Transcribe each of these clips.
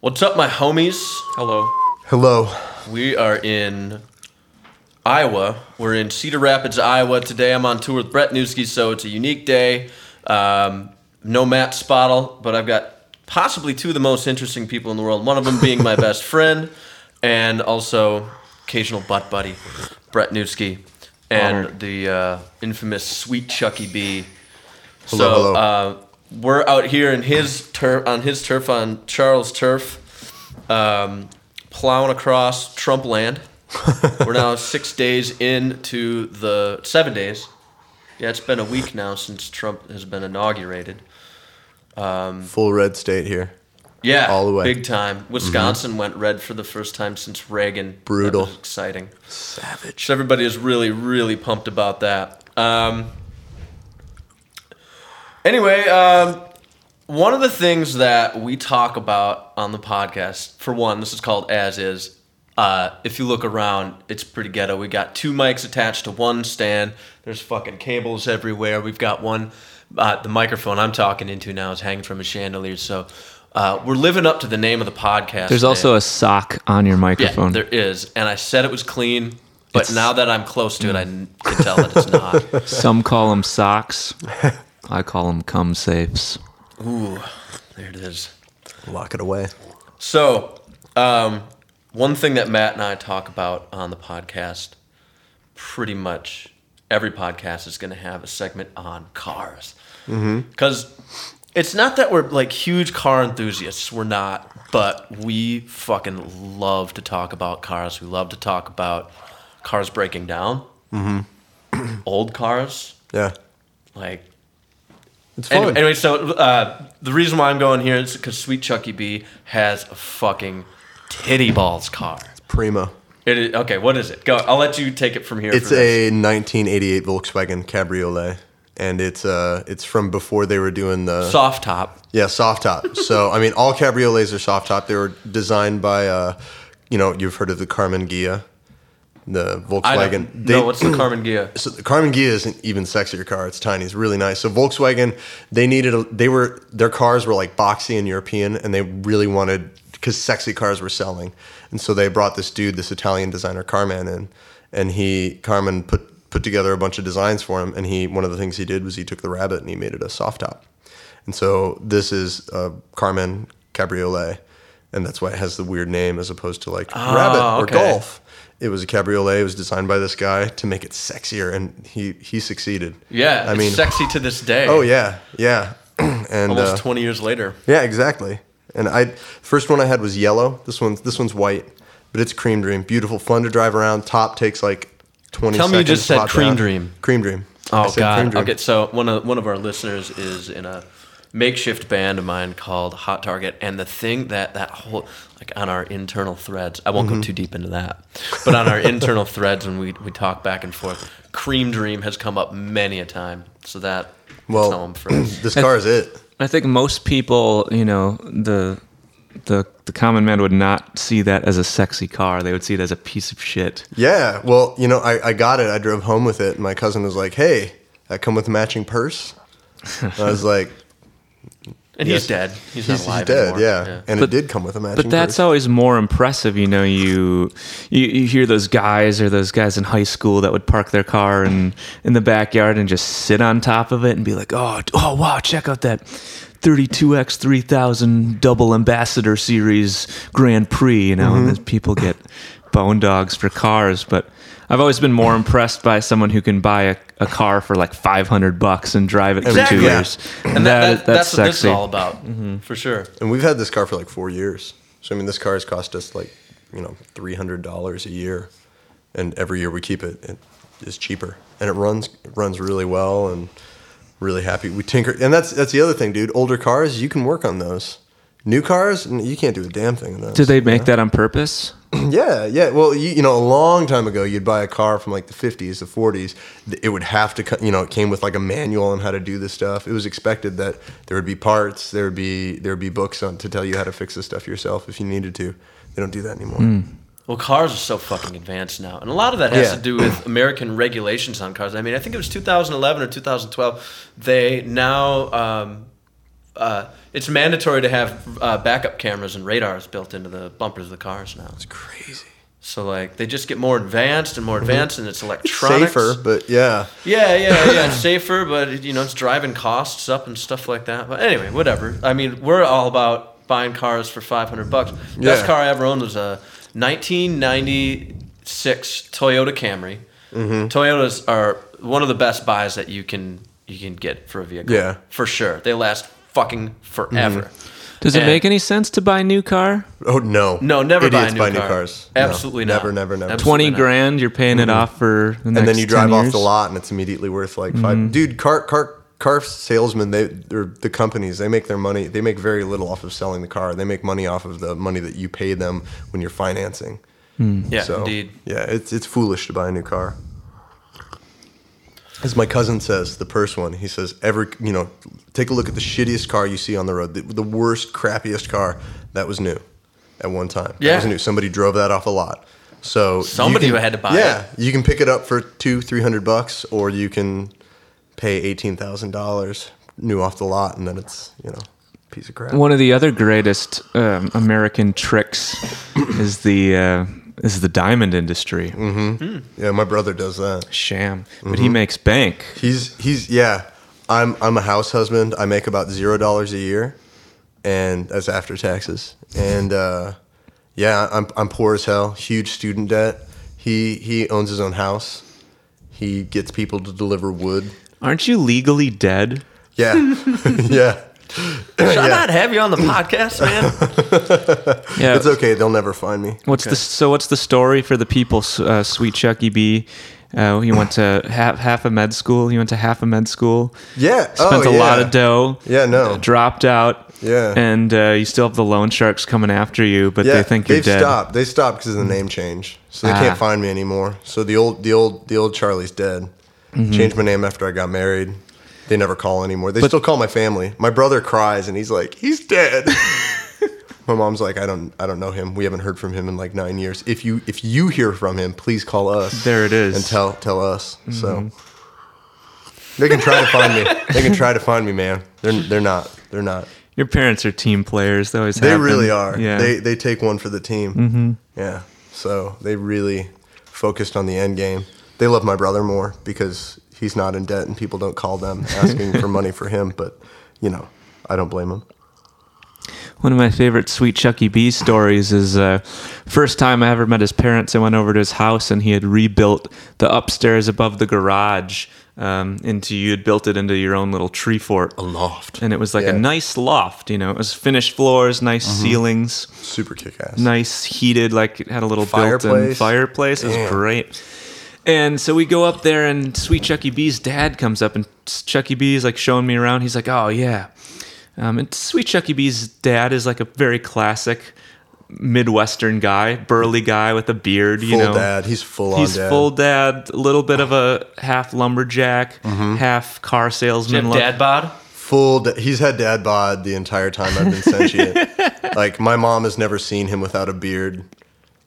What's up, my homies? Hello. Hello. We are in Iowa. We're in Cedar Rapids, Iowa. Today I'm on tour with Brett Newski, so it's a unique day. Um, no Matt Spottle, but I've got possibly two of the most interesting people in the world. One of them being my best friend, and also occasional butt buddy, Brett Newski, and Honored. the uh, infamous Sweet Chucky B. Hello, so hello. Uh, we're out here in his turf on his turf on Charles' turf, um, plowing across Trump land. we're now six days into the seven days. Yeah, it's been a week now since Trump has been inaugurated. Full red state here. Yeah, All the way. Mm-hmm. big time. Wisconsin went red for the first time since Reagan. Brutal. Exciting. Savage. So everybody is really, really pumped about that. Um, anyway, um, one of the things that we talk about on the podcast, for one, this is called As Is. Uh, if you look around, it's pretty ghetto. We got two mics attached to one stand. There's fucking cables everywhere. We've got one. Uh, the microphone I'm talking into now is hanging from a chandelier. So uh, we're living up to the name of the podcast. There's today. also a sock on your microphone. Yeah, there is, and I said it was clean, but now that I'm close to it, I n- can tell that it's not. Some call them socks. I call them cum safes. Ooh, there it is. Lock it away. So, um, one thing that Matt and I talk about on the podcast, pretty much every podcast is going to have a segment on cars, because it's not that we're like huge car enthusiasts. We're not, but we fucking love to talk about cars. We love to talk about cars breaking down, old cars, Yeah. like It's fun. Anyway, anyway, so uh, the reason why I'm going here is because Sweet Chucky B has a fucking titty balls car. Primo. It is, okay, what is it? Go. I'll let you take it from here. It's for this. a 1988 Volkswagen Cabriolet, and it's uh it's from before they were doing the soft top. yeah soft top. so I mean, all cabriolets are soft top. They were designed by uh, you know, you've heard of the Karmann Ghia, the Volkswagen. don't know what's the Karmann Ghia. so the Karmann Ghia is an even sexier car. It's tiny. It's really nice. So Volkswagen, they needed a, they were their cars were like boxy and European, and they really wanted because sexy cars were selling, and so they brought this dude, this Italian designer Karmann, in, and he Karmann put put together a bunch of designs for him, and he one of the things he did was he took the Rabbit and he made it a soft top, and so this is a Karmann Cabriolet, and that's why it has the weird name as opposed to like ah, Rabbit or okay. Golf. It was a cabriolet. It was designed by this guy to make it sexier, and he he succeeded. Yeah, I it's mean, sexy to this day. oh yeah, yeah, and almost uh, 20 years later. yeah, exactly. And I first one I had was yellow. This one's this one's white, but it's cream dream. Beautiful, fun to drive around. Top takes like twenty. Tell me you just said cream down. dream. Cream dream. Oh God. Okay, so one of one of our listeners is in a makeshift band of mine called Hot Target, and the thing that that whole like on our internal threads, I won't Mm-hmm. go too deep into that, but on our internal threads when we we talk back and forth, Cream Dream has come up many a time. So that Well, tell 'em first. This car is it. I think most people, you know, the the the common man would not see that as a sexy car. They would see it as a piece of shit. Yeah. Well, you know, I, I got it. I drove home with it, and my cousin was like, "Hey, I come with a matching purse." And I was like, And Yes. he's dead. He's, "He's, not he's alive dead." anymore. Yeah. And But- it did come with a matching. But that's purse. always more impressive, you know. You, you you hear those guys or those guys in high school that would park their car in in the backyard and just sit on top of it and be like, "Oh, oh wow, check out that 32x 3000 double ambassador series Grand Prix," you know. Mm-hmm. And people get bone dogs for cars, but I've always been more impressed by someone who can buy a, a car for like 500 bucks and drive it for Exactly. two Yeah. years. And that, that, that's, what this is all about, mm-hmm. for sure. And we've had this car for like four years. So I mean, this car has cost us like, you know, three hundred dollars a year, and every year we keep it, it is cheaper, and it runs it runs really well, and really happy. We tinker, and that's that's the other thing, dude. Older cars, you can work on those. New cars, you can't do a damn thing in those. Did they make that on purpose? Yeah, yeah. Well, you, you know, a long time ago, you'd buy a car from like the 50s, the 40s. It would have to, co- you know, it came with like a manual on how to do this stuff. It was expected that there would be parts, there would be there would be books on to tell you how to fix this stuff yourself if you needed to. They don't do that anymore. Well, cars are so fucking advanced now, and a lot of that has Yeah. to do with American regulations on cars. I mean, I think it was 2011 or 2012. They now um, uh, it's mandatory to have uh, backup cameras and radars built into the bumpers of the cars now. It's crazy. So like they just get more advanced and more advanced, and it's electronics. Safer, but yeah. Yeah, yeah, yeah. It's safer, but you know, it's driving costs up and stuff like that. But anyway, whatever. I mean, we're all about buying cars for five hundred bucks. Best car I ever owned was a 1996 Toyota Camry. Mm-hmm. Toyotas are one of the best buys that you can you can get for a vehicle. Yeah. Mm-hmm. for sure. They last fucking forever. Mm-hmm. Does it And- make any sense to buy a new car? Oh no. No, never buy a new buy new car. cars. No, Absolutely not. Never, never, never. Absolutely. Twenty not. grand, you're paying it mm-hmm. off for the next Mm-hmm. and then you drive off years? the lot, and it's immediately worth like 5 mm-hmm. Dude, car car car salesmen, they they're the companies. They make their money. They make very little off of selling the car. They make money off of the money that you pay them when you're financing. Hmm. Yeah, So indeed. yeah, it's it's foolish to buy a new car. As my cousin says, the purse one, he says, every you know, take a look at the shittiest car you see on the road, the, the worst, crappiest car that was new at one time. That Yeah. was new. Somebody drove that off a lot. So you Somebody had to buy yeah, it. Yeah, you can pick it up for two, three hundred bucks, or you can pay eighteen thousand dollars new off the lot, and then it's you know, a piece of crap. One of the other greatest um, American tricks is the uh, is the diamond industry. mm-hmm Yeah, my brother does that. Sham, but Mm-hmm. he makes bank. He's he's yeah. I'm I'm a house husband. I make about zero dollars a year, and that's after taxes. And uh, yeah, I'm I'm poor as hell. Huge student debt. He he owns his own house. He gets people to deliver wood. Aren't you legally dead? Yeah, yeah. Should I not have you on the podcast, man? Yeah. It's okay. They'll never find me. What's the so? What's the story for the people? Uh, Sweet Chucky B. Uh, he went to half half a med school. He went to half a med school. Yeah. Spent oh, a lot of dough. Yeah, no. uh, dropped out. Yeah. And uh, you still have the loan sharks coming after you, but Yeah, they think you're they've dead. stopped. They stopped because of the name change, so they Ah. can't find me anymore. So the old, the old, the old Charlie's dead. Mm-hmm. Changed my name after I got married. They never call anymore. They still call my family. My brother cries and he's like, "He's dead." my mom's like, "I don't, I don't know him. We haven't heard from him in like nine years. If you, if you hear from him, please call us. There it is. and tell, tell us." Mm-hmm. So they can try to find me. They can try to find me, man. They're, they're not. They're not. Your parents are team players. They always They have really are. Yeah. They they take one for the team. Mm-hmm. Yeah. So they really focused on the end game. They love my brother more because he's not in debt and people don't call them asking for money for him. But you know, I don't blame him. One of my favorite Sweet Chucky B stories is uh, first time I ever met his parents. I went over to his house and he had rebuilt the upstairs above the garage um, into you had built it into your own little tree fort. A loft. And it was like Yeah. a nice loft, you know. It was finished floors, nice ceilings, Super kick ass. nice heated, like it had a little built-in Fireplace. fireplace. It was great. And so we go up there, and Sweet Chucky B's dad comes up, and Chucky B is like showing me around. He's like, "Oh yeah," um, and Sweet Chucky B's dad is like a very classic Midwestern guy, burly guy with a beard. You Full know, dad. He's full on He's dad. full dad, a little bit of a half lumberjack, Mm-hmm. half car salesman. Jim look. Dad bod. Full. Da- he's had dad bod the entire time I've been sentient. like my mom has never seen him without a beard.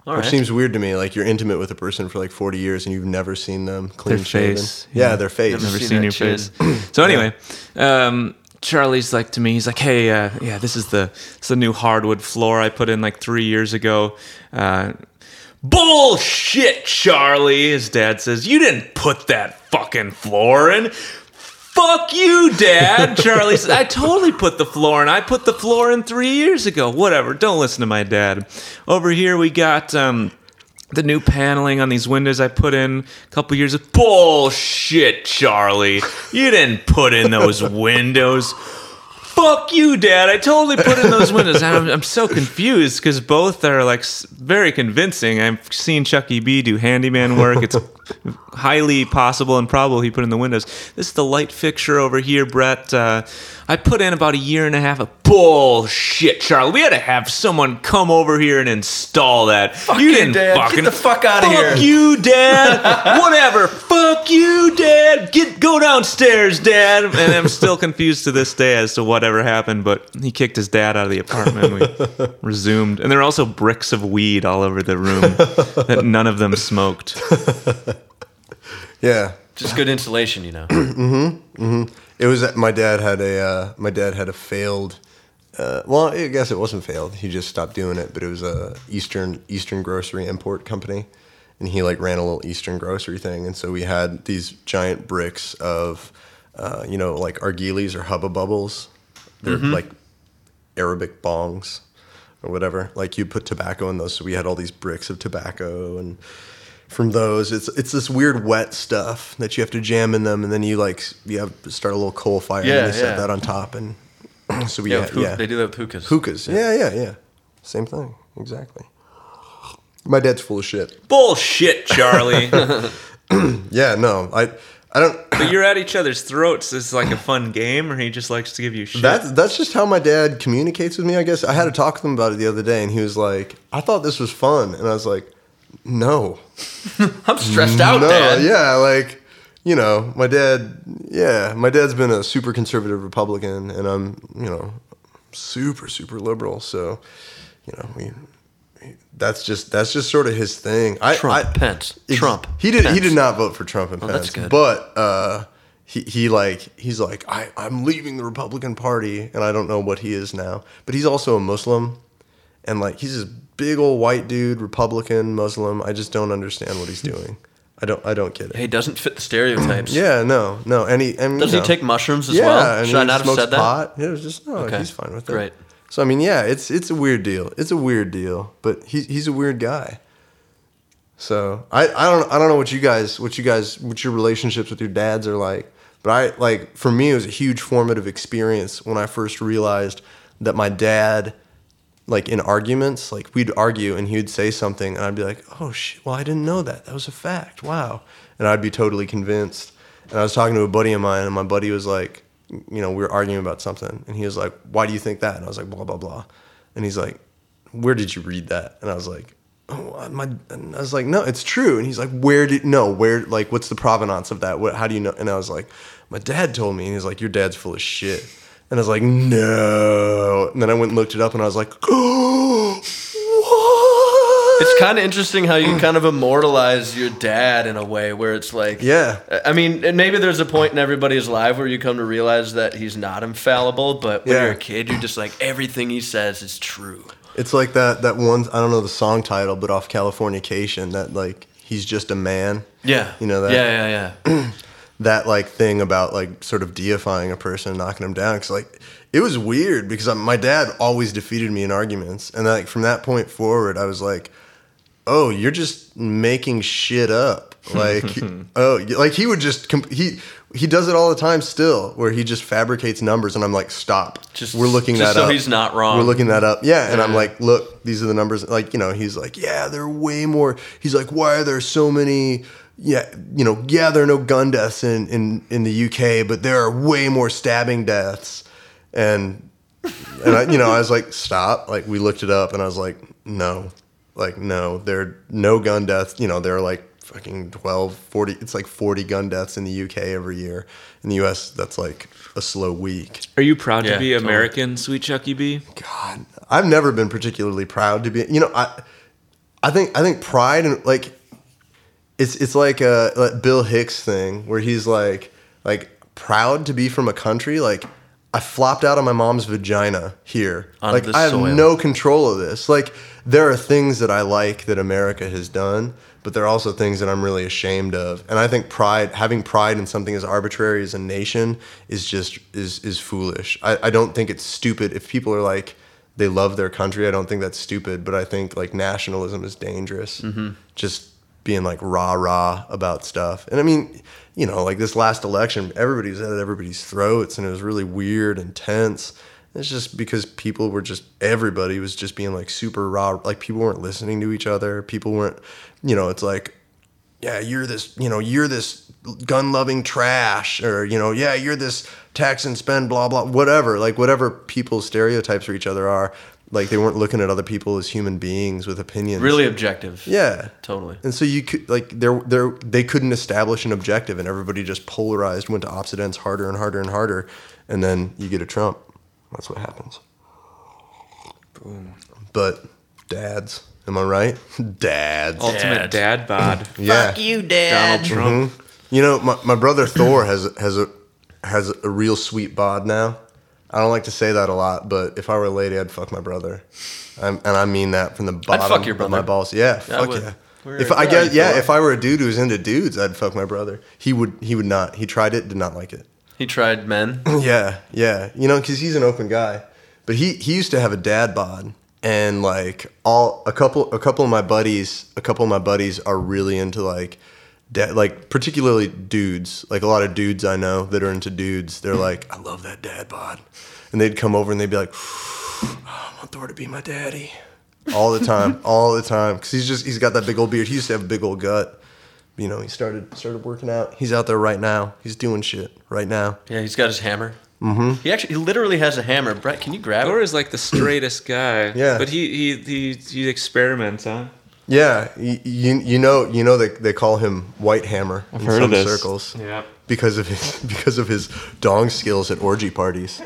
All Which right. seems weird to me. Like you're intimate with a person for like 40 years and you've never seen them clean Their shaven. face, Yeah, yeah. their face. Never seen seen, your chin. face. so anyway, um, Charlie's like to me, he's like, "Hey, uh, yeah, this is the it's the new hardwood floor I put in like three years ago." Uh, Bullshit, Charlie. His dad says, "You didn't put that fucking floor in." Fuck you, Dad. Charlie says, I totally put the floor in. I put the floor in three years ago. Whatever. Don't listen to my dad. Over here, we got um, the new paneling on these windows I put in a couple years ago. Bullshit, Charlie. You didn't put in those windows. Fuck you, Dad. I totally put in those windows. I'm, I'm so confused because both are like very convincing. I've seen Chucky B do handyman work. It's highly possible and probable he put in the windows. This is the light fixture over here, Brett. Uh, I put in about a year and a half of bullshit, Charlie. We had to have someone come over here and install that. you, didn't Dad. Get the fuck out Fuck here. Fuck you, Dad. Whatever. Fuck you, Dad. Get go downstairs, Dad. And I'm still confused to this day as to whatever happened, but he kicked his dad out of the apartment. We resumed, and there are also bricks of weed all over the room that none of them smoked. Yeah. Just good insulation, you know. Mm-hmm. Mm-hmm. It was my dad had a uh, my dad had a failed. Uh, well, I guess it wasn't failed. He just stopped doing it. But it was a Eastern Eastern grocery import company, and he like ran a little Eastern grocery thing. And so we had these giant bricks of, uh, you know, like argiles or hubba bubbles. They're like Arabic bongs or whatever. Like you put tobacco in those. So we had all these bricks of tobacco and from those it's it's this weird wet stuff that you have to jam in them and then you like you have to start a little coal fire Yeah, and they set that on top and so we Yeah, yeah, hook- yeah. they do that with hookahs. hookahs yeah yeah yeah same thing exactly my dad's full of shit Bullshit, Charlie. yeah no I I don't but you're at each other's throats. Is like a fun game, or he just likes to give you shit? That's that's just how my dad communicates with me. I guess I had to talk to him about it the other day, and he was like, "I thought this was fun," and I was like, "No, I'm stressed out, no, Dad. yeah, like you know, my dad, yeah, my dad's been a super conservative Republican, and I'm, you know, super super liberal. So, you know, we, that's just that's just sort of his thing. I, Trump, I, Pence, Ex- Trump. He did. He did not vote for Trump and Oh, Pence. But uh, he he like he's like I I'm leaving the Republican Party, and I don't know what he is now. But he's also a Muslim, and like he's this big old white dude, Republican Muslim. I just don't understand what he's doing. I don't. I don't get it. He doesn't fit the stereotypes. Yeah. No. No. And he. And, Does he know, take mushrooms as yeah, well? and Should I he not have said that? pot. Yeah, it was just no. Okay. He's fine with it. Great. So I mean, yeah, it's it's a weird deal. It's a weird deal, but he's he's a weird guy. So I, I don't I don't know what you guys what you guys what your relationships with your dads are like, but I like for me it was a huge formative experience when I first realized that my dad like in arguments like we'd argue and he would say something and I'd be like oh shit well I didn't know that. That was a fact. Wow. And I'd be totally convinced. And I was talking to a buddy of mine and my buddy was like you know we were arguing about something and he was like why do you think that? And I was like blah blah blah. And he's like where did you read that? And I was like oh my and I was like no it's true. And he's like where did no where like what's the provenance of that? What how do you know? And I was like my dad told me. And he's like your dad's full of shit and I was like no and then I went and looked it up and I was like oh what It's kind of interesting how you kind of immortalize your dad in a way where it's like, Yeah. I mean, and maybe there's a point in everybody's life where you come to realize that he's not infallible, but when Yeah. you're a kid, you're just like, everything he says is true. It's like that that one I don't know the song title, but off Californication that like he's just a man. Yeah. You know that? Yeah, yeah, yeah. That like thing about like sort of deifying a person, and knocking them down. Cause like it was weird because I, my dad always defeated me in arguments, and like from that point forward, I was like, oh, you're just making shit up. Like oh, like he would just comp- he. He does it all the time still, where he just fabricates numbers, and I'm like, "Stop! Just- we're looking just that so up. he's not wrong. We're looking that up. Yeah, and I'm like, look, these are the numbers. Like, you know, he's like, yeah, they're way more. He's like, why are there so many? Yeah, you know, yeah, there are no gun deaths in in in the UK, but there are way more stabbing deaths. And and I, you know, I was like, stop. Like, we looked it up, and I was like, no, like, no, there are no gun deaths. You know, there are like fucking 12, 40. It's like 40 gun deaths in the UK every year. In the US, that's like a slow week. Are you proud Yeah, to be totally. American, sweet Chucky B? God, I've never been particularly proud to be. You know, I, I think I think pride and like, it's it's like a like Bill Hicks thing where he's like like proud to be from a country like. I flopped out of my mom's vagina here. On like I have soil. no control of this. Like there are things that I like that America has done, but there are also things that I'm really ashamed of. And I think pride, having pride in something as arbitrary as a nation, is just is is foolish. I, I don't think it's stupid if people are like they love their country. I don't think that's stupid, but I think like nationalism is dangerous. Mm-hmm. Just being like rah rah about stuff. And I mean, you know, like this last election, everybody was at everybody's throats, and it was really weird and tense. It's just because people were just everybody was just being like super raw. Like people weren't listening to each other. People weren't, you know, it's like yeah, you're this, you know, you're this gun loving trash, or, you know, yeah, you're this tax and spend, blah, blah, whatever. Like, whatever people's stereotypes for each other are, like, they weren't looking at other people as human beings with opinions. Really objective. Yeah. Totally. And so you could, like, they're, they're, they couldn't establish an objective, and everybody just polarized, went to opposite ends harder and harder and harder. And then you get a Trump. That's what happens. Boom. But dads, am I right? dads. Ultimate dad bod. yeah. you, dad. Donald Trump. Mm-hmm. You know, my, my brother Thor has has a has a real sweet bod now. I don't like to say that a lot, but if I were a lady, I'd fuck my brother, I'm, and I mean that from the bottom fuck your of my balls. Yeah, fuck would. yeah. Where- If I guess, yeah, if I were a dude who was into dudes, I'd fuck my brother. He would, he would not. He tried it, did not like it. He tried men. Yeah, yeah. You know, because he's an open guy, but he he used to have a dad bod, and like all a couple a couple of my buddies, a couple of my buddies are really into like. Dad, like particularly dudes, like a lot of dudes I know that are into dudes. They're like, I love that dad bod, and they'd come over and they'd be like, I want Thor to be my daddy, all the time, all the time, because he's just he's got that big old beard. He used to have a big old gut. You know, he started started working out. He's out there right now. He's doing shit right now. Yeah, he's got his hammer. Mm-hmm. He actually, he literally has a hammer. Brett, can you grab Thor it? is like the straightest guy. Yeah. But he he he, he experiments, huh? Yeah, you, you, you know you know they, they call him White Hammer in heard of some this. circles Yeah. because of his because of his dong skills at orgy parties.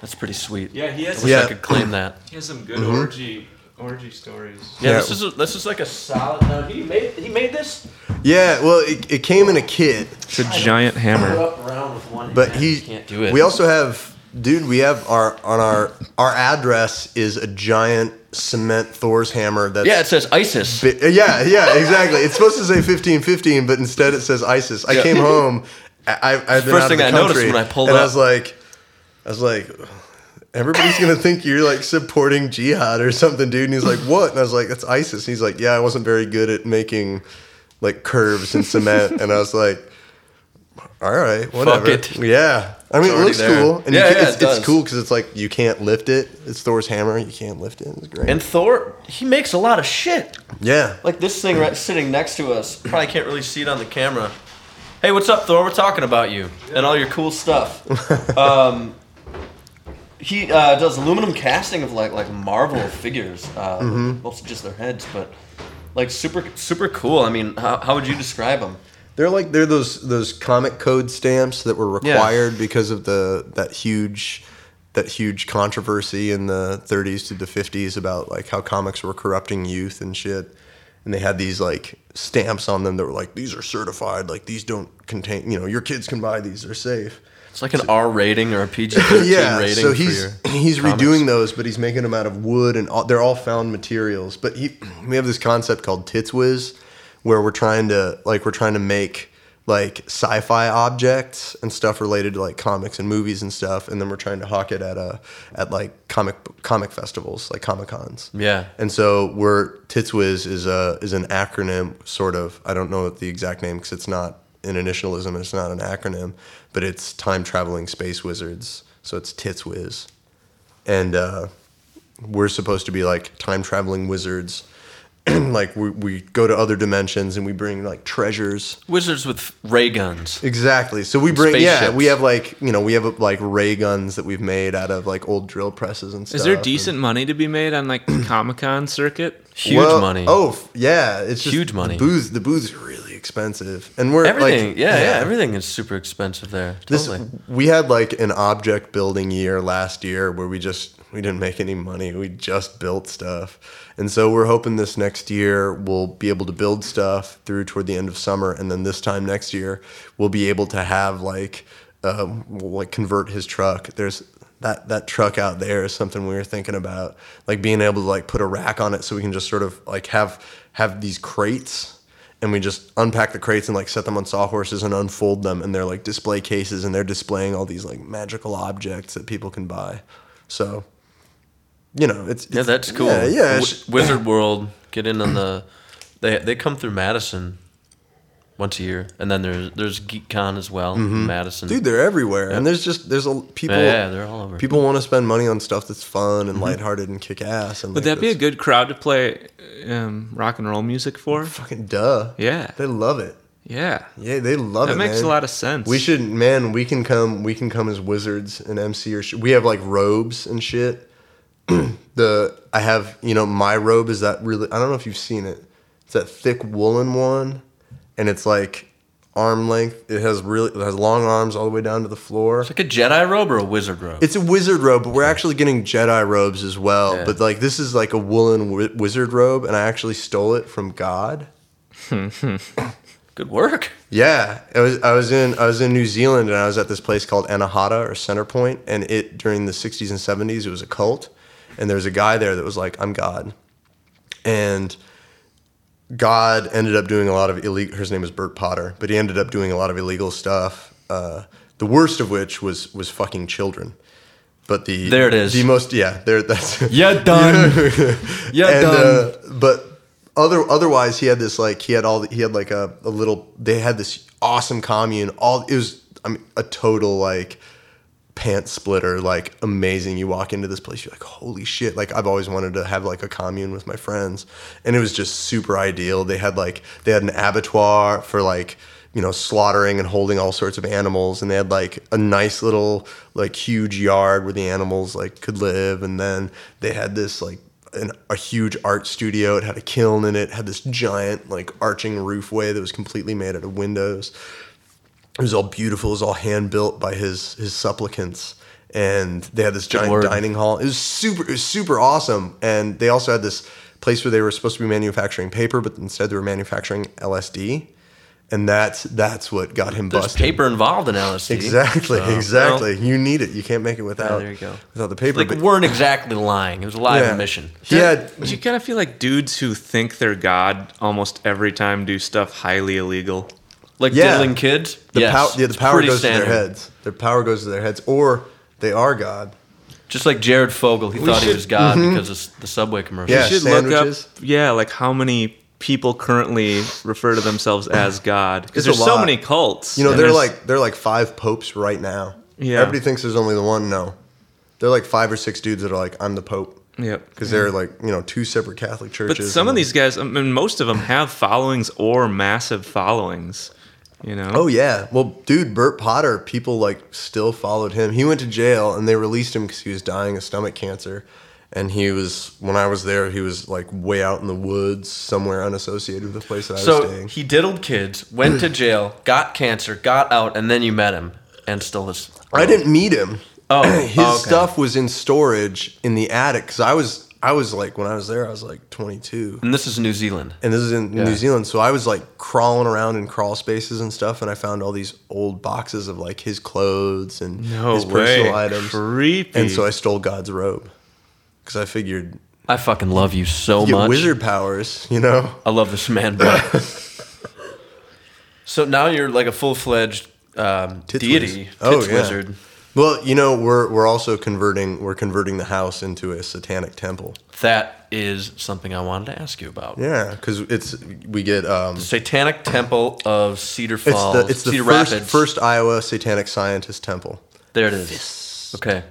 That's pretty sweet. Yeah, he I has wish Yeah. I could claim that. he has some good mm-hmm. orgy orgy stories. Yeah, Yeah. this is a, this is like a solid. No, he made he made this. Yeah, well, it, it came in a kit, It's a giant Throw hammer. up around with one but hand. he can't do it. We also have, dude. We have our on our our address is a giant cement Thor's hammer. That's yeah, it says ISIS. Bi- uh, yeah, yeah, exactly. It's supposed to say fifteen fifteen, but instead it says ISIS. I Yeah. came home. I, I, I've been First thing I noticed when I pulled and I was like, I was like, everybody's gonna think you're like supporting jihad or something, dude. And he's like, what? And I was like, that's ISIS. And he's like, yeah, I wasn't very good at making like curves and cement. and I was like, all right, whatever. it. Yeah. I mean, it looks there. cool, and Yeah, you can, yeah, it's, it it's cool because it's like you can't lift it. It's Thor's hammer. You can't lift it. It's great. And Thor, he makes a lot of shit. yeah, Like this thing right sitting next to us. Probably can't really see it on the camera. Hey, what's up, Thor? We're talking about you and all your cool stuff. um, he uh, does aluminum casting of like like Marvel figures, uh, Mm-hmm. mostly just their heads, but like super super cool. I mean, how, how would you describe them? They're like they're those those comic code stamps that were Yeah. required because of the that huge that huge controversy in the 30s to the 50s about like how comics were corrupting youth and shit. And they had these like stamps on them that were like these are certified, like these don't contain, you know, your kids can buy these, they're safe. It's like an R rating or a PG yeah, rating. so he's he's comics. redoing those, but he's making them out of wood and all, they're all found materials. But he we have this concept called Tits Whiz, where we're trying to like we're trying to make like sci-fi objects and stuff related to like comics and movies and stuff, and then we're trying to hawk it at a at like comic comic festivals like comic cons. Yeah. And so we're Titswiz is a is an acronym, sort of. I don't know the exact name because it's not an initialism. It's not an acronym, but it's time traveling space wizards. So it's Titswiz, and uh, we're supposed to be like time traveling wizards. like we, we go to other dimensions and we bring like treasures. Wizards with ray guns. Exactly. So we bring yeah, Spaceships. we have like you know we have like ray guns that we've made out of like old drill presses and stuff. Is there decent money to be made on like the Comic Con circuit? Huge Well, money. Oh f- yeah, it's just Huge money. The booze, the booze are really expensive, and we're everything. Like, yeah, yeah, everything is super expensive there. This we had like an object building year last year where we just we didn't make any money. We just built stuff, and so we're hoping this next year we'll be able to build stuff through toward the end of summer, and then this time next year we'll be able to have like um, we'll, like convert his truck. There's that that truck out there is something we were thinking about, like being able to like put a rack on it so we can just sort of like have have these crates and we just unpack the crates and like set them on sawhorses and unfold them and they're like display cases and they're displaying all these like magical objects that people can buy. So, you know, it's, Yeah, that's cool. Yeah, yeah, it's- Wizard World, get in on the. They they come through Madison once a year, and then there's there's GeekCon as well in Madison. Mm-hmm. dude, they're everywhere, and there's just there's a people. yeah, yeah, they're all over. People want to spend money on stuff that's fun and lighthearted and kick ass. And Would like, that be a that's good crowd to play um, rock and roll music for? fucking duh? Yeah, They love it. yeah. Yeah, they love it. That makes man. a lot of sense. We should, man. We can come. We can come as wizards and MC or sh- we have like robes and shit. the I have you know my robe is that really I don't know if you've seen it. It's that thick woolen one, and it's like arm length. It has really it has long arms all the way down to the floor. It's like a Jedi robe or a wizard robe. It's a wizard robe, but we're actually getting Jedi robes as well. Yeah. But like this is like a woolen wi- wizard robe, and I actually stole it from God. Good work. Yeah, I was I was in I was in New Zealand and I was at this place called Anahata or Centrepoint, and it during the '60s and '70s it was a cult, and there was a guy there that was like, "I'm God," and God ended up doing a lot of illegal. His name was Bert Potter, but he ended up doing a lot of illegal stuff. Uh, the worst of which was was fucking children. But the There it is. The most yeah, there that's Yeah, done. Yeah, and, done. Uh, but other otherwise, he had this like he had all he had like a, a little. They had this awesome commune. All it was I mean a total like pants splitter. Like amazing. You walk into this place, you're like holy shit. Like I've always wanted to have like a commune with my friends, and it was just super ideal. They had like they had an abattoir for like you know slaughtering and holding all sorts of animals and they had like a nice little like huge yard where the animals like could live and then they had this like an, a huge art studio it had a kiln in it had this giant like arching roofway that was completely made out of windows it was all beautiful it was all hand built by his his supplicants and they had this giant word. dining hall it was super it was super awesome and they also had this place where they were supposed to be manufacturing paper but instead they were manufacturing lsd and that's that's what got him There's busted. paper involved in LSD. Exactly, So, exactly. you need it. You can't make it without. Oh, there you go. Without the paper. Like but- weren't exactly lying. It was a live yeah. admission. He had. Do you kind of feel like dudes who think they're God almost every time do stuff highly illegal? Like Yeah. diddling kids. The, yes, pow- yeah, the power pretty goes to their heads. Their power goes to their heads, or they are God. Just like Jared Fogle, he thought he was God because of the Subway commercial. Mm-hmm. Yeah. You should sandwiches. look up, yeah, like how many people currently refer to themselves as God because there's so many cults. You know, they're like they're like five popes right now. Yeah. Everybody thinks there's only the one. No, they're like five or six dudes that are like, I'm the pope. Yep. Because they're like you know two separate Catholic churches. But some of and- these guys, I mean, most of them have followings or massive followings. You know. Oh yeah. Well, dude, Bert Potter, people like still followed him. He went to jail and they released him because he was dying of stomach cancer. And he was when I was there, he was like way out in the woods, somewhere unassociated with the place that I was So staying. he diddled kids, went to jail, got cancer, got out, and then you met him, and still is. I didn't meet him. Oh, his oh, okay. stuff was in storage in the attic because I was I was like when I was there, I was like 22. And this is New Zealand. and this is in Yeah. New Zealand. So I was like crawling around in crawl spaces and stuff, and I found all these old boxes of like his clothes and no his way. personal items. Creepy. And so I stole God's robe because I figured I fucking love you so you much. wizard powers, you know. I love this man. But so now you're like a full fledged um, Tits deity, whiz. Oh, yeah. wizard. Well, you know, we're we're also converting we're converting the house into a satanic temple. That is something I wanted to ask you about. Yeah, because it's we get um, Satanic Temple of Cedar it's Falls, the it's the Cedar first Rapids. first Iowa satanic scientist temple. there it is. Okay.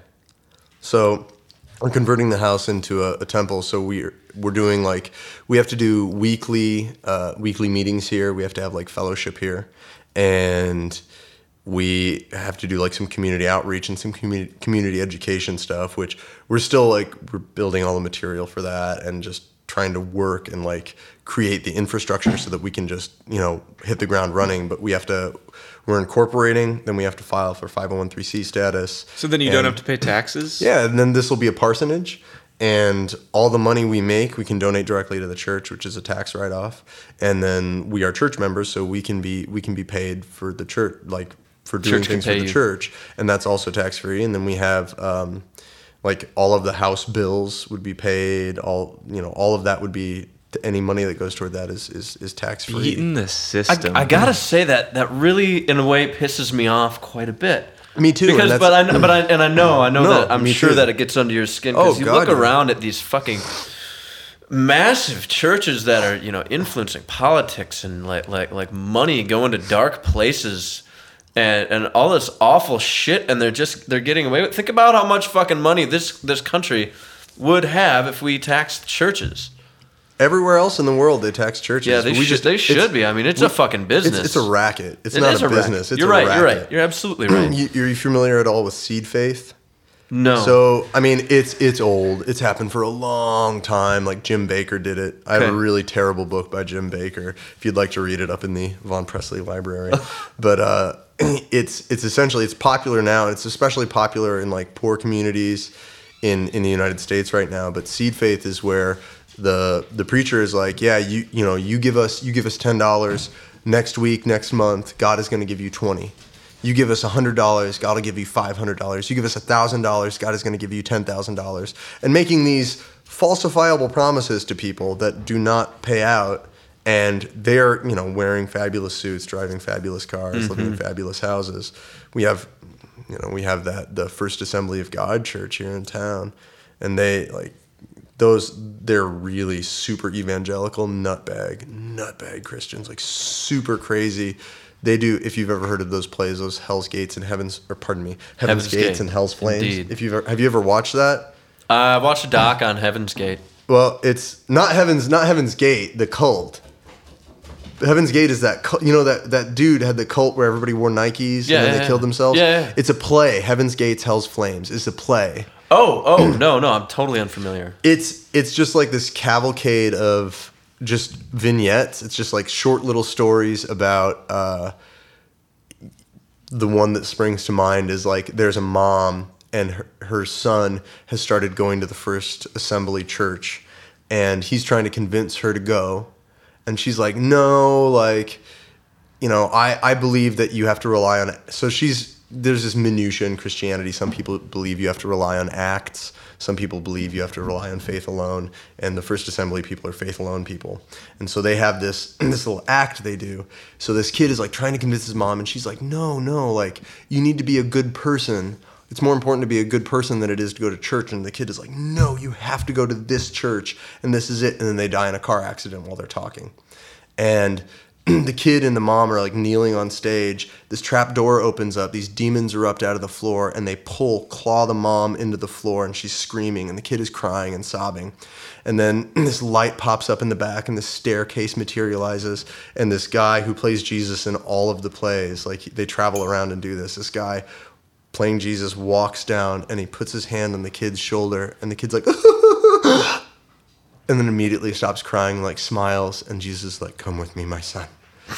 So we're converting the house into a, a temple. So we're we're doing like we have to do weekly uh, weekly meetings here. We have to have like fellowship here, and we have to do like some community outreach and some community community education stuff. Which we're still like we're building all the material for that and just trying to work and like create the infrastructure so that we can just you know hit the ground running. But we have to. We're incorporating, then we have to file for 501c status. So then you don't have to pay taxes. yeah, and then this will be a parsonage, and all the money we make, we can donate directly to the church, which is a tax write-off. And then we are church members, so we can be we can be paid for the church, like for doing Church things for the you. church, and that's also tax free. And then we have. Um, like all of the house bills would be paid. All you know, all of that would be any money that goes toward that is is, is tax free. Beating the I, system. I gotta say that that really, in a way, pisses me off quite a bit. Me too. Because, but I, kn- but I, and I know, I know No, that I'm sure too. that it gets under your skin Oh, because you God, look yeah. around at these fucking massive churches that are, you know, influencing politics and like like like money going to dark places. And, and all this awful shit, and they're just they're getting away with. Think about how much fucking money this this country would have if we taxed churches. everywhere else in the world they tax churches. Yeah, they We should. they should be. I mean, it's a fucking business. It's, it's a racket. It's It not a, racket. business. It's you're a right. racket. You're right. You're absolutely right. You, are you familiar at all with seed faith? No. So I mean, it's it's old. It's happened for a long time. Like Jim Bakker did it. I have Okay. a really terrible book by Jim Bakker. If you'd like to read it, up in the Von Presley Library. but uh, it's it's essentially it's popular now. It's especially popular in like poor communities in in the United States right now. But seed faith is where the the preacher is like, yeah, you you know, you give us you give us ten dollars. next week, next month, God is going to give you 20. You give us $100, God will give you $500. You give us $1,000, God is going to give you $10,000. And making these falsifiable promises to people that do not pay out and they're, you know, wearing fabulous suits, driving fabulous cars, living in mm-hmm. fabulous houses. We have you know, we have that the First Assembly of God church here in town and they like those they're really super evangelical nutbag nutbag christians like super crazy they do if you've ever heard of those plays those hell's gates and heavens or pardon me heaven's, Heaven's gates Gate. and hell's flames Indeed. if you've ever, have you ever watched that Uh, I watched a doc on Heaven's Gate. well it's not heaven's not heaven's gate the cult Heaven's Gate is that cult, you know that that dude had the cult where everybody wore Nikes Yeah, and then yeah, they killed themselves. Yeah, yeah. It's a play. Heaven's Gates, Hell's Flames. It's a play. Oh, oh, no, no, I'm totally unfamiliar. it's it's just like this cavalcade of just vignettes. It's just like short little stories about. Uh, the one that springs to mind is like there's a mom and her, her son has started going to the First Assembly Church, and he's trying to convince her to go, and she's like, no, like you know, I, I believe that you have to rely on It. so she's there's this minutia in Christianity. Some people believe you have to rely on acts. Some people believe you have to rely on faith alone. And the First Assembly people are faith alone people. And so they have this this little act they do. So this kid is like trying to convince his mom, and she's like, No, no, like you need to be a good person. It's more important to be a good person than it is to go to church. And the kid is like, No, you have to go to this church, and this is it. And then they die in a car accident while they're talking and the kid and the mom are like kneeling on stage. This trap door opens up. These demons erupt out of the floor and they pull, claw the mom into the floor, and she's screaming, and the kid is crying and sobbing. And then this light pops up in the back, and this staircase materializes, and this guy who plays Jesus in all of the plays, like they travel around and do this. This guy playing Jesus walks down and he puts his hand on the kid's shoulder, and the kid's like, and then immediately stops crying, like smiles, and Jesus is like, "Come with me, my son,"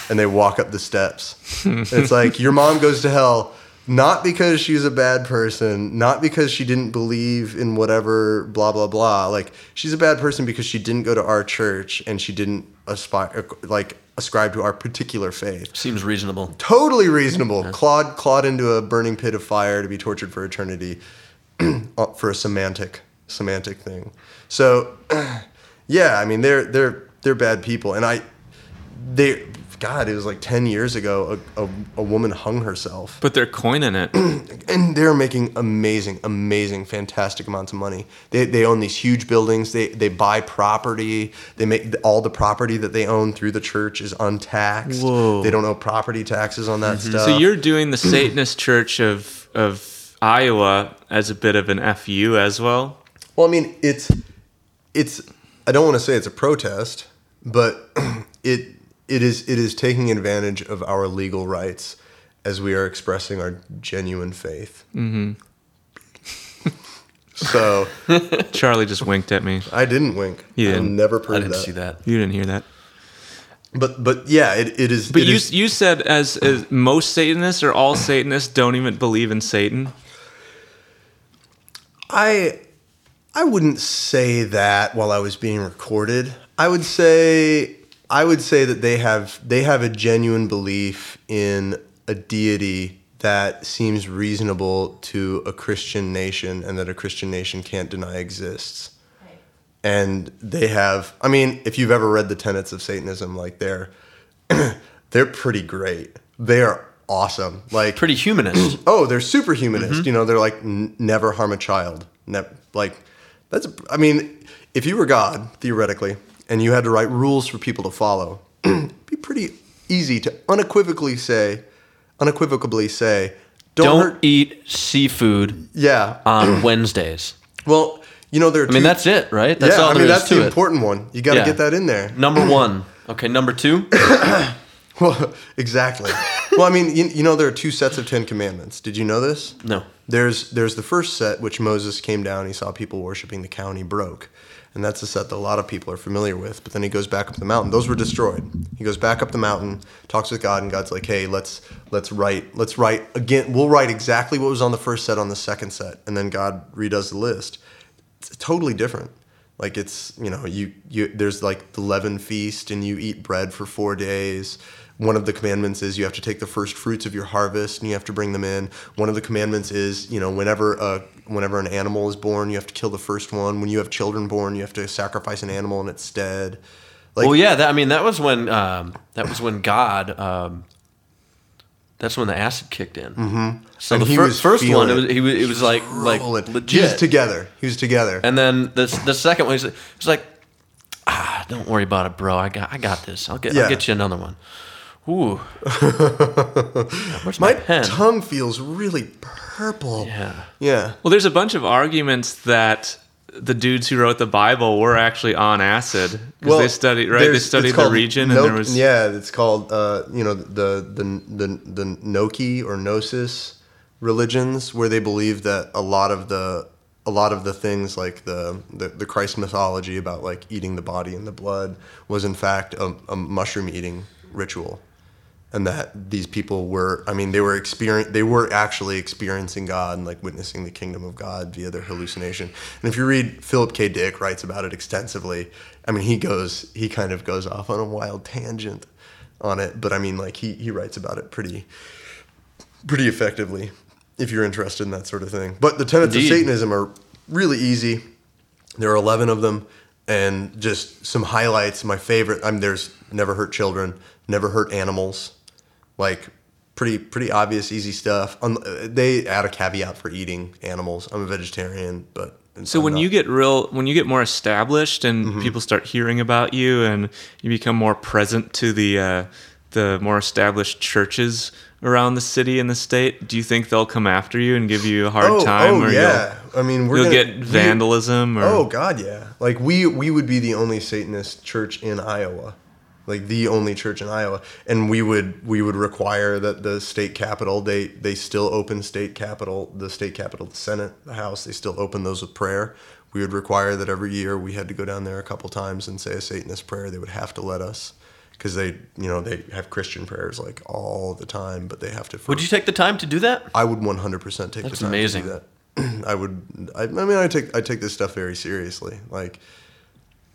and they walk up the steps. it's like your mom goes to hell not because she's a bad person, not because she didn't believe in whatever blah blah blah. Like she's a bad person because she didn't go to our church and she didn't aspire like ascribe to our particular faith. Seems reasonable. Totally reasonable. Clawed clawed into a burning pit of fire to be tortured for eternity uh, for a semantic semantic thing. So yeah, I mean they're they're they're bad people, and I they God, it was like ten years ago. A, a, a woman hung herself, But they're coining it. and they're making amazing, amazing, fantastic amounts of money. They, they own these huge buildings. They they buy property. They make all the property that they own through the church is untaxed. Whoa. They don't owe property taxes on that mm-hmm. stuff. So you're doing the Satanist Church of of Iowa as a bit of an fu as well. Well, I mean, it's it's. I don't want to say it's a protest, but it it is it is taking advantage of our legal rights as we are expressing our genuine faith. Mm-hmm. so Charlie just winked at me. I didn't wink. You I didn't. never I didn't that. see that. You didn't hear that. But but yeah, it, it is. But it you is- you said as, as most Satanists or all Satanists don't even believe in Satan. I I wouldn't say that while I was being recorded. I would say I would say that they have they have a genuine belief in a deity that seems reasonable to a Christian nation and that a Christian nation can't deny exists. And they have I mean, if you've ever read the tenets of Satanism, like they're they're pretty great. They are awesome. Like Pretty humanist. oh, they're super humanist. Mm-hmm. You know, they're like n- never harm a child. Ne- like that's. I mean, if you were God theoretically, and you had to write rules for people to follow, it'd be pretty easy to unequivocally say, unequivocally say, don't, Don't hurt. eat seafood Yeah. on Wednesdays. Well, you know, there. Are I mean, that's it, right? That's yeah, all I mean, that's the it. important one. You got to Yeah. get that in there. Number one. Okay, number two. Well, exactly. well, I mean, you, you know, there are two sets of Ten Commandments. Did you know this? No. There's there's the first set which Moses came down. He saw people worshiping the cow and he broke, and that's a set that a lot of people are familiar with. But then he goes back up the mountain. Those were destroyed. He goes back up the mountain, talks with God, and God's like, "Hey, let's let's write let's write again. We'll write exactly what was on the first set on the second set." And then God redoes the list. It's totally different. Like it's you know you you there's like the leaven feast and you eat bread for four days one of the commandments is you have to take the first fruits of your harvest and you have to bring them in. One of the commandments is, you know, whenever a whenever an animal is born, you have to kill the first one. When you have children born, you have to sacrifice an animal in its stead. Like, well, yeah, that, I mean, that was when um, that was when God. Um, that's when the acid kicked in. Mm-hmm. So And the he fir- first one, it was, he was, it was like like legit. He was together. He was together. And then the the second one, he was, he was like, ah, don't worry about it, bro. I got I got this. I'll get Yeah. I'll get you another one. Ooh, My my, tongue feels really purple. yeah. Yeah. Well, there's a bunch of arguments that the dudes who wrote the Bible were actually on acid because they studied right. They studied the region, no- and there was yeah, it's called uh, you know the the the the Noki or Gnosis religions where they believe that a lot of the a lot of the things like the, the, the Christ mythology about like eating the body and the blood was in fact a, a mushroom eating ritual and that these people were i mean they were experience they were actually experiencing god and like witnessing the kingdom of god via their hallucination. And if you read philip k. Dick writes about it extensively i mean he goes he kind of goes off on a wild tangent on it but i mean like he he writes about it pretty pretty effectively if you're interested in that sort of thing. But the tenets Indeed. of satanism are really easy. There are 11 of them and just some highlights. My favorite i mean there's never hurt children never hurt animals like pretty pretty obvious easy stuff uh, they add a caveat for eating animals i'm a vegetarian but So I'm when not. you get real, when you get more established and Mm-hmm. people start hearing about you, and you become more present to the uh, the more established churches around the city and the state, do you think they'll come after you and give you a hard oh, time, oh or yeah i mean we're gonna- get we- vandalism? Or oh god yeah like we we would be the only satanist church in iowa like the only church in iowa and we would we would require that the state capitol they they still open state capitol the state capitol the senate the house they still open those with prayer we would require that every year we had to go down there a couple times and say a satanist prayer they would have to let us because they you know they have christian prayers like all the time but they have to Would you take the time to do that? I would 100% take That's the time amazing. to do that. I would. I, I mean, I take I take this stuff very seriously. Like,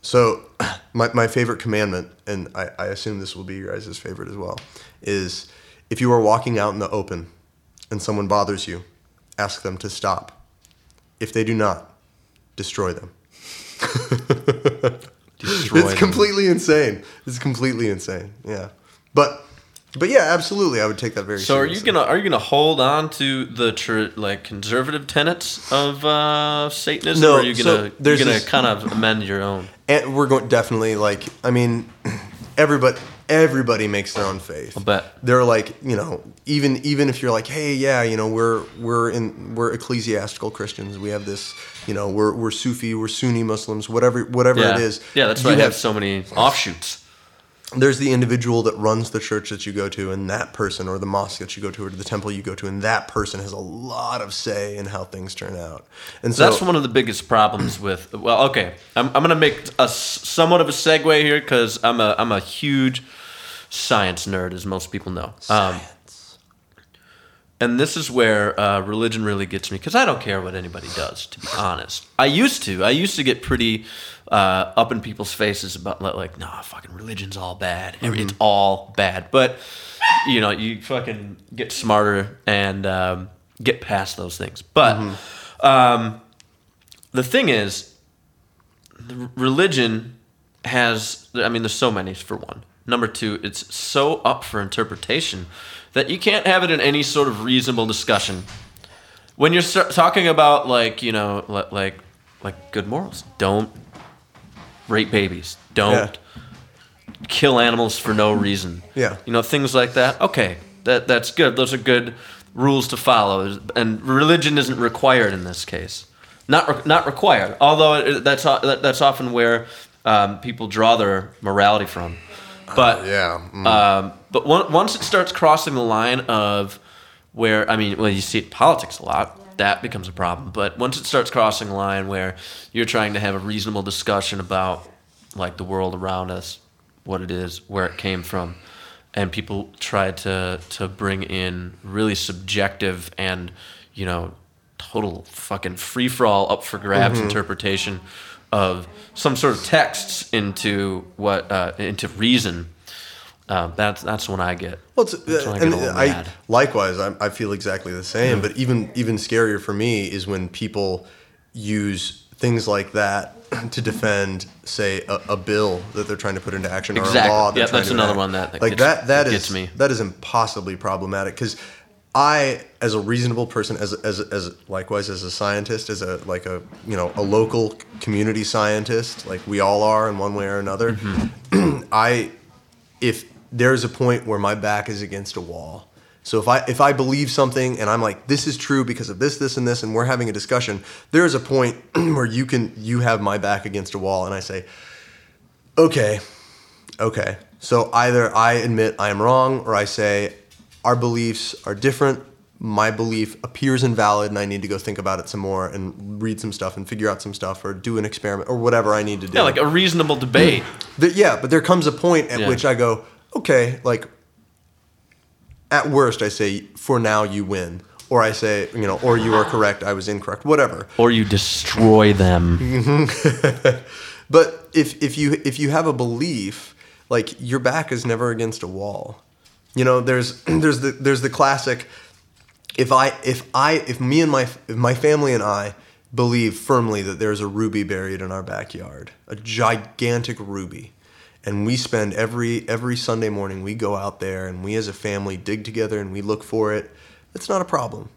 so my my favorite commandment, and I, I assume this will be your guys' favorite as well, is if you are walking out in the open, and someone bothers you, ask them to stop. If they do not, destroy them. Destroy it's them. completely insane. It's completely insane. Yeah, but but yeah, absolutely, I would take that very. Seriously. So are you gonna are you gonna hold on to the tr- like conservative tenets of uh, Satanism, No, or are you so gonna there's you're gonna this- kind of amend your own? and we're going to definitely like i mean everybody everybody makes their own faith I'll bet. they're like you know even even if you're like hey yeah you know we're we're in we're ecclesiastical christians we have this you know we're we're sufi we're sunni muslims whatever whatever Yeah, it is yeah, that's you why I have so many offshoots. There's the individual that runs the church that you go to and that person or the mosque that you go to or the temple you go to and that person has a lot of say in how things turn out and so That's one of the biggest problems with. Well, okay, I'm, I'm gonna make a somewhat of a segue here because I'm a I'm a huge science nerd, as most people know. Um, and this is where uh, religion really gets me because I don't care what anybody does. To be honest, I used to. I used to get pretty uh, up in people's faces about like, nah, fucking religion's all bad. Every- It's all bad. But you know, you fucking get smarter and um, get past those things. But um, the thing is, the religion has. I mean, there's so many for one. Number two, it's so up for interpretation that you can't have it in any sort of reasonable discussion. When you're talking about like you know like like good morals, don't rape babies, don't kill animals for no reason. Yeah. you know things like that. Okay, that that's good. Those are good rules to follow, and religion isn't required in this case. Not re- not required. Although it, that's that's often where um, people draw their morality from. But yeah mm. um, but one, once it starts crossing the line of where I mean, well, you see it in politics a lot. That becomes a problem. But once it starts crossing the line where you're trying to have a reasonable discussion about like the world around us, what it is, where it came from, and people try to to bring in really subjective and you know total fucking free for all, up for grabs interpretation of some sort of texts into what uh, into reason Uh, that's that's when I get. Well, it's, that's when I get all I, mad. likewise, I, I feel exactly the same. But even even scarier for me is when people use things like that to defend, say, a, a bill that they're trying to put into action or a law. trying that's to another one that- that like gets- that. That that is me. that is impossibly problematic because. I, as a reasonable person, as as as likewise as a scientist, as a like a you know a local community scientist, like we all are in one way or another, Mm-hmm. I if there's a point where my back is against a wall. So if I if I believe something and I'm like this is true because of this this and this and we're having a discussion, there is a point where you can you have my back against a wall and I say, "Okay. Okay." So either I admit I am wrong or I say our beliefs are different. My belief appears invalid and I need to go think about it some more and read some stuff and figure out some stuff or do an experiment or whatever I need to do. Yeah, like a reasonable debate. Yeah, but there comes a point at Yeah. which I go, okay, like at worst, I say, for now you win, or I say, you know, or you are correct, I was incorrect, whatever. or you destroy them. Mm-hmm. But if if you if you have a belief, like your back is never against a wall. You know, there's there's the there's the classic. If I if I if me and my if my family and I believe firmly that there's a ruby buried in our backyard, a gigantic ruby, and we spend every every Sunday morning we go out there and we as a family dig together and we look for it, it's not a problem.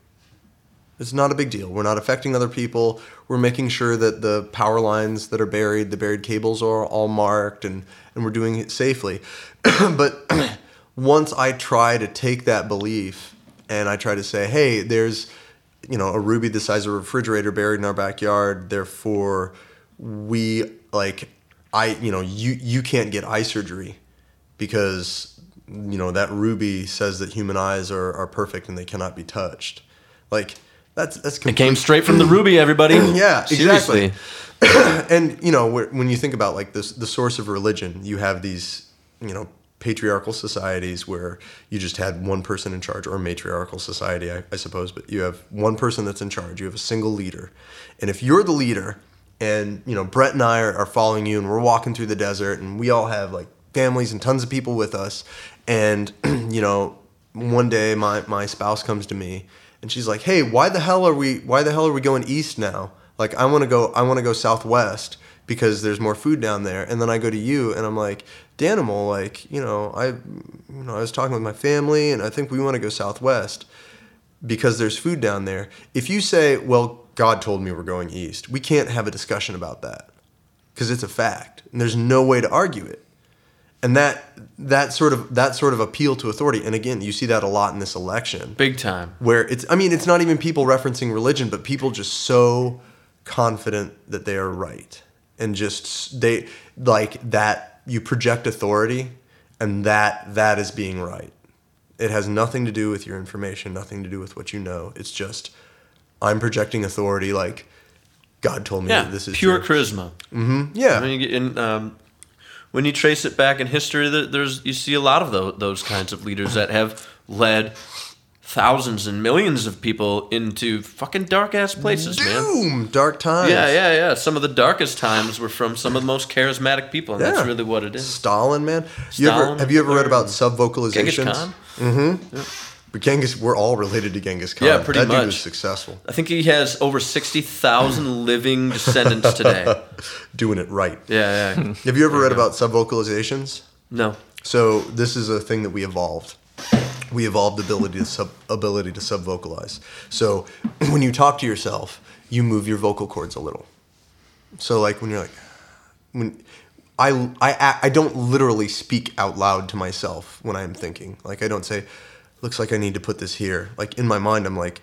It's not a big deal. We're not affecting other people. We're making sure that the power lines that are buried, the buried cables are all marked and, and we're doing it safely. but once I try to take that belief and I try to say, hey, there's you know, a ruby the size of a refrigerator buried in our backyard, therefore we like I you know, you you can't get eye surgery because you know that ruby says that human eyes are, are perfect and they cannot be touched. Like that's that's It came straight from the ruby, everybody. yeah, exactly. and you know, when you think about like this, the source of religion, you have these, you know, patriarchal societies where you just had one person in charge, or matriarchal society, I, I suppose. But you have one person that's in charge. You have a single leader, and if you're the leader, and you know, Brett and I are, are following you, and we're walking through the desert, and we all have like families and tons of people with us, and you know, one day my my spouse comes to me and she's like, "Hey, why the hell are we why the hell are we going east now? Like I want to go I want to go southwest because there's more food down there." And then I go to you and I'm like, "Danimal, like, you know, I you know, I was talking with my family and I think we want to go southwest because there's food down there." If you say, "Well, God told me we're going east." We can't have a discussion about that because it's a fact and there's no way to argue it and that that sort of that sort of appeal to authority and again you see that a lot in this election Big time. where it's i mean it's not even people referencing religion but people just so confident that they are right and just they like that you project authority and that that is being right it has nothing to do with your information nothing to do with what you know it's just i'm projecting authority like god told me Yeah, that this is pure true. charisma. yeah I mean, in, um, when you trace it back in history, there's you see a lot of those, those kinds of leaders that have led thousands and millions of people into fucking dark ass places, man. doom dark times Yeah, yeah, yeah. Some of the darkest times were from some of the most charismatic people, and Yeah. that's really what it is. Stalin, man. You ever, have you ever read about sub Genghis vocalizations? Khan. Mm-hmm. But Genghis, we're all related to Genghis Khan. Yeah, pretty that Dude was much. successful, I think he has over sixty thousand living descendants today. doing it right. Yeah, yeah. Have you ever read about sub vocalizations? No. So this is a thing that we evolved. We evolved the ability to sub ability to sub vocalize. So when you talk to yourself, you move your vocal cords a little. So like when you're like, when I I I don't literally speak out loud to myself when I'm thinking. Like I don't say, looks like I need to put this here. Like in my mind, I'm like,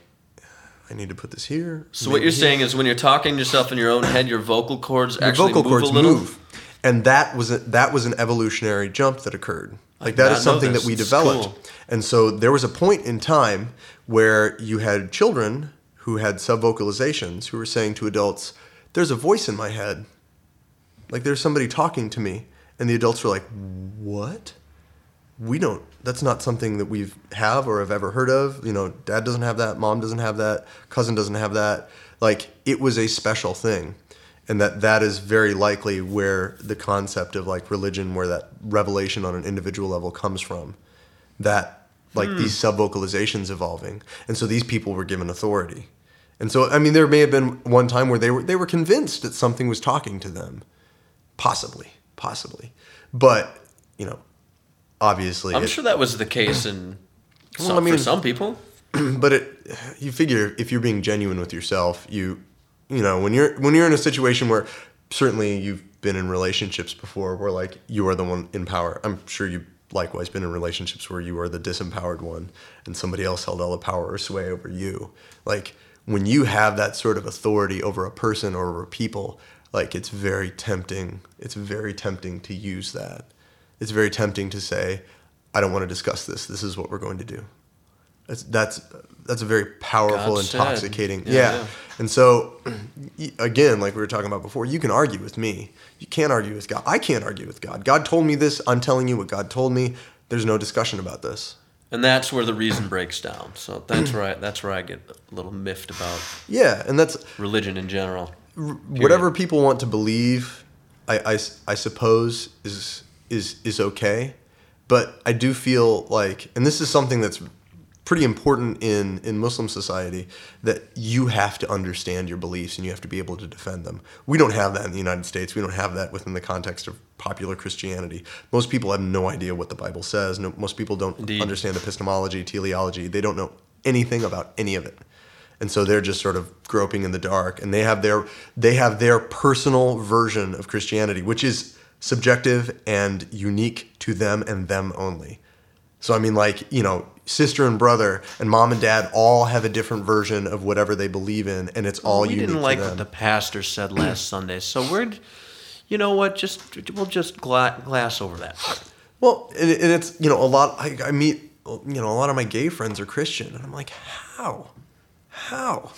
I need to put this here. So what you're saying is, when you're talking to yourself in your own head, your vocal cords your actually vocal move cords a little. move, and that was a, that was an evolutionary jump that occurred. Like that is something that we developed, cool. and so there was a point in time where you had children who had sub vocalizations who were saying to adults, "There's a voice in my head, like there's somebody talking to me," and the adults were like, "What?" we don't that's not something that we've have or have ever heard of you know dad doesn't have that mom doesn't have that cousin doesn't have that like it was a special thing and that that is very likely where the concept of like religion where that revelation on an individual level comes from that like hmm. these sub vocalizations evolving. And so these people were given authority. And so i mean there may have been one time where they were they were convinced that something was talking to them. Possibly. Possibly. But you know obviously I'm it- sure that was the case in Well, some, I mean- for some people. but it you figure if you're being genuine with yourself you you know when you're when you're in a situation where certainly you've been in relationships before where like you are the one in power. I'm sure you've likewise been in relationships where you are the disempowered one and somebody else held all the power or sway over you. Like when you have that sort of authority over a person or over people like it's very tempting it's very tempting to use that. It's very tempting to say i don't want to discuss this. This is what we're going to do that's that's that's a very powerful, God intoxicating. Yeah, Yeah. yeah. And so, again, like we were talking about before, you can argue with me. You can't argue with God. I can't argue with God. God told me this. I'm telling you what God told me. There's no discussion about this. And that's where the reason breaks down. So that's where I, that's where I get a little miffed about Yeah, and that's religion in general. whatever people want to believe. I I suppose is is is okay, but I do feel like, and this is something that's pretty important in in Muslim society that you have to understand your beliefs and you have to be able to defend them. We don't have that in the United States. We don't have that within the context of popular Christianity. Most people have no idea what the Bible says. No, most people don't Indeed. understand epistemology, teleology. They don't know anything about any of it. And so they're just sort of groping in the dark and they have their they have their personal version of Christianity, which is subjective and unique to them and them only. So I mean, like you know, sister and brother and mom and dad all have a different version of whatever they believe in, and it's all we didn't like what the pastor said last Sunday, so we're, you know what? Just we'll just gla- glass over that. Well, and, and it's you know a lot. I, I meet you know a lot of my gay friends are Christian, and I'm like, how, how,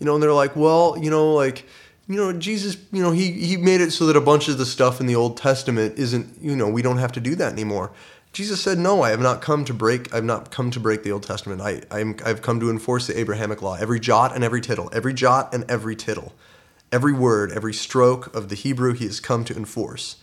you know, and they're like, well, you know, like you know, Jesus, you know, he he made it so that a bunch of the stuff in the Old Testament isn't, you know, we don't have to do that anymore. Jesus said, "No, I have not come to break. I've not come to break the Old Testament. I, I'm, I've come to enforce the Abrahamic law. Every jot and every tittle, every jot and every tittle, every word, every stroke of the Hebrew, he has come to enforce."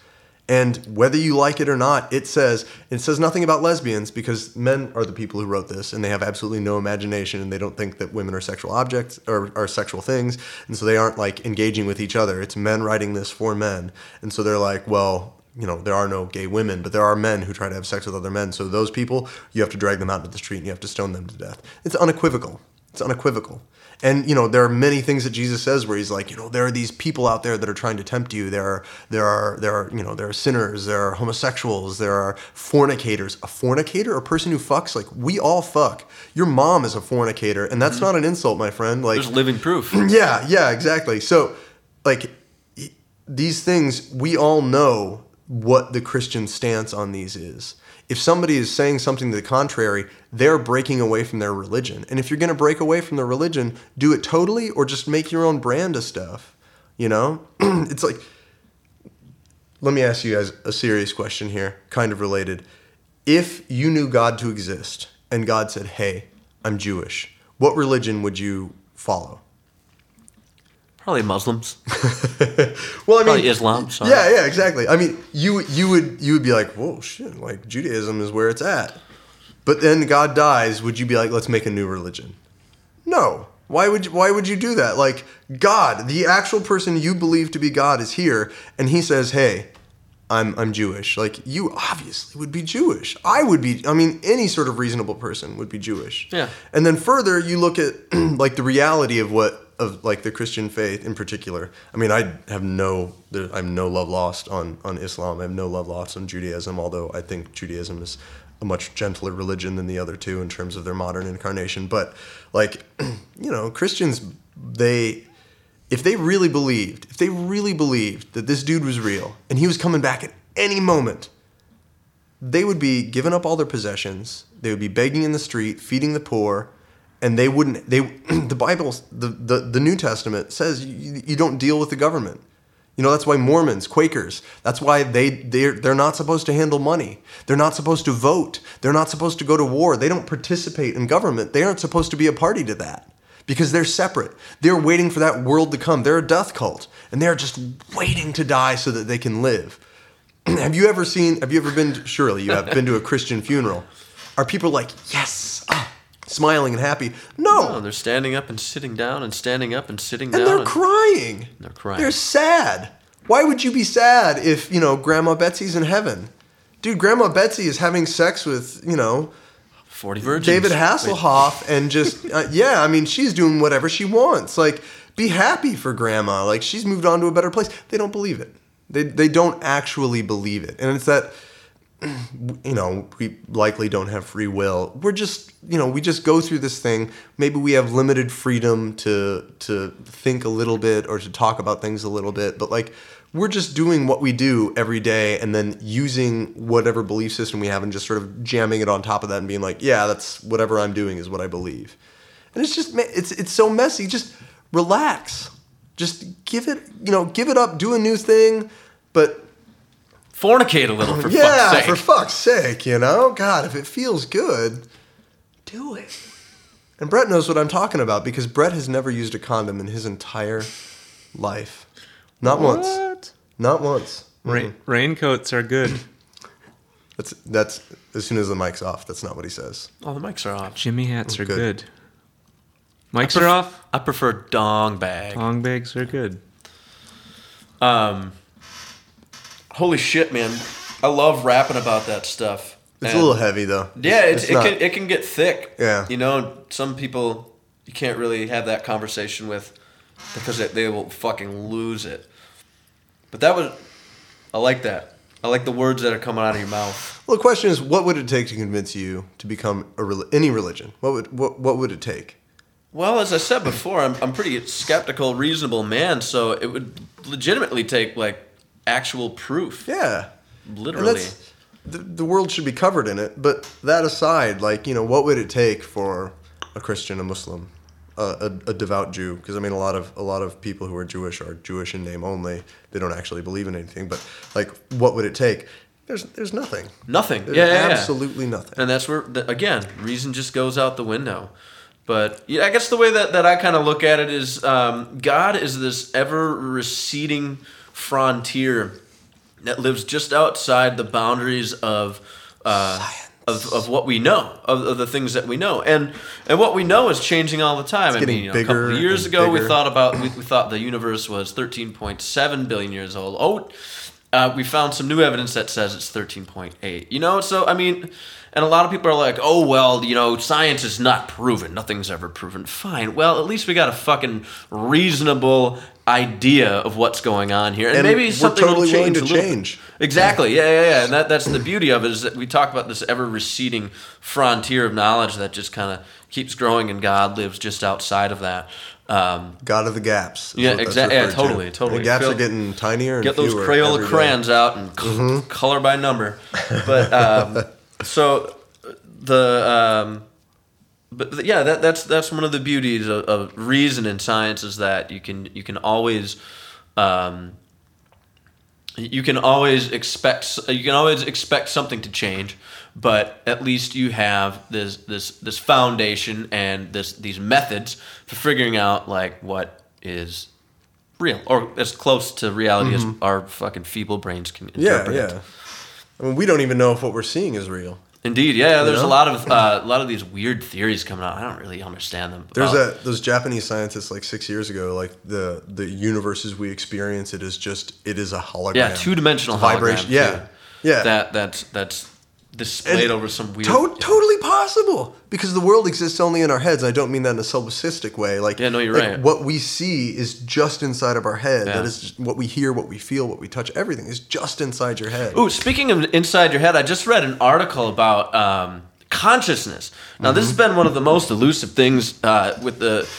And whether you like it or not, it says it says nothing about lesbians because men are the people who wrote this, and they have absolutely no imagination, and they don't think that women are sexual objects or are sexual things, and so they aren't like engaging with each other. It's men writing this for men, and so they're like, well, you know, there are no gay women, but there are men who try to have sex with other men. So those people, you have to drag them out into the street and you have to stone them to death. It's unequivocal. It's unequivocal. And you know, there are many things that Jesus says where he's like, you know, there are these people out there that are trying to tempt you. There are there are there are, you know, there are sinners, there are homosexuals, there are fornicators. A fornicator, a person who fucks, like we all fuck. Your mom is a fornicator, and that's mm-hmm. not an insult, my friend. Like There's living proof. yeah, yeah, exactly. So, like, these things, we all know what the Christian stance on these is. If somebody is saying something to the contrary, they're breaking away from their religion. And if you're going to break away from their religion, do it totally or just make your own brand of stuff. You know? it's like, let me ask you guys a serious question here, kind of related. If you knew God to exist and God said, hey, I'm Jewish, what religion would you follow? Probably Muslims. Well, I mean, Probably Islam. Sorry. yeah, yeah, exactly. I mean, you you would you would be like, whoa, shit, like Judaism is where it's at. But then God dies. Would you be like, let's make a new religion? No. Why would you, why would you do that? Like God, the actual person you believe to be God, is here, and He says, hey. I'm, I'm Jewish. Like you obviously would be Jewish. I would be. I mean, any sort of reasonable person would be Jewish. Yeah. And then further, you look at like the reality of what of like the Christian faith in particular. I mean, I have no I have no love lost on on Islam. I have no love lost on Judaism. Although I think Judaism is a much gentler religion than the other two in terms of their modern incarnation. But like, you know, Christians they if they really believed, if they really believed that this dude was real and he was coming back at any moment, they would be giving up all their possessions. They would be begging in the street, feeding the poor, and they wouldn't. They the Bible, the the, the New Testament says you, you don't deal with the government. You know that's why Mormons, Quakers, that's why they they're they're not supposed to handle money. They're not supposed to vote. They're not supposed to go to war. They don't participate in government. They aren't supposed to be a party to that because they're separate. They're waiting for that world to come. They're a death cult, and they're just waiting to die so that they can live. have you ever seen? Have you ever been? to, Surely you have been to a Christian funeral. Are people like yes, ah, smiling and happy? No, Oh, they're standing up and sitting down and standing up and sitting down. and down. they're crying. They're crying. They're sad. Why would you be sad if you know Grandma Betsy's in heaven? Dude, Grandma Betsy is having sex with you know Forty virgins. David Wait, Hasselhoff and just uh, yeah, I mean she's doing whatever she wants. Like be happy for grandma. Like she's moved on to a better place. They don't believe it. They they don't actually believe it. And it's that you know, we likely don't have free will. We're just, you know, we just go through this thing. Maybe we have limited freedom to to think a little bit or to talk about things a little bit, but like we're just doing what we do every day and then using whatever belief system we have and just sort of jamming it on top of that and being like, yeah, that's whatever I'm doing is what I believe. And it's just it's it's so messy. Just relax. Just give it, you know, give it up, do a new thing, but Fornicate a little for yeah, fuck's sake. for fuck's sake, you know? God, if it feels good, do it. And Brett knows what I'm talking about because Brett has never used a condom in his entire life. Not once. Not once. Rain, raincoats are good. That's that's as soon as the mic's off, that's not what he says. oh, the mics are off. Jimmy hats are Good. good. Mics are off. I prefer dong bag. Dong bags are good. Um, holy shit, man! I love rapping about that stuff. It's And- a little heavy though. Yeah, it's, it not- can it can get thick. Yeah. You know, some people you can't really have that conversation with because they, they will fucking lose it. But that was, I like that. I like the words that are coming out of your mouth. Well, the question is, what would it take to convince you to become a any religion? What would what what would it take? Well, as I said before, I'm I'm pretty skeptical, reasonable man. So it would legitimately take like actual proof. Yeah. Literally. the, the world should be covered in it. But that aside, like you know, what would it take for a Christian, a Muslim, a, a, devout Jew? Because I mean, a lot of a lot of people who are Jewish are Jewish in name only. They don't actually believe in anything. But like, what would it take? There's there's nothing. Nothing. There's yeah, yeah, yeah. absolutely nothing. And that's where, the, again, reason just goes out the window. But yeah, I guess the way that, that I kind of look at it is um, God is this ever receding frontier that lives just outside the boundaries of. Uh, of, of what we know, of, of the things that we know, and and what we know is changing all the time. I mean, you know, a couple of years ago, we thought about we, we thought the universe was 13.7 billion years old. Oh, uh, we found some new evidence that says it's 13.8. You know, so I mean, and a lot of people are like, oh, well, you know, science is not proven. Nothing's ever proven. Fine. Well, at least we got a fucking reasonable idea of what's going on here. And, And maybe something totally will willing change to little bit. change. Exactly. Yeah, yeah, yeah. And that, that's the beauty of it is that we talk about this ever receding frontier of knowledge that just kind of keeps growing and God lives just outside of that. Um, God of the gaps. Yeah, what that's exact- yeah, referred to. totally, totally. The gaps Feel- are getting tinier and get those Crayola crayons out and c- color by number. But um, so the um, but yeah, that, that's that's one of the beauties of, of reason in science is that you can you can always um, you can always expect you can always expect something to change, but at least you have this this this foundation and this these methods for figuring out like what is real or as close to reality as our fucking feeble brains can Mm-hmm. Yeah, interpret it. I mean, we don't even know if what we're seeing is real. Indeed, yeah. There's know? a lot of uh, a lot of these weird theories coming out. I don't really understand them. There's a those Japanese scientists like six years ago, like the the universes we experience, it is just it is a hologram. yeah two dimensional vibration. Yeah, yeah. That that's that's displayed And over some weird. To- totally possible because the world exists only in our heads. I don't mean that in a solipsistic way. Like, Yeah, no, you're like, right. What we see is just inside of our head. Yeah. That is what we hear, what we feel, what we touch. Everything is just inside your head. Ooh, speaking of inside your head, I just read an article about um, consciousness. Now, this has been one of the most elusive things uh, with the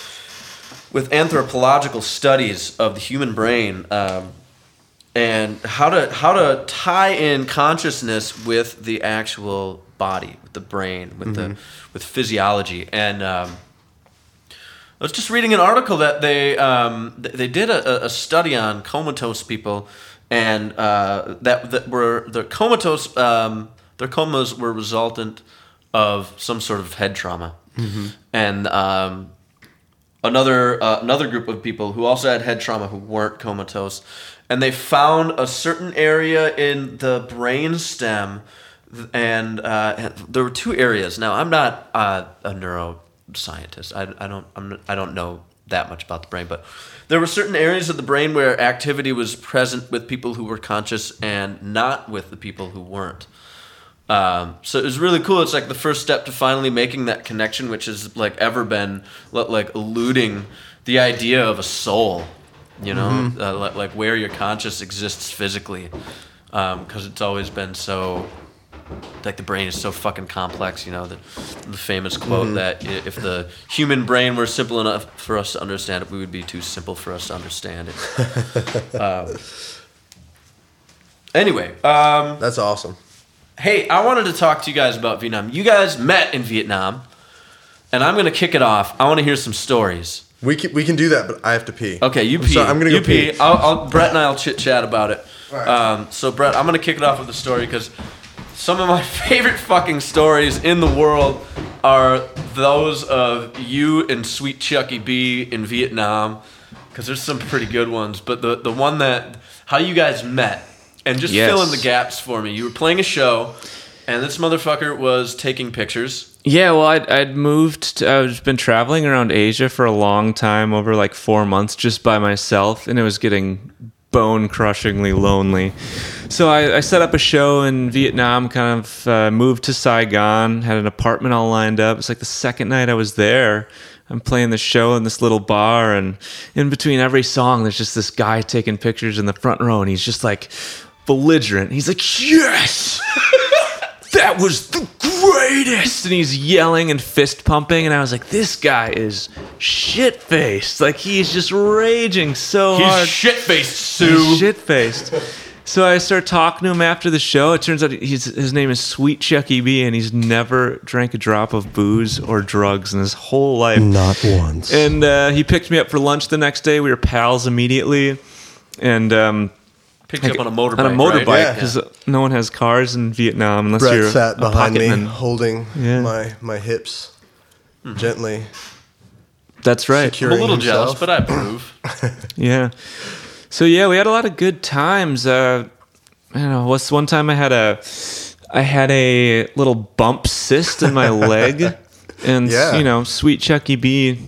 with anthropological studies of the human brain, um, and how to how to tie in consciousness with the actual body, with the brain, with the with physiology, and. Um, I was just reading an article that they um, they did a, a study on comatose people, and uh, that that were the comatose um, their comas were resultant of some sort of head trauma, and um, another uh, another group of people who also had head trauma who weren't comatose, and they found a certain area in the brain stem, and uh, there were two areas. Now I'm not uh, a neuroscientist. I, I don't I'm, I don't know that much about the brain, but there were certain areas of the brain where activity was present with people who were conscious and not with the people who weren't. Um, so it was really cool. It's like the first step to finally making that connection, which has like ever been like eluding the idea of a soul, you know, mm-hmm. uh, like where your conscious exists physically, because um, it's always been so like the brain is so fucking complex. You know, the, the famous quote mm-hmm. that if the human brain were simple enough for us to understand it, we would be too simple for us to understand it. um, anyway, um, that's awesome. Hey, I wanted to talk to you guys about Vietnam. You guys met in Vietnam, and I'm gonna kick it off. I want to hear some stories. We can, we can do that, but I have to pee. Okay, you pee. I'm, I'm gonna go you pee. pee. I'll, I'll, Brett and I'll chit chat about it. Right. Um, so Brett, I'm gonna kick it off with a story because some of my favorite fucking stories in the world are those of you and Sweet Chucky B in Vietnam, because there's some pretty good ones. But the the one that how you guys met and just yes. fill in the gaps for me. You were playing a show, and this motherfucker was taking pictures. Yeah, well, I'd, I'd moved. To, I've been traveling around Asia for a long time, over like four months, just by myself, and it was getting bone crushingly lonely. So I, I, set up a show in Vietnam, kind of uh, moved to Saigon, had an apartment all lined up. It's like the second night I was there. I'm playing the show in this little bar, and in between every song, there's just this guy taking pictures in the front row, and he's just like belligerent. He's like, Yes! that was the greatest. And he's yelling and fist pumping and i was like this guy is shit faced like he's just raging so he's hard. shit faced sue. shit faced so i start talking to him after the show. It turns out he's, his name is sweet chucky b and he's never drank a drop of booze or drugs in his whole life. Not once. And uh, he picked me up for lunch the next day. We were pals immediately. And um, Picked like, up on a motorbike. On a motorbike, because right? yeah. no one has cars in Vietnam unless Brett you're sat behind me, man. holding yeah. my my hips mm-hmm. gently. That's right. I'm a little himself. jealous, but I approve. yeah. So yeah, we had a lot of good times. Uh, I don't know. What's one time I had a I had a little bump cyst in my leg, and yeah. you know, sweet Chucky B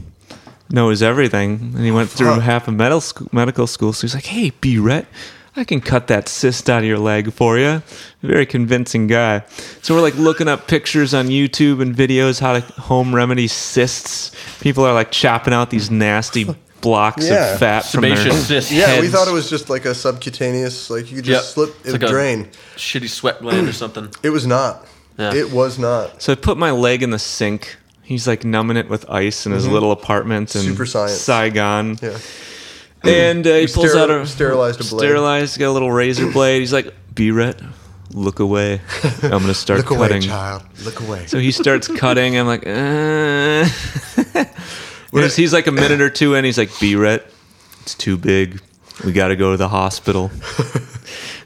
knows everything, and he went through huh. half of medical school, medical school. So he's like, "Hey, B. Rhett, I can cut that cyst out of your leg for you. Very convincing guy. So we're like looking up pictures on YouTube and videos how to home remedy cysts. People are like chopping out these nasty blocks yeah. of fat from their cysts. Yeah, we thought it was just like a subcutaneous, like you could just yep. slip it like drain. Shitty sweat gland or something. It was not. Yeah. It was not. So I put my leg in the sink. He's like numbing it with ice in his mm-hmm. little apartment in Super science. Saigon. Yeah. And uh, he pulls out a sterilized a blade. Sterilized, got a little razor blade. He's like, "Be Rhett, look away. I'm gonna start look cutting." Away, child. Look away. So he starts cutting. I'm like, uh. he's like a minute or two in. He's like, "B Rhett, it's too big. We got to go to the hospital."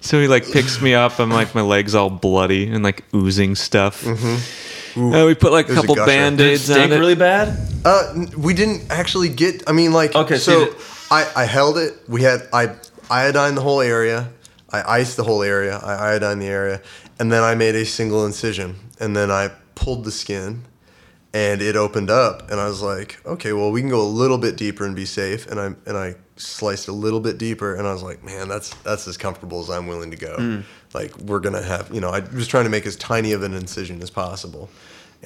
so he like picks me up. I'm like, my legs all bloody and like oozing stuff. Mm-hmm. uh, we put like a couple band aids on it. really bad? Uh, we didn't actually get. I mean, like, okay, so. so I, I held it. We had I iodine the whole area. I iced the whole area. I iodine the area, and then I made a single incision, and then I pulled the skin, and it opened up, and I was like, okay, well we can go a little bit deeper and be safe, and I and I sliced a little bit deeper, and I was like, man, that's that's as comfortable as I'm willing to go. Mm. Like we're gonna have, you know, I was trying to make as tiny of an incision as possible.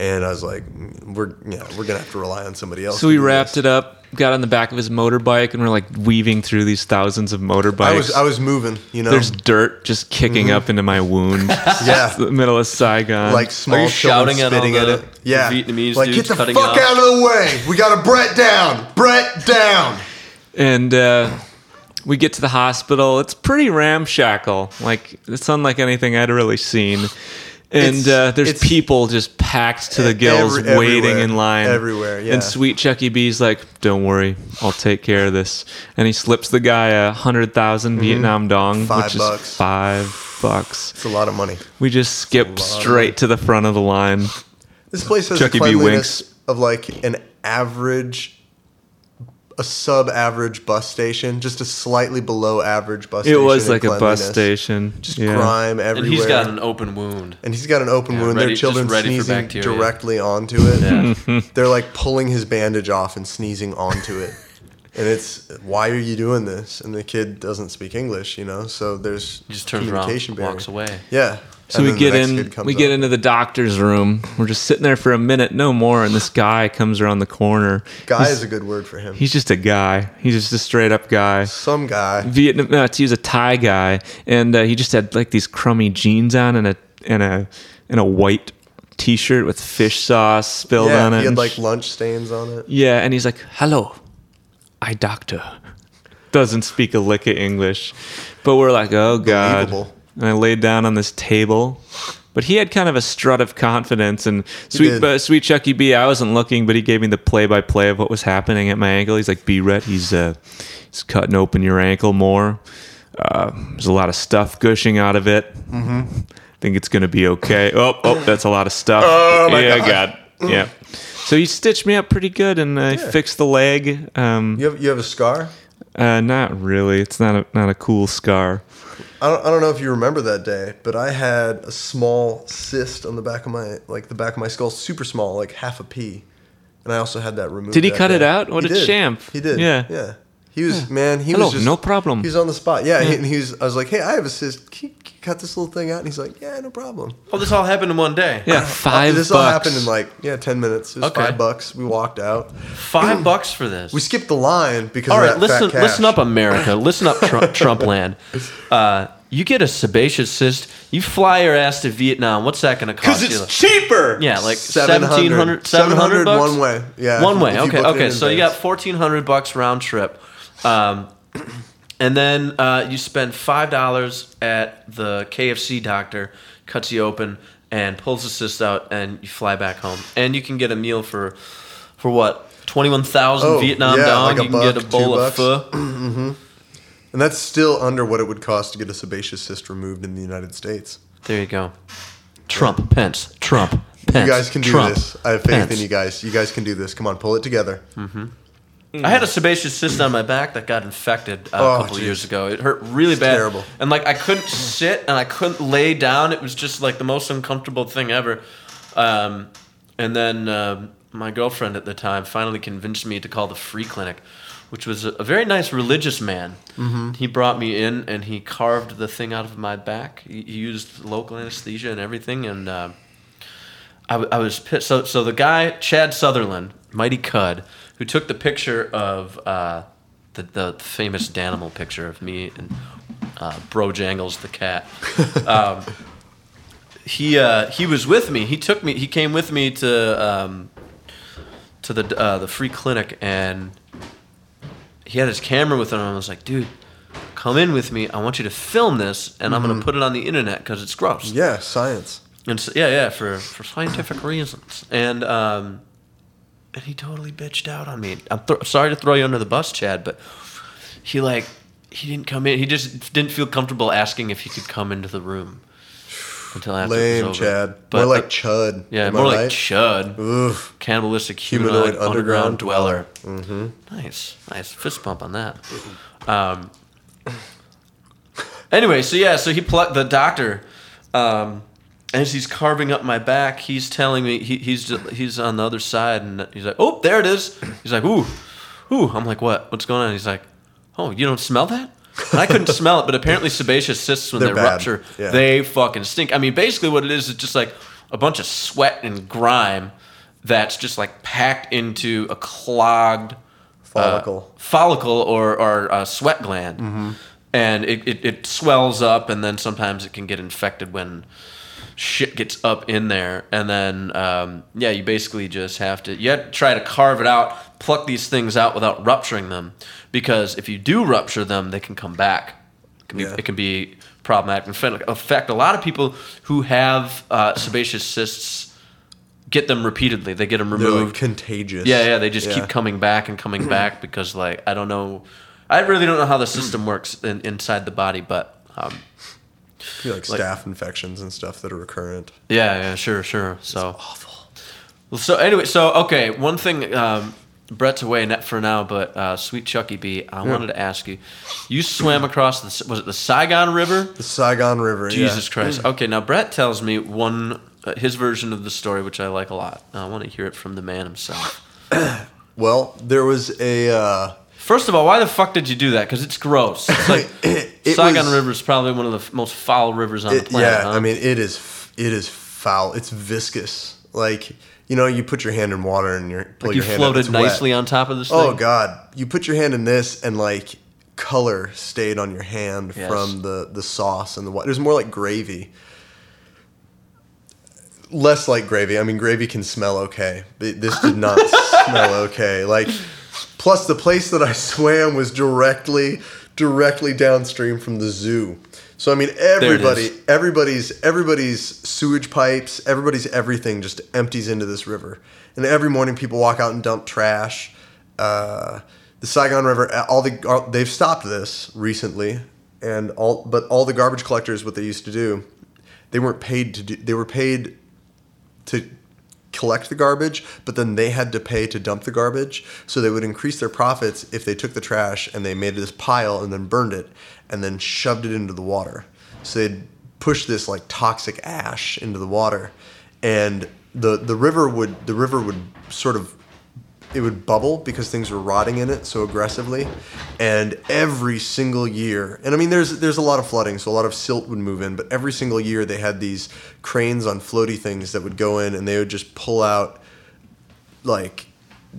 And I was like, we're yeah, we're gonna have to rely on somebody else. So we wrapped this. it up, got on the back of his motorbike, and we're like weaving through these thousands of motorbikes. I was I was moving, you know. There's dirt just kicking mm-hmm. up into my wound. yeah, the middle of Saigon. Like small shouting at, all the, it. Yeah, the Vietnamese like get the fuck out of the way. We got a Brett down. Brett down. And uh, we get to the hospital. It's pretty ramshackle. Like it's unlike anything I'd really seen and uh, there's people just packed to the gills every, waiting in line. Everywhere yeah. And sweet chucky b's like don't worry i'll take care of this. And he slips the guy a hundred thousand mm-hmm. vietnam dong five which bucks. is five bucks. It's a lot of money. We just skip straight to the front of the line. This place has chucky a cleanliness of like an average a sub-average bus station, just a slightly below average bus It station. It was like a bus station. Just yeah. grime everywhere. And he's got an open wound. And he's got an open Yeah, wound. ready- Their children sneezing directly onto it. Yeah. They're like pulling his bandage off and sneezing onto it. And it's why are you doing this? And the kid doesn't speak English, you know. So there's He just turns around, communication barrier. walks away. Yeah. So we get in, we get up. into the doctor's room. We're just sitting there for a minute, no more, and this guy comes around the corner. Guy he's, is a good word for him. he's just a guy. He's just a straight up guy. Some guy. Vietnam, no, he was a Thai guy, and uh, he just had like these crummy jeans on and a and a and a white T-shirt with fish sauce spilled Yeah, on it. he had and like lunch stains on it. yeah, and he's like, "Hello, I doctor." Doesn't speak a lick of English, but we're like, "Oh God!" Believable. And I laid down on this table, but he had kind of a strut of confidence. And sweet, uh, sweet Chucky B, I wasn't looking, but he gave me the play-by-play of what was happening at my ankle. He's like, "B, Rhett, he's uh, he's cutting open your ankle more. Uh, there's a lot of stuff gushing out of it. Mm-hmm. Think it's gonna be okay. Oh, oh, that's a lot of stuff. Oh, my yeah, God. God. Yeah. So he stitched me up pretty good and uh, fixed the leg. Um, You have you have a scar? uh, not really. It's not a not a cool scar. I don't, I don't know if you remember that day, but I had a small cyst on the back of my like the back of my skull, super small, like half a pea, and I also had that removed. Did he cut it out? What He a did. champ. He did. Yeah. yeah. He was man. He Hello, was just no problem. He was on the spot. Yeah, He, and he was. I was like, hey, I have a cyst. Can you, can you cut this little thing out? And he's like, yeah, no problem. Oh, this all happened in one day. Yeah, five this bucks. all happened in like yeah, ten minutes. It was Okay. five bucks. We walked out. Five bucks for this. We skipped the line because all right. of right, that fat listen, cash. listen up, America. Listen up, Trump, Trump land. Uh, you get a sebaceous cyst. You fly your ass to Vietnam. What's that going to cost you? cheaper. Yeah, like 700. 1700 700 bucks? one way. Yeah, One way. Okay, okay. in So you got 1400 bucks round trip. Um, and then uh, you spend $5 at the KFC doctor, cuts you open and pulls the cyst out and you fly back home. And you can get a meal for for what? 21,000 Oh, Vietnam yeah, dong. like a you can get a bowl of bucks. pho. And that's still under what it would cost to get a sebaceous cyst removed in the United States. There you go. Trump, Pence, Trump, Pence. You guys can do Trump, this. I have faith Pence. in you guys. You guys can do this. Come on, pull it together. I had a sebaceous cyst on my back that got infected uh, Oh, a couple of jeez. years ago. It hurt really bad. terrible. And like I couldn't sit and I couldn't lay down. It was just like the most uncomfortable thing ever. Um, and then um my girlfriend at the time finally convinced me to call the free clinic, which was a, a very nice religious man. Mm-hmm. He brought me in and he carved the thing out of my back. He, he used local anesthesia and everything. And uh, I, I was pissed. So, so the guy, Chad Sutherland, Mighty Cud, who took the picture of uh, the, the famous Danimal picture of me and uh, Bro Jangles the cat. Um, he uh, he was with me. He took me. He came with me to um, to the uh, the free clinic, and he had his camera with him. And I was like, dude, come in with me. I want you to film this, and I'm gonna put it on the internet because it's gross. Yeah, science. And so, yeah, yeah, for for scientific reasons. And um, and he totally bitched out on me. I'm th- sorry to throw you under the bus, Chad, but he like he didn't come in. He just didn't feel comfortable asking if he could come into the room until after Lame, it was over. Chad. But, more like uh, Chud. yeah, Am more like right? Chud, Oof. cannibalistic Humanoid humanoid, underground, underground dweller. Mm-hmm. Nice, nice fist bump on that. Um, anyway, so yeah, so he plucked the doctor. Um, as he's carving up my back, he's telling me he, he's he's on the other side, and he's like, "Oh, there it is." He's like, "Ooh, ooh." I'm like, "What? What's going on?" He's like, "Oh, you don't smell that?" And I couldn't smell it, but apparently sebaceous cysts when They're they bad. rupture, Yeah. they fucking stink. I mean, basically, what it is is just like a bunch of sweat and grime that's just like packed into a clogged Follicle. uh, follicle or, or a sweat gland. And it, it, it swells up, and then sometimes it can get infected when shit gets up in there. And then, um, yeah, you basically just have to, you have to try to carve it out, pluck these things out without rupturing them. Because if you do rupture them, they can come back. It can be, Yeah. it can be problematic. In fact, affect a lot of people who have uh, sebaceous cysts. Get them repeatedly. They get them removed. like contagious. Yeah, yeah, they just Yeah. keep coming back and coming back because, like, I don't know, I really don't know how the system works in, inside the body, but um, Be like staph infections and stuff that are recurrent. yeah, yeah, sure, sure. So awful. Well, so anyway, so okay, one thing um, Brett's away net for now, but uh, sweet Chucky B, I wanted to ask you. You swam across the was it the Saigon River? The Saigon River. yeah. Jesus Christ. Okay, now Brett tells me one uh, his version of the story, which I like a lot. I want to hear it from the man himself. Well, there was a. Uh, First of all, why the fuck did you do that? Because it's gross. It's like It Saigon was- River is probably one of the f- most foul rivers on the planet. yeah, huh? I mean, it is it is foul. It's viscous. Like you know, you put your hand in water and you're pull like you your hand up, floated it's wet. nicely on top of this oh, thing. Oh God! You put your hand in this, and like color stayed on your hand Yes. from the the sauce and the water. It was more like gravy. Less like gravy. I mean, gravy can smell okay. But This did not smell okay. Like, plus the place that I swam was directly directly downstream from the zoo. So I mean, everybody, everybody's everybody's sewage pipes, everybody's everything just empties into this river. And every morning, people walk out and dump trash. Uh, the Saigon River, all the all, they've stopped this recently, and all but all the garbage collectors, what they used to do, they weren't paid to do. They were paid to collect the garbage, but then they had to pay to dump the garbage. So they would increase their profits if they took the trash and they made this pile and then burned it and then shoved it into the water. So they'd push this like toxic ash into the water, and the the river would the river would sort of it would bubble because things were rotting in it so aggressively and every single year and i mean there's there's a lot of flooding so a lot of silt would move in but every single year they had these cranes on floaty things that would go in and they would just pull out like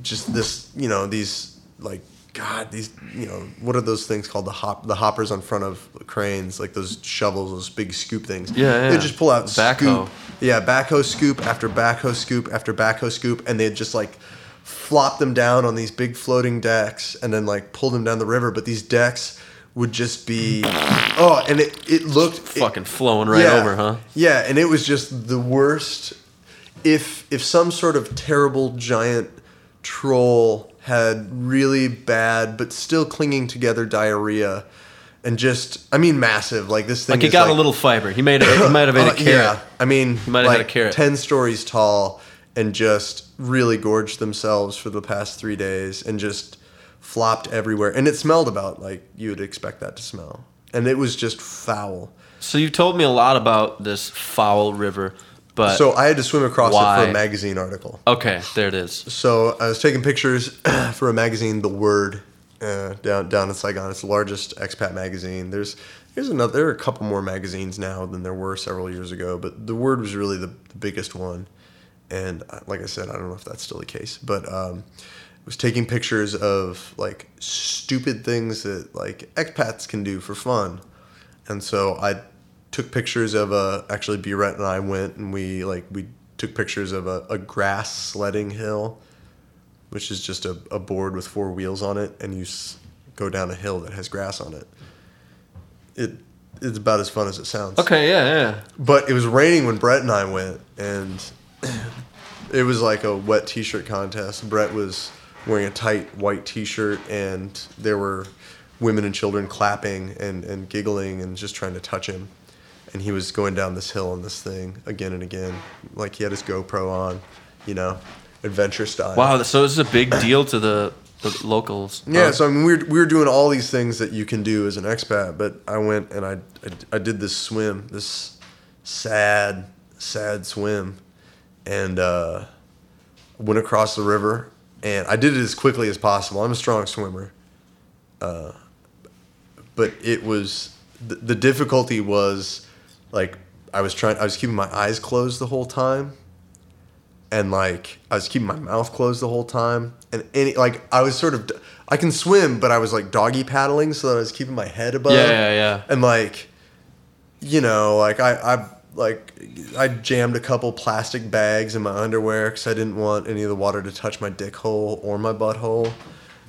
just this you know these like god these you know what are those things called the hop the hoppers on front of cranes like those shovels those big scoop things Yeah, yeah. they just pull out Backhoe. scoop yeah backhoe scoop after backhoe scoop after backhoe scoop and they'd just like flop them down on these big floating decks and then like pull them down the river but these decks would just be oh and it, it looked it- Fucking flowing right yeah. over, huh? Yeah, and it was just the worst. If if some sort of terrible giant troll had really bad but still clinging together diarrhea, and just I mean massive like this thing. Like he got like, a little fiber. He made it. He might have made a uh, carrot. Yeah, I mean, he might have like had a carrot. ten stories tall, and just really gorged themselves for the past three days, and just flopped everywhere. And it smelled about like you would expect that to smell, and it was just foul. So you've told me a lot about this foul river, but So I had to swim across it for a magazine article. okay, there it is. So I was taking pictures for a magazine, The Word, uh, down down in Saigon. It's the largest expat magazine. There's there's another. There are a couple more magazines now than there were several years ago, but The Word was really the, the biggest one. And uh, like I said, I don't know if that's still the case, but um, I was taking pictures of like stupid things that like expats can do for fun. And so I took pictures of a actually B Rhett and I went and we like we took pictures of a, a grass sledding hill, which is just a, a board with four wheels on it, and you s- go down a hill that has grass on it. It it's about as fun as it sounds. Okay, yeah, yeah. But it was raining when Brett and I went, and it was like a wet T-shirt contest. Brett was wearing a tight white T-shirt, and there were women and children clapping and, and giggling and just trying to touch him. And he was going down this hill on this thing again and again, like he had his GoPro on, you know, adventure style. Wow, so this is a big deal to the, the locals. Yeah, huh? so I mean, we were, we were doing all these things that you can do as an expat, but I went and I, I, I did this swim, this sad, sad swim, and uh, went across the river, and I did it as quickly as possible. I'm a strong swimmer, uh, but it was the, the difficulty was like I was trying, I was keeping my eyes closed the whole time, and like I was keeping my mouth closed the whole time, and any like I was sort of I can swim, but I was like doggy paddling, so that I was keeping my head above. Yeah, yeah, yeah. And like, you know, like I I like I jammed a couple plastic bags in my underwear because I didn't want any of the water to touch my dick hole or my butthole.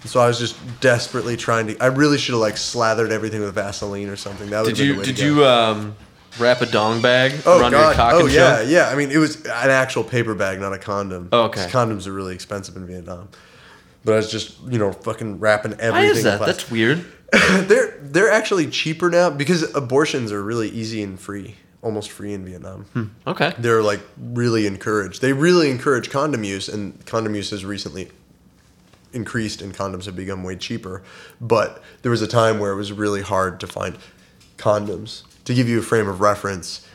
And so I was just desperately trying to. I really should have like slathered everything with Vaseline or something. That would Did have been you did you um, wrap a dong bag Oh around God! your cock oh and yeah, show? yeah. I mean, it was an actual paper bag, not a condom. Oh, okay. Condoms are really expensive in Vietnam. But I was just, you know, fucking wrapping everything. Why is that? That's weird. they're they're actually cheaper now because abortions are really easy and free, almost free in Vietnam. Okay. They're like really encouraged. They really encourage condom use, and condom use has recently increased and condoms have become way cheaper. But there was a time where it was really hard to find condoms. To give you a frame of reference,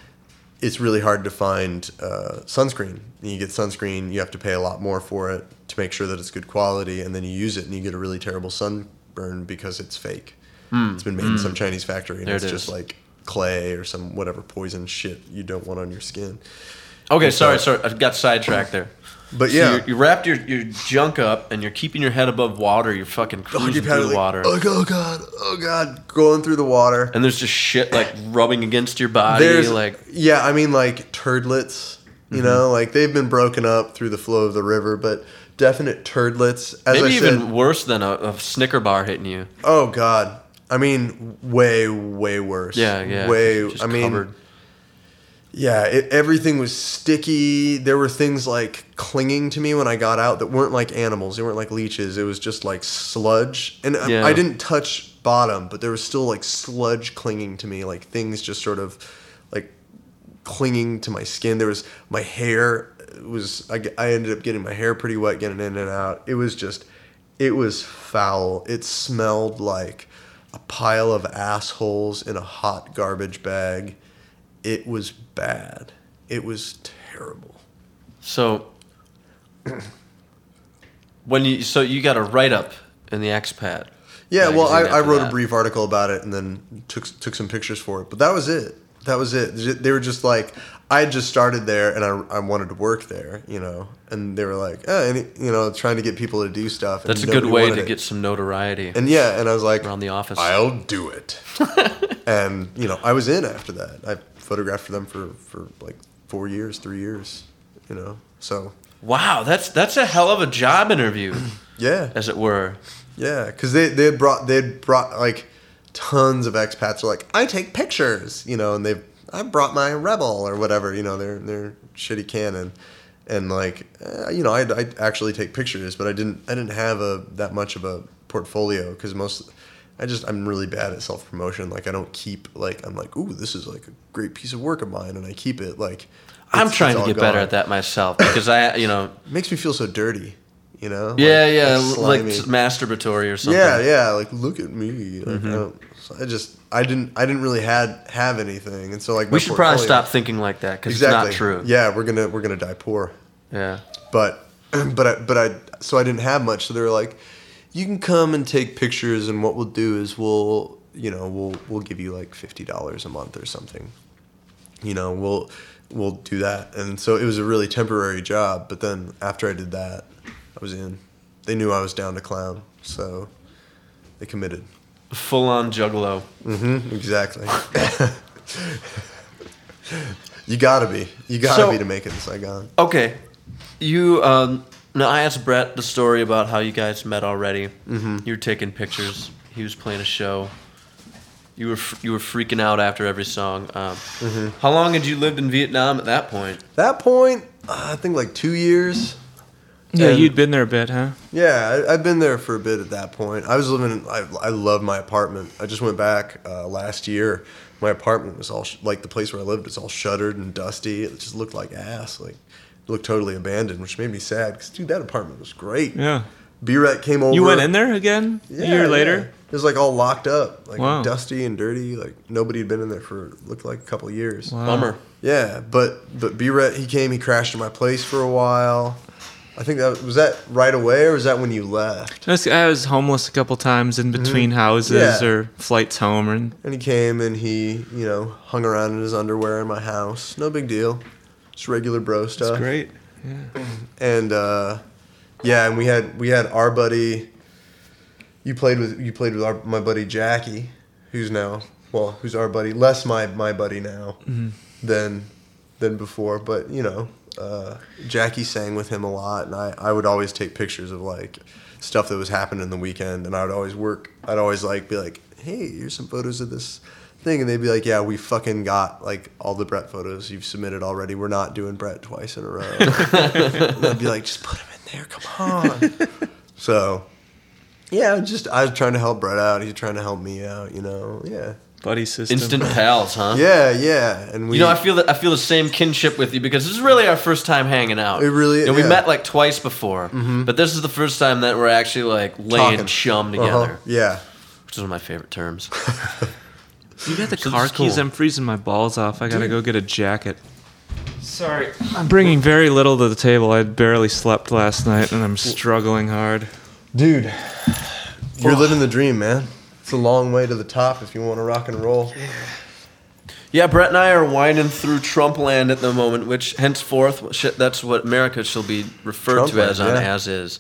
it's really hard to find uh, sunscreen. You get sunscreen, you have to pay a lot more for it to make sure that it's good quality, and then you use it and you get a really terrible sunburn because it's fake. It's been made in some Chinese factory and Hmm. There it's it just like clay or some whatever poison shit you don't want on your skin. Okay, sorry, so- sorry, I got sidetracked there. But yeah, you're, you wrapped your, your junk up and you're keeping your head above water. You're fucking Oh, cruising you through the like, water, Oh, oh god, oh god, going through the water. and there's just shit like rubbing against your body. There's like yeah, I mean like turdlets. You Mm-hmm. know, like they've been broken up through the flow of the river, but definite turdlets. As maybe I even said, worse than a, a Snicker bar hitting you. oh god, I mean way way worse. Yeah, yeah. way. I mean, covered. yeah, it, everything was sticky. There were things like clinging to me when I got out that weren't like animals. They weren't like leeches. It was just like sludge. And I- Yeah. I didn't touch bottom, but there was still like sludge clinging to me, like things just sort of like clinging to my skin. There was my hair was I, I ended up getting my hair pretty wet getting in and out. It was just it was foul. It smelled like a pile of assholes in a hot garbage bag. It was bad. It was terrible. So when you so you got a write up in the expat. Yeah, well, I, I wrote that. a brief article about it and then took took some pictures for it. But that was it. That was it. They were just like, I had just started there and I, I wanted to work there, you know. And they were like, oh, and, you know, trying to get people to do stuff. and That's a good way to it. get some notoriety And yeah, and I was like, around the office. I'll do it. and you know, I was in after that. I photographed for them for for like four years, three years, you know. So wow, that's that's a hell of a job interview, yeah, as it were. yeah, because they they had brought they had brought like tons of expats are like I take pictures, you know, and they I brought my Rebel or whatever, you know, their their shitty Canon. And like, uh, you know, I I actually take pictures, but I didn't I didn't have a that much of a portfolio because most I just I'm really bad at self promotion. Like I don't keep like I'm like, ooh, this is like a great piece of work of mine, and I keep it like. I'm trying to get better at that myself because I, you know, It makes me feel so dirty, you know. yeah, Like, yeah, like like masturbatory or something. Yeah, yeah. Like, look at me. Like, Mm-hmm. I, so I just, I didn't, I didn't really had have anything, and so like, We should probably stop thinking like that because Exactly. it's not true. Yeah, we're gonna, we're gonna die poor. Yeah. But, but I, but I, so I didn't have much. So they were like, you can come and take pictures, and what we'll do is we'll, you know, we'll, we'll give you like fifty dollars a month or something. You know, we'll, we'll do that, and so it was a really temporary job. But then after I did that, I was in. They knew I was down to clown, so they committed. Full on juggalo. Mm-hmm, exactly. you gotta be. You gotta So- be to make it in Saigon. Okay. You um now I asked Brett the story about how you guys met already. Mm-hmm. You were taking pictures. He was playing a show. You were you were freaking out after every song. Um, Mm-hmm. How long had you lived in Vietnam at that point? That point, uh, I think like two years. Yeah, And- you'd been there a bit, huh? Yeah, I, I've been there for a bit at that point. I was living. In, I I love my apartment. I just went back uh, last year. My apartment was all sh- like the place where I lived. It's all shuttered and dusty. It just looked like ass. Like it looked totally abandoned, which made me sad. Cause dude, that apartment was great. Yeah. B-Ret came over. You went in there again a Yeah, year later? yeah. It was like all locked up, like Wow. dusty and dirty. Like nobody had been in there for looked like a couple of years. Wow. Bummer. Yeah, but but B-Ret he came. He crashed in my place for a while. I think that was that right away, or was that when you left? I was, I was homeless a couple times in between houses Mm-hmm. Yeah. or flights home, and And he came and he, you know, hung around in his underwear in my house. No big deal. Just regular bro stuff. That's great. Yeah. And uh, yeah, and we had we had our buddy. You played with you played with our, my buddy Jackie, who's now well, who's our buddy, less my my buddy now than than before. But you know, uh, Jackie sang with him a lot, and I I would always take pictures of like stuff that was happening in the weekend, and I would always work. I'd always like be like, hey, here's some photos of this thing, and they'd be like, yeah, we fucking got like all the Brett photos you've submitted already. We're not doing Brett twice in a row. And I'd be like, just put him in there, come on. so, yeah, just I was trying to help Brett out. He's trying to help me out, you know. Yeah, buddy system. Instant pals, huh? Yeah, yeah. And we You know, I feel that I feel the same kinship with you because this is really our first time hanging out. It really- You know, we yeah. met like twice before, but this is the first time that we're actually like laying Talking. chum Uh-huh, together, Yeah. which is one of my favorite terms. You got the So car keys. cool. I'm freezing my balls off. I gotta go get a jacket. Sorry, I'm bringing very little to the table. I barely slept last night, and I'm struggling hard. Dude, you're living the dream, man. It's a long way to the top if you want to rock and roll. Yeah, Brett and I are winding through Trump land at the moment, which henceforth sh- that's what America shall be referred to Trumpland, as on yeah. Mm-hmm. as is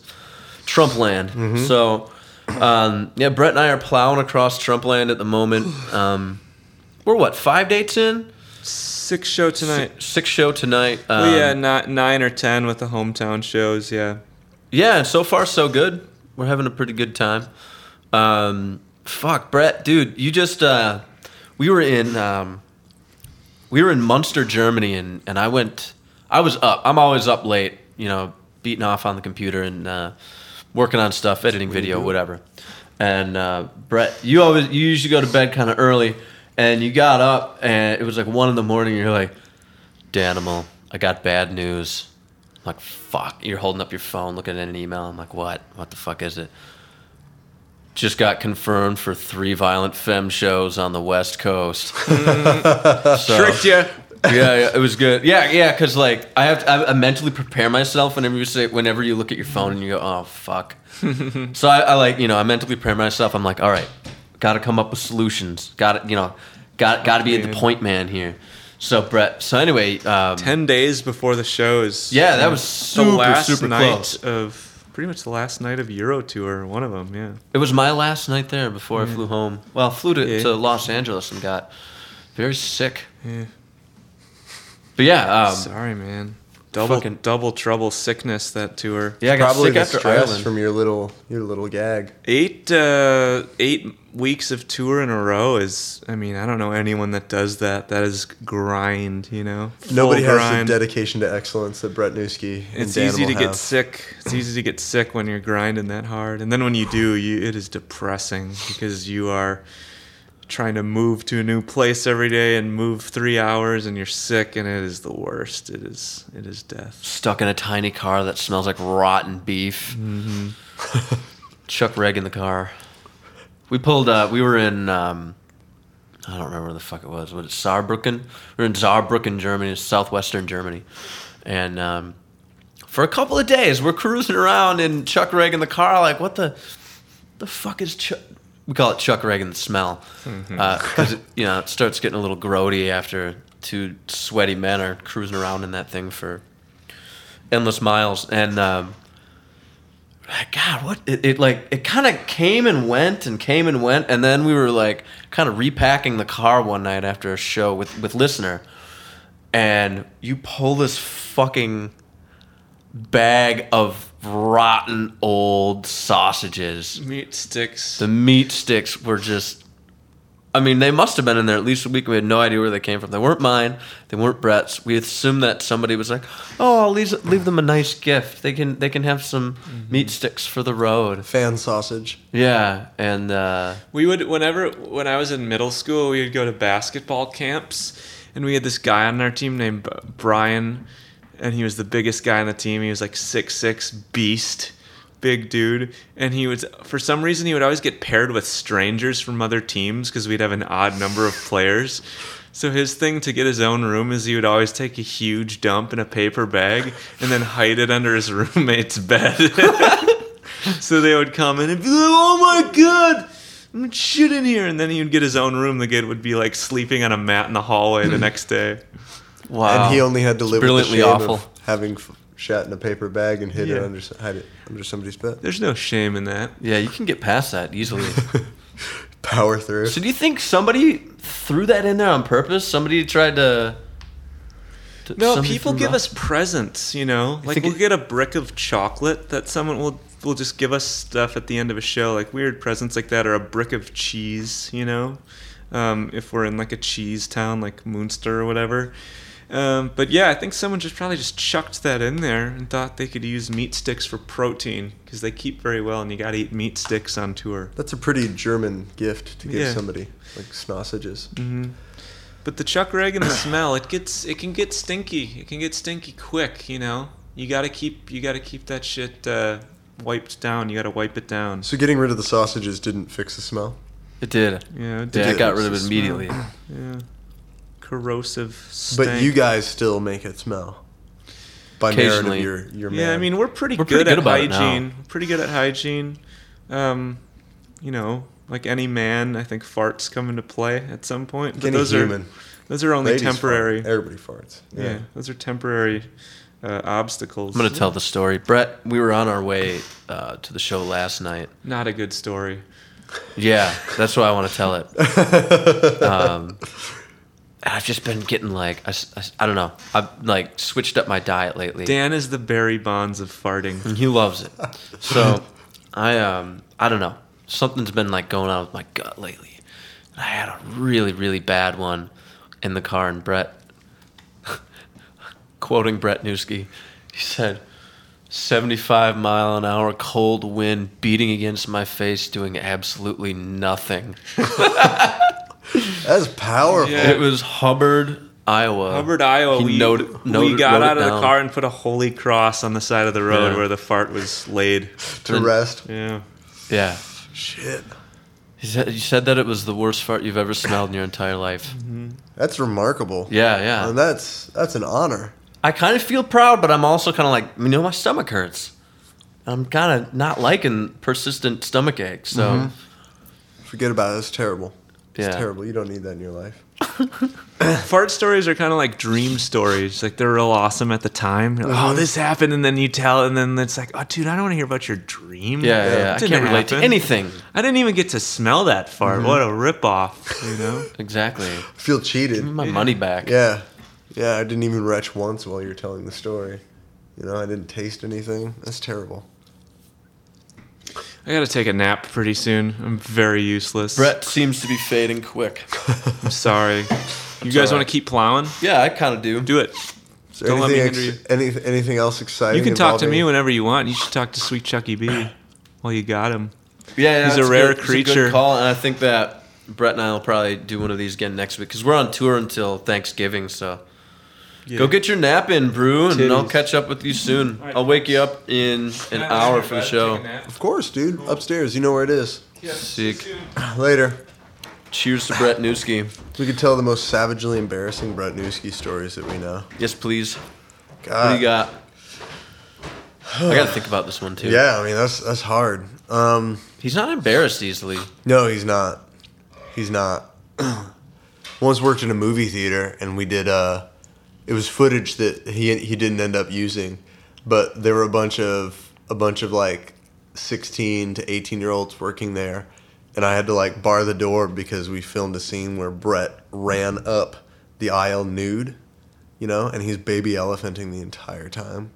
Trump land. So, um, yeah, Brett and I are plowing across Trump land at the moment. Um, we're what five dates in? Six show tonight. Six, six show tonight. Um, well, yeah, not nine or ten with the hometown shows. Yeah. Yeah, so far so good. We're having a pretty good time. Um, fuck, Brett, dude, you just uh, we were in um, we were in Munster, Germany, and and I went. I was up. I'm always up late, you know, beating off on the computer and uh, working on stuff, editing video, whatever. And uh, Brett, you always you usually go to bed kind of early, and you got up, and it was like one in the morning. And you're like, Danimal, I got bad news. I'm like, fuck. You're holding up your phone, looking at an email. I'm like, what? What the fuck is it? Just got confirmed for three Violent Femmes shows on the West Coast. So- Tricked you. yeah, yeah, it was good. Yeah, yeah, because like I have to, I, I mentally prepare myself whenever you say whenever you look at your phone and you go, oh fuck. so I, I like you know I mentally prepare myself. I'm like, all right, got to come up with solutions. Got to you know, got got to be the point man here. So Brett. So anyway, um, Ten days before the shows. Yeah, that was super, last super night close. of pretty much the last night of Euro Tour. One of them. Yeah. It was my last night there before I flew home. Well, I flew to, Yeah. to Los Angeles and got very sick. Yeah. But yeah, um, Sorry, man. Double fucking- double trouble sickness that tour. yeah, I got Probably sick the after Ireland. from your little your little gag. Eight uh, eight weeks of tour in a row is. I mean, I don't know anyone that does that. That is grind. You know. Full Nobody has grind. the dedication to excellence that Brett Newski and It's Dan easy to will get sick. It's easy to get sick when you're grinding that hard, and then when you do, you it is depressing because you are trying to move to a new place every day and move three hours, and you're sick, and it is the worst. It is it is death. Stuck in a tiny car that smells like rotten beef. Chuck Reg in the car. We pulled. Uh, we were in. Um, I don't remember where the fuck it was. Was it Saarbrücken? we are in Saarbrücken, Germany, southwestern Germany, and um, for a couple of days we're cruising around in Chuck Reg in the car. Like, what the, the fuck is Chuck? We call it Chuck the smell because it, you know it starts getting a little grody after two sweaty men are cruising around in that thing for endless miles and. Um, God, what it, it like it kind of came and went and came and went, and then we were like kind of repacking the car one night after a show with with listener, and you pull this fucking bag of rotten old sausages. Meat sticks. The meat sticks were just. I mean, they must have been in there at least a week. We had no idea where they came from. They weren't mine. They weren't Brett's. We assumed that somebody was like, "Oh, I'll leave, leave them a nice gift. They can they can have some meat sticks for the road." fan sausage. Yeah, and uh, We would whenever when I was in middle school, we would go to basketball camps, and we had this guy on our team named Brian, and he was the biggest guy on the team. He was like six six beast, big dude, and he was for some reason he would always get paired with strangers from other teams because we'd have an odd number of players. So his thing to get his own room is he would always take a huge dump in a paper bag and then hide it under his roommate's bed. so they would come in and be like, "Oh my god, I'm shit in here," and then he would get his own room. The kid would be like sleeping on a mat in the hallway the next day. Wow, And he only had to live with the brilliantly shame awful. of having f- shat in a paper bag and hid it Yeah. under s- hide it under somebody's bed. There's no shame in that. yeah, you can get past that easily. Power through. so, do you think somebody threw that in there on purpose? Somebody tried to. to- No, somebody people threw give rock- us presents. You know, like think we'll it- get a brick of chocolate that someone will will just give us stuff at the end of a show, like weird presents like that, or a brick of cheese. You know, um, if we're in like a cheese town like Munster or whatever. Um, but yeah, I think someone just probably just chucked that in there and thought they could use meat sticks for protein because they keep very well, and you got to eat meat sticks on tour. That's a pretty German gift to give Yeah. somebody, like sausages. But the chuck rag and the smell, it gets it can get stinky. It can get stinky quick. You know, you got to keep you got to keep that shit uh, wiped down. You got to wipe it down. So getting rid of the sausages didn't fix the smell. It did. Yeah, it Yeah, I did got rid of it immediately. Yeah, corrosive. But you guys still make it smell. By merit of Occasionally. your your Yeah, I man. mean we're pretty We're good pretty good at about it now. hygiene. Pretty good at hygiene. Um, you know, like any man, I think farts come into play at some point. But Any those human. are those are only Ladies fart. temporary. Everybody farts. Yeah. those are temporary uh, obstacles. I'm gonna tell the story. Brett, we were on our way uh, to the show last night. Not a good story. Yeah, that's why I want to tell it. Um, and I've just been getting like I I don't know. I've like switched up my diet lately. Dan is the Barry Bonds of farting. And he loves it. So I um I don't know. Something's been like going on with my gut lately. I had a really really bad one in the car, and Brett, quoting Brett Newski, he said. 75 mile an hour cold wind beating against my face doing absolutely nothing. That's powerful. Yeah. It was Hubbard, Iowa. Hubbard, Iowa. He we, noted- we noted- got out it of the car and put a holy cross on the side of the road Yeah. where the fart was laid. To rest. Yeah. Yeah. Shit. He said, you said that it was the worst fart you've ever smelled in your entire life. Mm-hmm. That's remarkable. Yeah, yeah. And that's that's an honor. I kind of feel proud, but I'm also kind of like, you know, my stomach hurts. I'm kind of not liking persistent stomach aches. So, mm-hmm. Forget about it. It's terrible. It's Yeah. terrible. You don't need that in your life. Fart stories are kind of like dream stories. Like they're real awesome at the time. You're like, Oh, mm-hmm. this happened, and then you tell, and then it's like, oh, dude, I don't want to hear about your dream. yeah, yeah, yeah. I didn't can't relate to anything. I didn't even get to smell that fart. Mm-hmm. What a ripoff, you know? Exactly. I feel cheated. Give me my money back. Yeah. Yeah, I didn't even retch once while you were telling the story. You know, I didn't taste anything. That's terrible. I got to take a nap pretty soon. I'm very useless. Brett seems to be fading quick. I'm sorry. You guys all want to keep plowing? Yeah, I kind of do. Do it. Is there Don't let me anything, hinder ex- any, anything else exciting? You can talk to me whenever you want. You should talk to Sweet Chucky B while you got him. Yeah, yeah He's a rare good- it's creature. good call, and I think that Brett and I will probably do one of these again next week because we're on tour until Thanksgiving. So go get your nap in, Brew, and I'll catch up with you soon. I'll wake you up in an hour for the show. Of course, dude. Upstairs. You know where it is. Sick. Later. Cheers to Brett Newski. We could tell the most savagely embarrassing Brett Newski stories that we know. Yes, please. What do you got? I got to think about this one too. Yeah, I mean that's that's hard. Um, He's not embarrassed easily. no, he's not. He's not. Once worked in a movie theater, and we did. Uh, it was footage that he he didn't end up using, but there were a bunch of a bunch of like sixteen to eighteen year olds working there, and I had to like bar the door because we filmed a scene where Brett ran up the aisle nude, you know, and he's baby elephanting the entire time.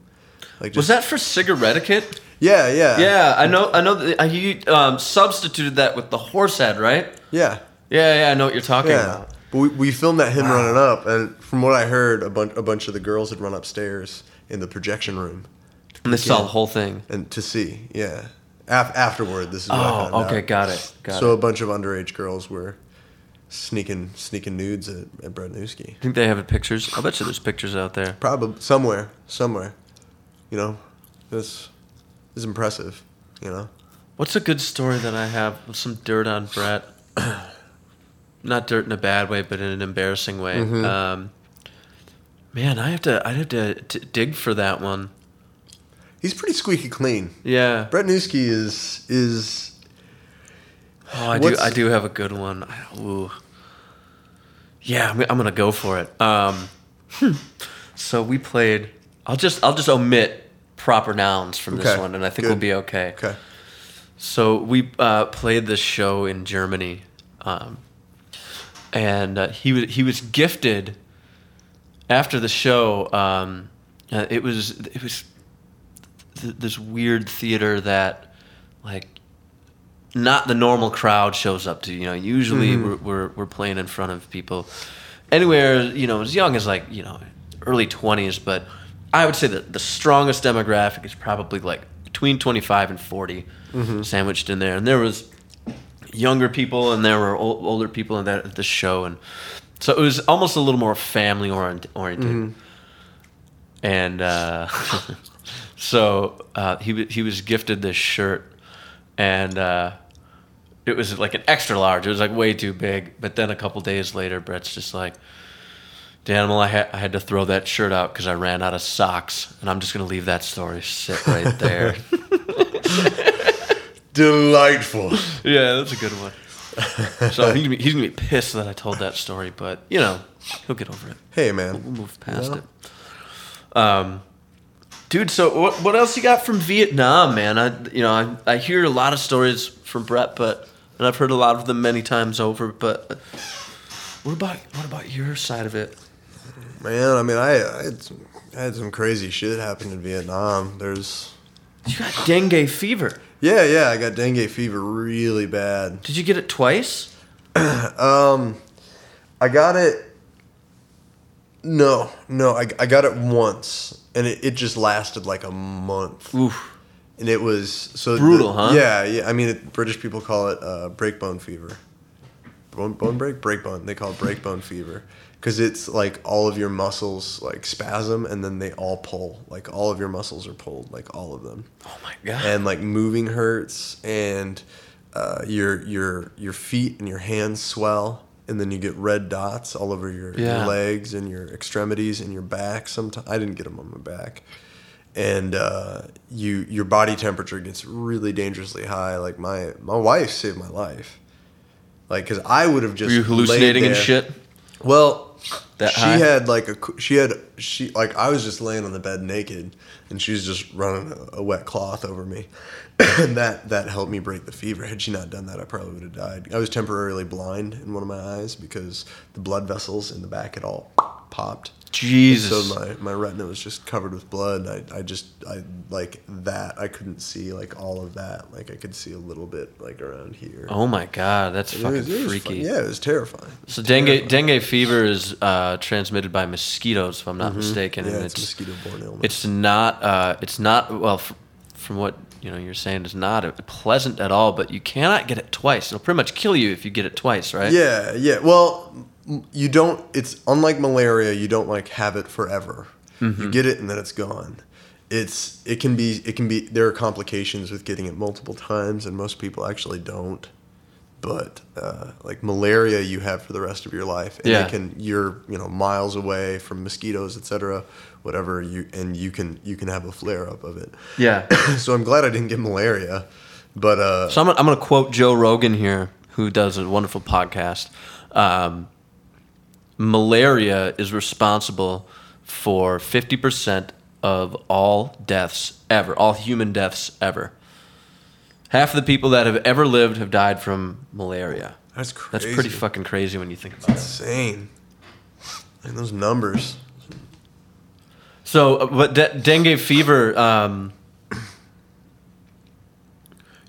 Like Was that for cigarette etiquette? Yeah, yeah, Yeah, I know. I know that he um, substituted that with the horse head, right? yeah. Yeah, yeah. I know what you're talking Yeah, about. But we, we filmed that him running up, and from what I heard, a bunch a bunch of the girls had run upstairs in the projection room And they saw the whole thing. and to see. Yeah, Af- afterward, this is what Oh, okay, out. got it. Got so it. a bunch of underage girls were sneaking sneaking nudes at, at Brett Newski. I think they have pictures. I bet you there's pictures out there. Probably somewhere, somewhere. You know, this is impressive. You know, What's a good story that I have with some dirt on Brett? Not dirt in a bad way, but in an embarrassing way. Mm-hmm. Um, man, I have to. I have to t- dig for that one. he's pretty squeaky clean. Yeah. Brett Newski is is Oh, I do. I do have a good one. I- Ooh. Yeah, I'm, I'm gonna go for it. Um, so we played. I'll just. I'll just omit proper nouns from this one, and I think good. we'll be okay. okay. So we uh, played this show in Germany, um, and uh, he was he was gifted after the show. Um, uh, it was it was th- this weird theater that like not the normal crowd shows up to. You know, usually we're, we're we're playing in front of people anywhere you know as young as like you know early 20s, but I would say that the strongest demographic is probably like between 25 and 40 sandwiched in there. And there was younger people and there were ol- older people in that at the show and so it was almost a little more family orient- oriented. And uh, so uh, he he was gifted this shirt and uh, it was like an extra large. It was like way too big. But then a couple days later, Brett's just like, Danimal, I had I had to throw that shirt out because I ran out of socks, and I'm just gonna leave that story sit right there. Delightful. yeah, that's a good one. So he's gonna, be, he's gonna be pissed that I told that story, but you know, he'll get over it. Hey, man, We'll man. move past Yeah. it. Um, dude, so what what else you got from Vietnam, man? I you know I I hear a lot of stories from Brett, but and I've heard a lot of them many times over. But what about what about your side of it? Man, I mean, I, I, had some, I had some crazy shit happen in Vietnam. There's, You got dengue fever. yeah, yeah, I got dengue fever really bad. Did you get it twice? Um, I got it. No, no, I, I got it once, and it, it just lasted like a month. Oof. And it was so Brutal, the- huh? Yeah, yeah. I mean, it, British people call it uh, breakbone fever. Bone, bone break, breakbone. They call it breakbone fever because it's like all of your muscles like spasm, and then they all pull. Like all of your muscles are pulled, like all of them Oh my god. and like moving hurts and uh, your your your feet and your hands swell and then you get red dots all over your, Yeah. your legs and your extremities and your back sometimes i didn't get them on my back and uh, you your body temperature gets really dangerously high like my my wife saved my life like because i would have just Were you hallucinating and shit? well, That she high? had like a she had she like I was just laying on the bed naked, and she was just running a, a wet cloth over me, and that that helped me break the fever. Had she not done that, I probably would have died. I was temporarily blind in one of my eyes because the blood vessels in the back had all popped. Jesus. So my, my retina was just covered with blood. I, I just I like that. I couldn't see like all of that. Like I could see a little bit like around here. oh my god, that's It fucking was- it was freaky. fun. Yeah, it was terrifying. So dengue dengue fever is uh, transmitted by mosquitoes, if I'm not mistaken, Mm-hmm. Yeah, and it's, it's mosquito borne illness. it's not uh, it's not well f- from what you know you're saying it's not pleasant at all. But you cannot get it twice. It'll pretty much kill you if you get it twice, right? Yeah, yeah. Well, you don't. It's unlike malaria. You don't like have it forever. Mm-hmm. You get it and then it's gone. It's it can be it can be there are complications with getting it multiple times, and most people actually don't. But uh, like malaria, you have for the rest of your life, and Yeah. it can you're you know miles away from mosquitoes, etc. Whatever you and you can you can have a flare up of it. Yeah. so I'm glad I didn't get malaria, but uh, So I'm, gonna- I'm going to quote Joe Rogan here, who does a wonderful podcast. Um, malaria is responsible for 50% of all deaths ever, all human deaths ever. Half of the people that have ever lived have died from malaria. that's crazy. That's pretty fucking crazy when you think about it. insane. And those numbers. So, uh, but de- dengue fever, um,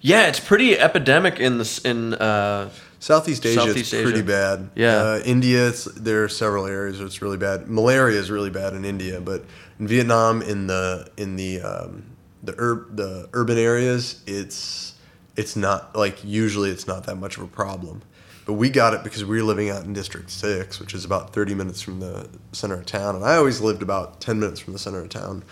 yeah, it's pretty epidemic in this in uh, Southeast Asia Southeast it's pretty Asia. bad. Yeah. Uh, India, it's, there are several areas where it's really bad. Malaria is really bad in India, but in Vietnam, in the in the um, the ur- the urban areas, it's it's not like usually it's not that much of a problem. But we got it because we were living out in District Six, which is about thirty minutes from the center of town, and I always lived about ten minutes from the center of town.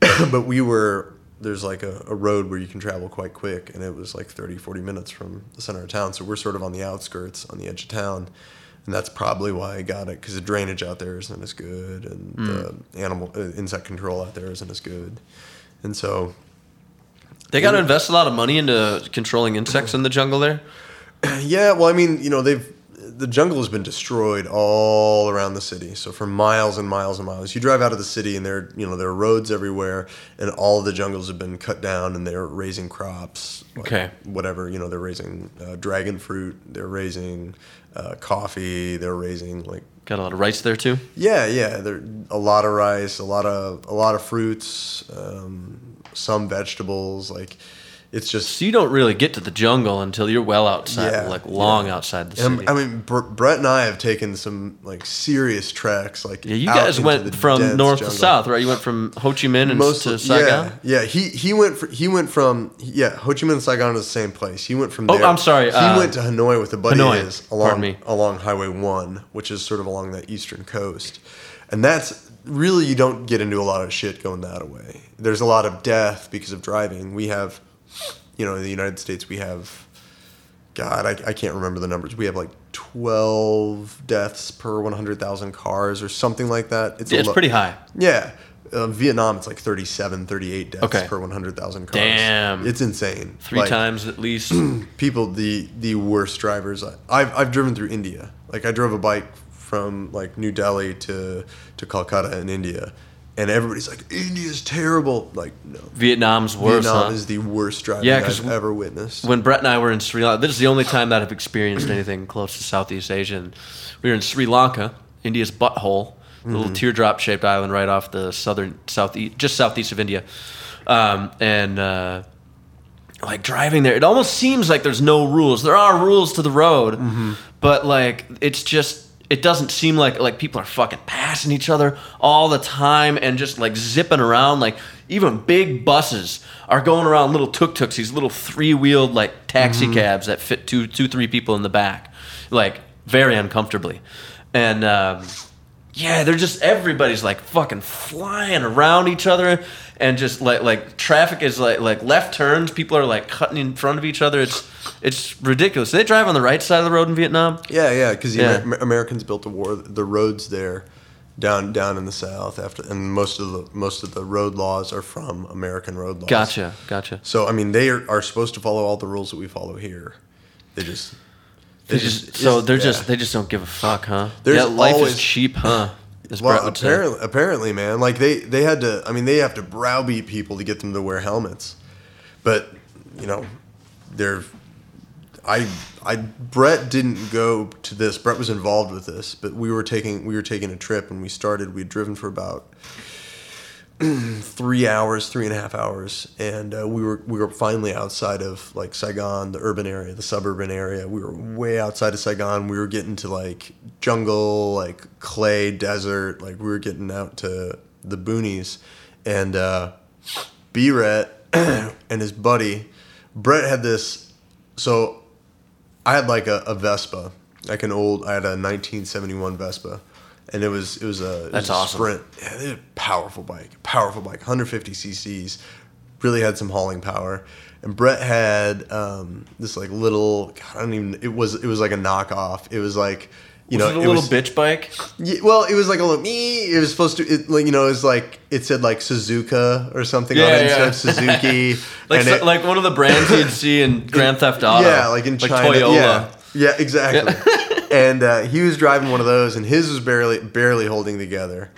but we were there's like a, a road where you can travel quite quick and it was like 30 40 minutes from the center of town. So we're sort of on the outskirts on the edge of town and that's probably why i got it because the drainage out there isn't as good and the animal uh, insect control out there isn't as good. And so They got to invest a lot of money into controlling insects in the jungle there. Yeah, well, I mean, you know, they've the jungle has been destroyed all around the city. So for miles and miles and miles, you drive out of the city and there, you know, there are roads everywhere, and all the jungles have been cut down, and they're raising crops. like Okay. Whatever, you know, they're raising uh, dragon fruit, they're raising uh, coffee, they're raising like Got a lot of rice there too. yeah, yeah. There a lot of rice, a lot of a lot of fruits, um, some vegetables. Like it's just So you don't really get to the jungle until you're well outside, Yeah, like long yeah. outside the And, city. I mean, Br- Brett and I have taken some like serious treks. Like yeah, you guys went from north jungle. to south, right? You went from Ho Chi Minh and Most to Saigon. Yeah, yeah. He he went for, he went from yeah Ho Chi Minh and Saigon is the same place. He went from Oh, there. I'm sorry, He uh, went to Hanoi with a buddy Hanoi, of his along me. along Highway One, which is sort of along that eastern coast, and that's really you don't get into a lot of shit going that way. There's a lot of death because of driving. We have, you know, in the United States we have. God, I, I can't remember the numbers. We have like 12 deaths per 100,000 cars or something like that. It's, a lo- pretty high. yeah. Uh, Vietnam, it's like 37, 38 deaths Okay. per 100,000 cars. Damn. It's insane. Three Like, times at least. People, the the worst drivers. I've, I've driven through India. Like, I drove a bike from like New Delhi to, to Calcutta in India. And everybody's like, India's terrible. Like, no. Vietnam's worse, Vietnam huh? is the worst driving Yeah, I've w- ever witnessed. when Brett and I were in Sri Lanka, this is the only time that I've experienced anything close to Southeast Asia. And we were in Sri Lanka, India's butthole, a little teardrop shaped island right off the southern, southeast, just southeast of India. Um, and uh, like driving there, it almost seems like there's no rules. There are rules to the road, but like it's just. It doesn't seem like like people are fucking passing each other all the time and just like zipping around. Like even big buses are going around little tuk tuks, these little three wheeled like taxi cabs that fit two two three people in the back, like very uncomfortably. And um, yeah, they're just everybody's like fucking flying around each other, and just like like traffic is like like left turns. People are like cutting in front of each other. It's it's ridiculous. They drive on the right side of the road in Vietnam? Yeah, yeah, because the Yeah. Amer- Americans built the war, the roads there, down down in the south after, and most of the most of the road laws are from American road laws. Gotcha, gotcha. So I mean, they are, are supposed to follow all the rules that we follow here. They just, They just, so they're yeah. just they just don't give a fuck, huh? There's yeah, life always- is cheap, huh? As Well, apparently, apparently, man, like they they had to. I mean, they have to browbeat people to get them to wear helmets, but you know, they're. I I Brett didn't go to this. Brett was involved with this, but we were taking we were taking a trip and we started. We'd driven for about three hours, three and a half hours, and uh, we were we were finally outside of like Saigon, the urban area, the suburban area. We were way outside of Saigon. We were getting to like jungle, like clay desert. Like we were getting out to the boonies, and uh, and his buddy Brett had this. So I had like a, a Vespa, like an old. I had a 1971 Vespa, and it was it was a it That's was a awesome. Sprint. Yeah, they had a powerful bike, powerful bike, 150 cc's, really had some hauling power. And Brett had um, this like little. God, I don't even. It was it was like a knockoff. It was like you was know it a little was, bitch bike? yeah, well, it was like a little me. It was supposed to, it, like you know, it was like it said like Suzuka or something on Yeah, instead of Suzuki. Like and so- it- like one of the brands you'd see in Grand Theft Auto. yeah, like in China. Toyota. Yeah, yeah, exactly. and uh, he was driving one of those, and his was barely barely holding together.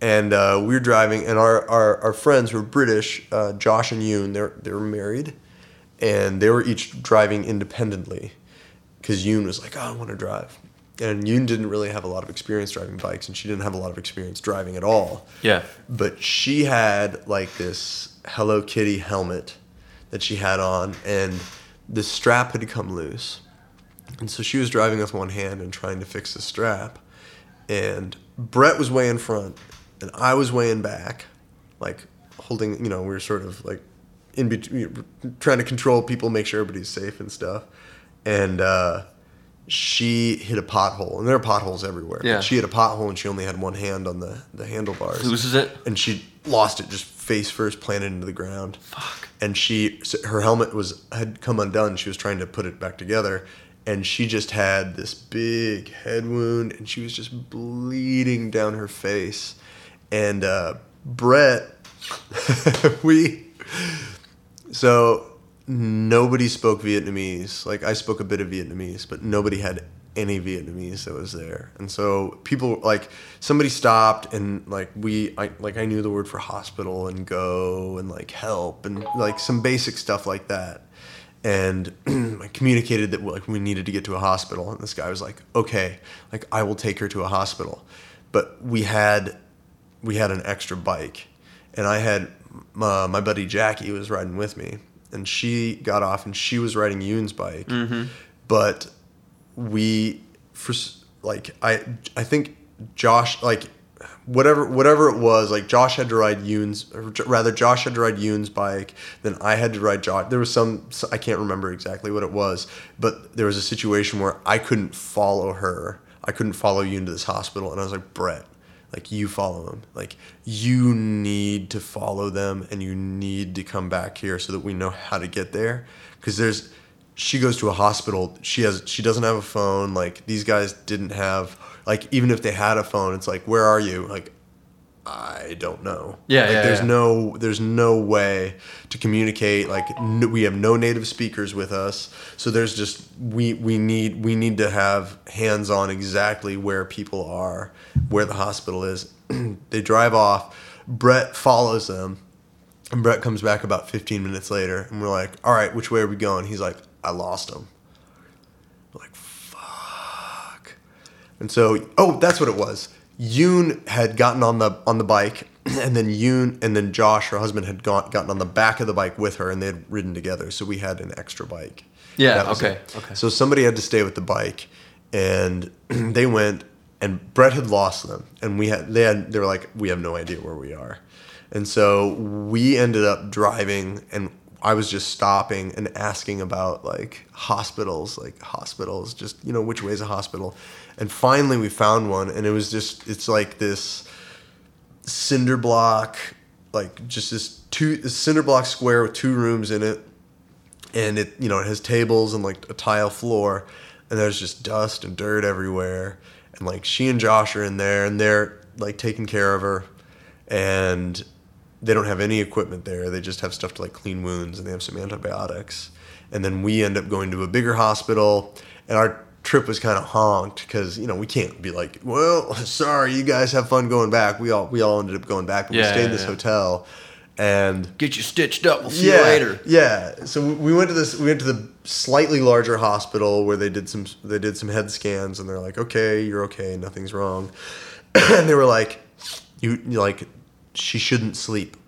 And uh, we were driving, and our, our, our friends were British, uh, Josh and Yoon. They're they were married, and they were each driving independently, because Yoon was like, "Oh, I want to drive," and Yoon didn't really have a lot of experience driving bikes, and she didn't have a lot of experience driving at all Yeah. but she had like this Hello Kitty helmet that she had on, and the strap had come loose. And so she was driving with one hand and trying to fix the strap. And Brett was way in front, and I was way in back, like holding, you know, we were sort of like in between, trying to control people, make sure everybody's safe and stuff. And uh, she hit a pothole, and there are potholes everywhere. but Yeah. She hit a pothole, and she only had one hand on the, the handlebars Loses it. and she lost it just face first planted into the ground Fuck. and she her helmet was had come undone she was trying to put it back together and she just had this big head wound and she was just bleeding down her face and uh, brett we so nobody spoke Vietnamese. Like I spoke a bit of Vietnamese, but nobody had any Vietnamese that was there. And so people like somebody stopped and like we I like I knew the word for hospital and go and like help and like some basic stuff like that. And I communicated that like we needed to get to a hospital and this guy was like, "Okay, like I will take her to a hospital." But we had we had an extra bike and I had uh, my buddy Jackie was riding with me, and she got off and she was riding Yoon's bike, Mm-hmm. but we for like I I think Josh like whatever whatever it was like Josh had to ride Yoon's rather Josh had to ride Yoon's bike then I had to ride Josh there was some I can't remember exactly what it was but there was a situation where I couldn't follow her. I couldn't follow Yoon to this hospital and I was like Brett like you follow them like you need to follow them and you need to come back here so that we know how to get there. Because there's she goes to a hospital she has she doesn't have a phone like these guys didn't have like even if they had a phone it's like where are you like i don't know Yeah, like, yeah, there's yeah. no there's no way to communicate like no, we have no native speakers with us so there's just we we need we need to have hands on exactly where people are where the hospital is they drive off brett follows them and Brett comes back about 15 minutes later, and we're like, "All right, which way are we going?" He's like, "I lost him." We're like, "Fuck!" And so, oh, that's what it was. Yoon had gotten on the on the bike, and then Yoon and then Josh, her husband, had gone, gotten on the back of the bike with her, and they had ridden together. So we had an extra bike. Yeah, okay, it. okay. So somebody had to stay with the bike, and they went, and Brett had lost them, and we had they had they were like, we have no idea where we are, and so we ended up driving, and I was just stopping and asking about like hospitals, like hospitals, just you know which way is a hospital, and finally we found one, and it was just it's like this cinder block, like just this two this cinder block square with two rooms in it. And it you know it has tables and like a tile floor and there's just dust and dirt everywhere. And like she and josh are in there and they're like taking care of her. And they don't have any equipment there. They just have stuff to like clean wounds and they have some antibiotics. And then we end up going to a bigger hospital and our trip was kind of honked because you know we can't be like well sorry you guys have fun going back we all we all ended up going back but we Yeah, stayed in this yeah. hotel and Get you stitched up. We'll see yeah, you later. Yeah. So we- we went to this. We went to the slightly larger hospital where they did some. They did some head scans, and they're like, "Okay, you're okay. Nothing's wrong." and they were like, "You you like, she shouldn't sleep,"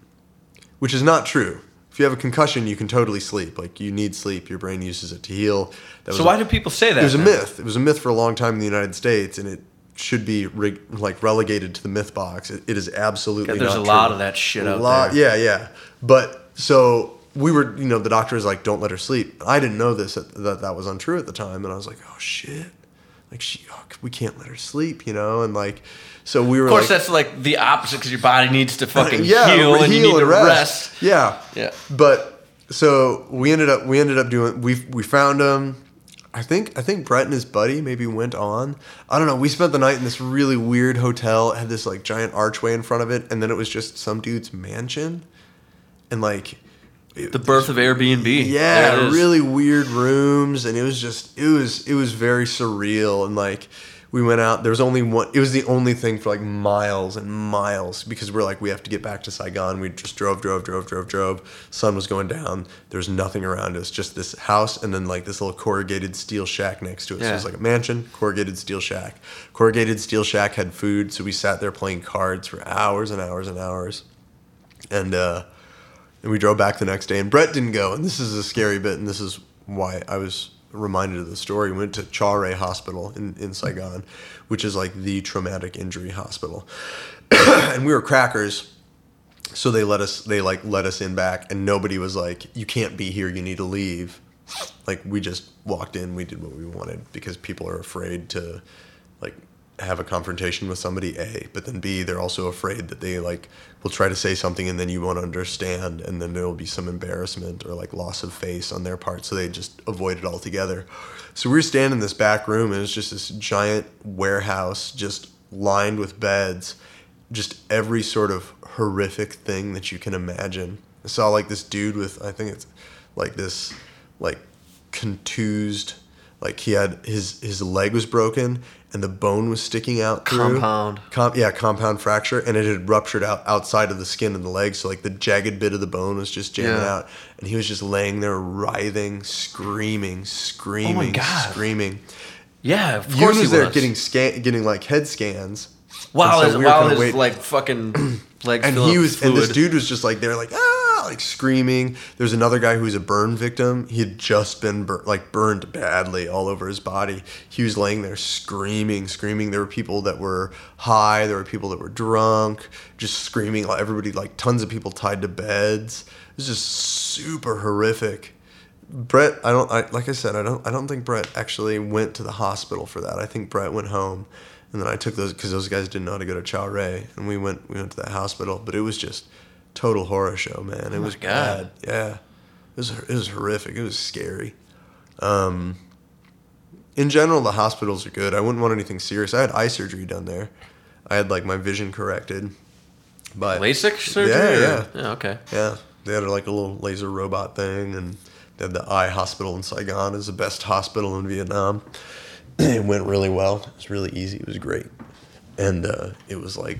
which is not true. If you have a concussion, you can totally sleep. Like you need sleep. Your brain uses it to heal. That was So a- why do people say that? it was a myth. It was a myth for a long time in the United States, and it should be re- like relegated to the myth box. It, it is absolutely. Yeah, there's not a lot of that shit A out lot- there. Yeah, yeah. But so we were, you know, the doctor was like, "Don't let her sleep." I didn't know this that that, that was untrue at the time, and I was like, "Oh shit." Like she, oh, we can't let her sleep, you know, and like, so we were Of course, like, that's like the opposite because your body needs to fucking yeah, heal and you need to and rest. Yeah, Yeah. But so we ended up we ended up doing we we found him. I think I think Brett and his buddy maybe went on. I don't know. We spent the night in this really weird hotel. It had this like giant archway in front of it, and then it was just some dude's mansion, and like it- The birth of Airbnb. Yeah, really weird rooms, and it was just it was it was very surreal, and like we went out. There was only one. It was the only thing for like miles and miles because we're like we have to get back to Saigon. We just drove, drove, drove, drove, drove. Sun was going down. There was nothing around us, just this house, and then like this little corrugated steel shack next to it. So it was like a mansion, corrugated steel shack. Corrugated steel shack had food, so we sat there playing cards for hours and hours and hours, and. uh and we drove back the next day, and Brett didn't go. And this is a scary bit, and this is why I was reminded of the story. We went to Cho Ray Hospital in, in Saigon, which is like the traumatic injury hospital. and we were crackers, so they let us they like let us in back, and nobody was like, "You can't be here. You need to leave." Like we just walked in, we did what we wanted because people are afraid to like have a confrontation with somebody a but then b they're also afraid that they like will try to say something and then you won't understand and then there will be some embarrassment or like loss of face on their part so they just avoid it altogether. So we were standing in this back room and it's just this giant warehouse just lined with beds just every sort of horrific thing that you can imagine. I saw like this dude with i think it's like this like contused like he had his his leg was broken and the bone was sticking out through. Compound. Com- yeah, compound fracture, and it had ruptured out outside of the skin and the leg. So like the jagged bit of the bone was just jamming Yeah. out, and he was just laying there writhing, screaming, screaming, God. screaming. Yeah, of Yoon course was he there getting scan, getting like head scans. while And so his, we his like fucking legs and he was, and this dude was just like there, like ah, like screaming. There's another guy who was a burn victim. He had just been bur- like burned badly all over his body. He was laying there screaming, screaming. There were people that were high. There were people that were drunk, just screaming. Everybody, like tons of people tied to beds. It was just super horrific. Brett, I don't. I, like I said, I don't. I don't think Brett actually went to the hospital for that. I think Brett went home, and then I took those because those guys didn't know how to go to Cho Ray, and we went. We went to that hospital, but it was just total horror show, man. It Oh was God. bad. Yeah, it was. It was horrific. It was scary. Um, in general, the hospitals are good. I wouldn't want anything serious. I had eye surgery done there. I had like my vision corrected. But LASIK surgery? Yeah, yeah. Yeah, okay. yeah, they had like a little laser robot thing, and they had the eye hospital in Saigon is the best hospital in Vietnam. it went really well. It was really easy. It was great, and uh, it was like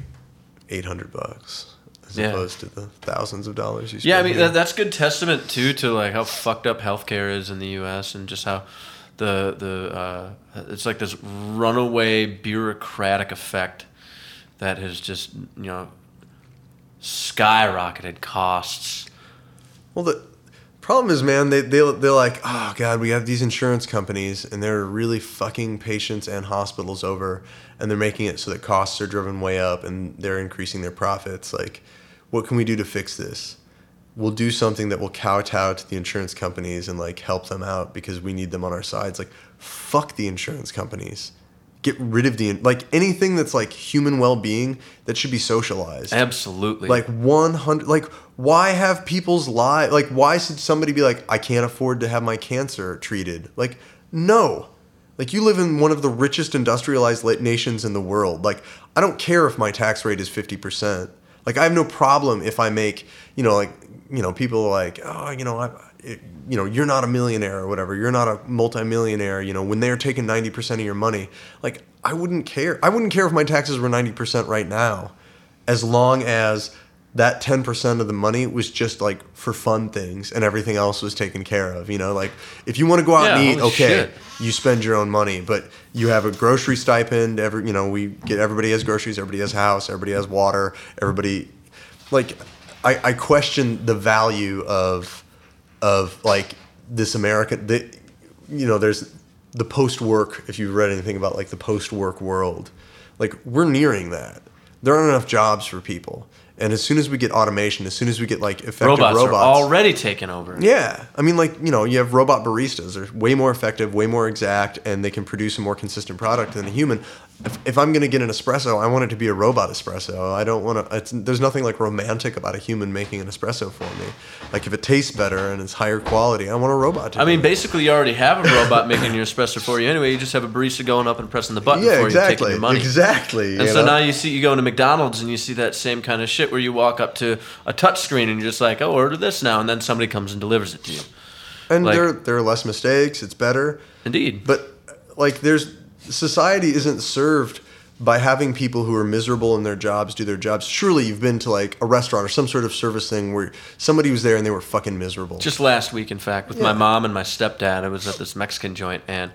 eight hundred bucks as Yeah. opposed to the thousands of dollars you spend. Yeah, I mean that, that's good testament too to like how fucked up healthcare is in the U.S. and just how the the uh, it's like this runaway bureaucratic effect that has just you know skyrocketed costs. Well, the problem is, man, they they they're like, oh god, we have these insurance companies, and they're really fucking patients and hospitals over, and they're making it so that costs are driven way up, and they're increasing their profits. Like, what can we do to fix this? We'll do something that will kowtow to the insurance companies and like help them out because we need them on our sides. Like, fuck the insurance companies. Get rid of the like anything that's like human well-being that should be socialized Absolutely. like 100 like why have people's lives like why should somebody be like i can't afford to have my cancer treated like no like you live in one of the richest industrialized nations in the world like i don't care if my tax rate is 50% like i have no problem if i make you know like you know people like oh you know i it, you know you're not a millionaire or whatever. You're not a multimillionaire you know when they're taking 90% of your money. Like i wouldn't care. I wouldn't care if my taxes were 90% right now as long as that 10% of the money was just like for fun things and everything else was taken care of you know? Like if you want to go out and eat okay shit. you spend your own money but you have a grocery stipend every you know we get everybody has groceries everybody has house everybody has water everybody like i, I question the value of of like this american the, you know there's the post work if you've read anything about like the post work world like we're nearing that. There aren't enough jobs for people and as soon as we get automation as soon as we get like effective robots, robots, are already taking over. yeah, I mean, like you know, you have robot baristas. They're way more effective, way more exact, and they can produce a more consistent product than a human. If, if I'm going to get an espresso, I want it to be a robot espresso. I don't want to. There's nothing like romantic about a human making an espresso for me. Like if it tastes better and it's higher quality, I want a robot to. I do mean, it. basically, you already have a robot making your espresso for you anyway. You just have a barista going up and pressing the button yeah, before you're taking exactly, your money. exactly. And you so know? now you see you go into McDonald's and you see that same kind of shit where you walk up to a touch screen and you're just like, oh, order this now, and then somebody comes and delivers it to you. and like- there there are less mistakes. It's better. Indeed. But like, there's society isn't served by having people who are miserable in their jobs do their jobs. Surely you've been to like a restaurant or some sort of service thing where somebody was there and they were fucking miserable. Just last week, in fact, with my mom and my stepdad, I was at this Mexican joint, and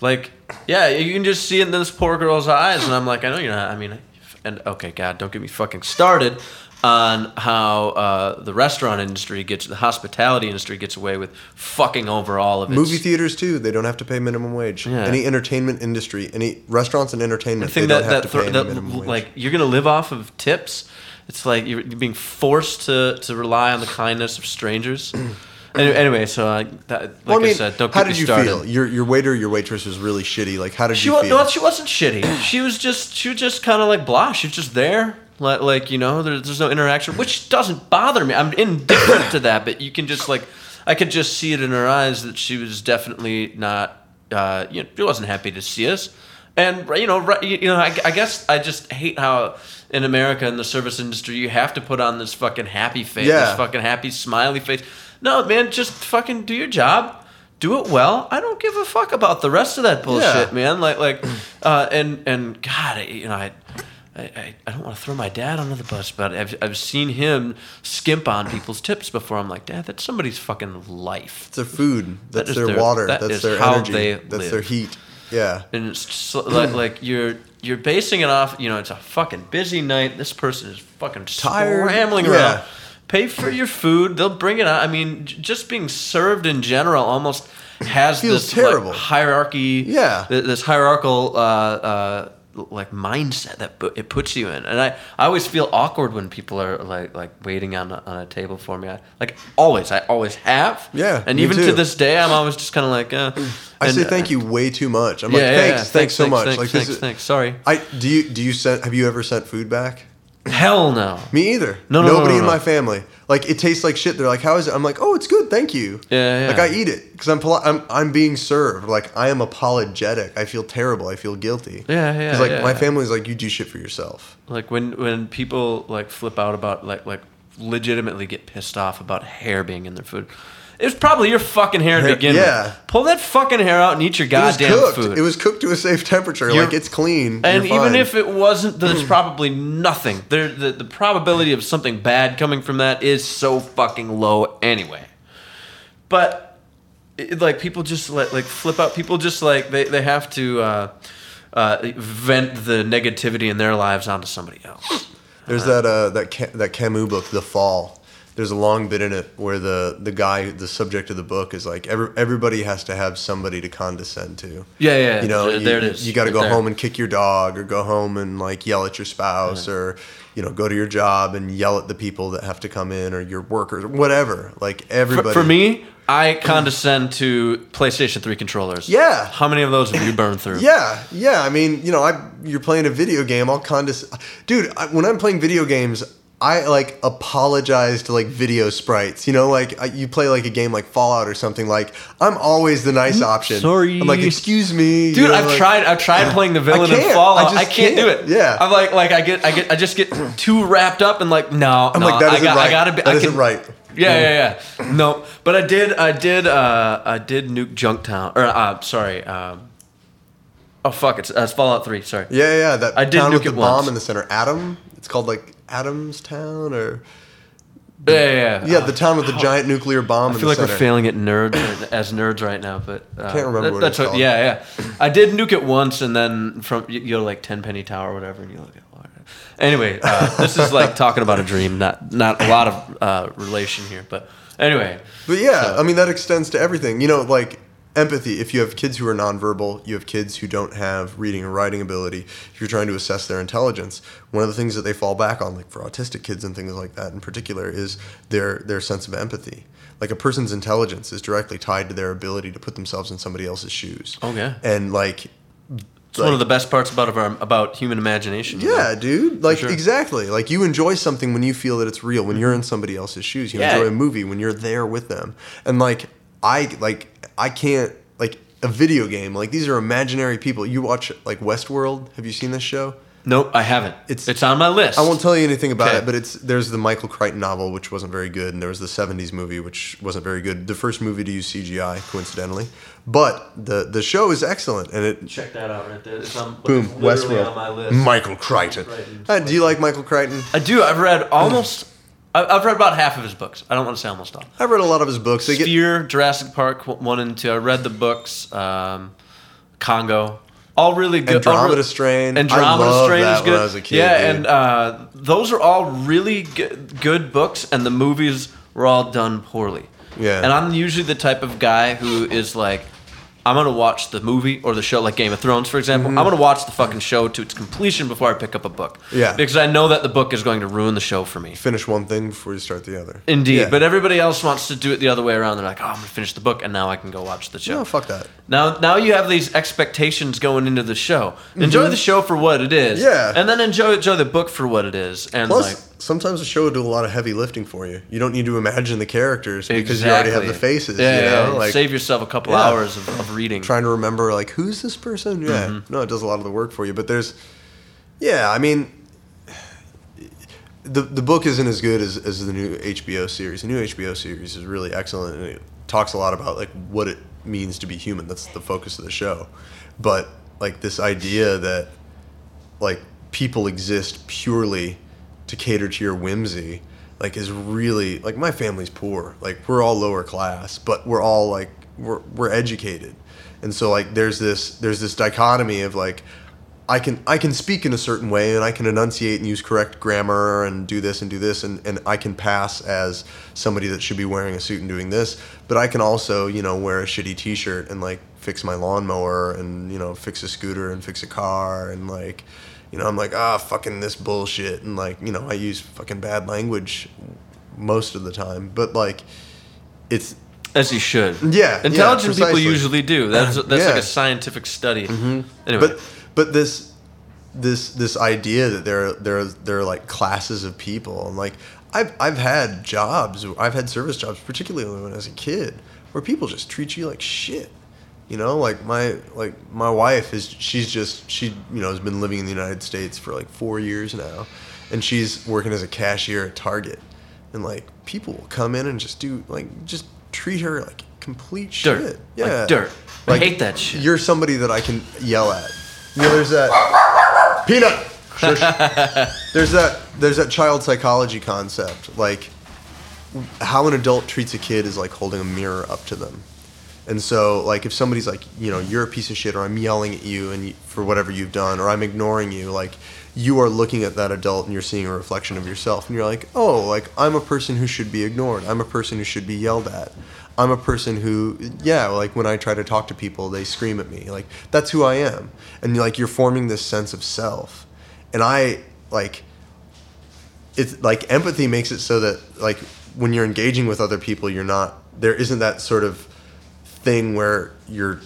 like, yeah, you can just see it in this poor girl's eyes, and I'm like, I know you're not. I mean, and okay, God, don't get me fucking started on how uh, the restaurant industry gets, the hospitality industry gets away with fucking over all of it. Movie theaters too. They don't have to pay minimum wage. Yeah. Any entertainment industry, any restaurants and entertainment, I think they that don't have that, to pay that minimum wage. like you're gonna live off of tips. It's like you're, you're being forced to, to rely on the kindness of strangers. Any- anyway, so I, that, like well, I mean, I said, don't how get did me you started. feel? Your your waiter, your waitress was really shitty. Like, how did She you was feel? no, she wasn't shitty. She was just she was just kind of like blah. She was just there, like, like you know, there, there's no interaction, which doesn't bother me. I'm indifferent to that, but you can just like, I could just see it in her eyes that she was definitely not, uh, you know, she wasn't happy to see us. And you know, right, you know, I, I guess I just hate how in America in the service industry you have to put on this fucking happy face, Yeah. this fucking happy smiley face. No, man, just fucking do your job do it well. I don't give a fuck about the rest of that bullshit, Yeah. man. Like, like, uh, and and God, I, you know, I, I, I- don't want to throw my dad under the bus, but I've I've seen him skimp on people's tips before. I'm like, Dad, that's somebody's fucking life, It's their food. That's is their, their- water. that that's their how energy. they that's live. their heat. Yeah. and it's like like you're you're basing it off. You know, it's a fucking busy night. This person is fucking Tired, scrambling yeah. around. Pay for your food. They'll bring it out. I mean, j- just being served in general almost has Feels this terrible. Like, hierarchy. Yeah. th- This hierarchical. Uh, uh, like mindset that it puts you in, and I, I always feel awkward when people are like like waiting on a, on a table for me. I, like always, I always have. Yeah, and even to this day, I'm always just kind of like. Uh, I and- say thank you way too much. I'm Yeah, like, yeah, thanks, yeah. thanks, so much. Thanks, like thanks, is, thanks. Sorry. I do you do you send have you ever sent food back? Hell no. Me either. No, no, no, Nobody no, in no. my family. Like it tastes like shit. They're like, "How is it?" I'm like, "Oh, it's good, thank you." Yeah, yeah. Like I eat it because I'm, poli- I'm I'm being served. Like I am apologetic. I feel terrible. I feel guilty. Yeah, yeah, Because like yeah. my family's like, you do shit for yourself. Like when when people like flip out about like like legitimately get pissed off about hair being in their food. It's probably your fucking hair to begin yeah. with. Pull that fucking hair out and eat your It was goddamn cooked. food. It was cooked to a safe temperature. You're- like it's clean. and even if it wasn't, there's probably nothing. There, the, the probability of something bad coming from that is so fucking low anyway. But it, like people just let like flip out. People just like they, they have to uh, uh, vent the negativity in their lives onto somebody else. There's that uh, that Ca- that Camus book, The Fall. There's a long bit in it where the the guy, the subject of the book, is like every, everybody has to have somebody to condescend to. Yeah, yeah. You know, there, you, there it is. You got to go there. home and kick your dog, or go home and like yell at your spouse, or you know, go to your job and yell at the people that have to come in, or your workers, or whatever. Like For, everybody. for me, I condescend to PlayStation 3 controllers. Yeah. How many of those have you burned through? Yeah, yeah. I mean, you know, I you're playing a video game. I'll condescend, dude. I, when I'm playing video games, I like apologize to like video sprites. You know, like I, you play like a game like Fallout or something. Like I'm always the nice option. Mm-hmm. sorry. I'm like, excuse me, you Dude, know, I've like- tried. I've tried playing the villain in. Fallout. I I, can't, do can't. it. Yeah. I'm like, like I get, I get, I just get too wrapped up and like, no, I'm no, like, that I got, right. I gotta be. That I isn't can, right. Yeah, yeah, yeah. No, but I did, I did, uh, I did nuke Junktown, or uh, sorry, um, oh fuck, it's, uh, it's Fallout Three. Sorry. Yeah, yeah. That I did town with nuke the it bomb once. in the center. Adam. It's called like Adams Town or Yeah, yeah, yeah. yeah, the town with the giant nuclear bomb. I in feel the like we're failing at nerds as nerds right now, but uh, Can't remember that- what that's it's called. Yeah, yeah. I did nuke it once, and then from you you go to like Tenpenny Tower or whatever, and you look at. water. Anyway, uh, this is like talking about a dream, not not a lot of uh, relation here, but anyway. But yeah, So- I mean that extends to everything. You know, like empathy. If you have kids who are nonverbal, you have kids who don't have reading and writing ability. If you're trying to assess their intelligence, one of the things that they fall back on, like for autistic kids and things like that in particular, is their their sense of empathy. Like a person's intelligence is directly tied to their ability to put themselves in somebody else's shoes. Oh, okay. And like It's one of the best parts about of our, about human imagination. you know? Yeah, dude. Like sure. exactly. Like you enjoy something when you feel that it's real. When you're mm-hmm. in somebody else's shoes, you Yeah. enjoy a movie when you're there with them. And like I like I can't like a video game. Like these are imaginary people. You watch like Westworld. Have you seen this show? Nope, I haven't. It's- It's on my list. I won't tell you anything about Okay. it, but it's there's the Michael Crichton novel, which wasn't very good, and there was the '70s movie, which wasn't very good. The first movie to use CGI, coincidentally, but the the show is excellent, and it check that out right there. It's on, boom Westworld. on my list. Michael Crichton. Crichton. Uh, do you like Michael Crichton? I do. I've read almost. I've read about half of his books. I don't want to say almost all. I've read a lot of his books. They get Sphere, Jurassic Park one and two. I read the books. Um, Congo, all really good. all Andromeda really- Strain. I Andromeda Strain that is good. when I was a kid, yeah, dude. and uh, those are all really good, good books, and the movies were all done poorly. Yeah. And I'm usually the type of guy who is like, I'm gonna watch the movie or the show, like Game of Thrones, for example. I'm gonna watch the fucking show to its completion before I pick up a book. Mm-hmm. Yeah. Because I know that the book is going to ruin the show for me. finish one thing before you start the other. Indeed, Yeah. but everybody else wants to do it the other way around. They're like, "Oh, I'm gonna finish the book, and now I can go watch the show." no, fuck that. Now, now you have these expectations going into the show. Enjoy the show for what it is, Mm-hmm. Yeah. and then enjoy enjoy the book for what it is. And Plus, like, sometimes a show will do a lot of heavy lifting for you. You don't need to imagine the characters because you already have the faces. Yeah, you yeah, know? yeah. like save yourself a couple Yeah. hours of, of reading. trying to remember like who's this person. Yeah, Mm-hmm. no, it does a lot of the work for you. But there's, yeah, I mean. The, the book isn't as good as, as the new HBO series. The new HBO series is really excellent and it talks a lot about like what it means to be human. That's the focus of the show. But like this idea that like people exist purely to cater to your whimsy like is really like my family's poor. Like we're all lower class but we're all like we're, we're educated. And so like there's this there's this dichotomy of like I can I can speak in a certain way and I can enunciate and use correct grammar and do this and do this and, and I can pass as somebody that should be wearing a suit and doing this, but I can also, you know, wear a shitty t shirt and like fix my lawnmower and, you know, fix a scooter and fix a car and like you know, I'm like, ah, fucking this bullshit and like, you know, I use fucking bad language most of the time. But like it's As you should. Yeah, yeah, Intelligent people usually do. That's that's like Yeah. Mm-hmm. a scientific study. Anyway, but but this this this idea that there there there are like classes of people and like I've I've had jobs I've had service jobs particularly when I was a kid where people just treat you like shit you know like my like my wife is she's just she you know has been living in the United States for like 4 years now and she's working as a cashier at Target and like people will come in and just do like just treat her like complete Dirt. shit Like yeah dirt. I hate that shit. you're somebody that I can yell at. You know, there's that peanut. There's that there's that child psychology concept, like how an adult treats a kid is like holding a mirror up to them. And so, like, if somebody's like, you know, you're a piece of shit, or I'm yelling at you and you, for whatever you've done, or I'm ignoring you, like, you are looking at that adult and you're seeing a reflection of yourself, and you're like, oh, like, I'm a person who should be ignored. I'm a person who should be yelled at. I'm a person who, yeah, like when I try to talk to people, they scream at me. Like, that's who I am. And like, you're forming this sense of self. And I, like, it's like empathy makes it so that like when you're engaging with other people you're not there isn't that sort of thing where you're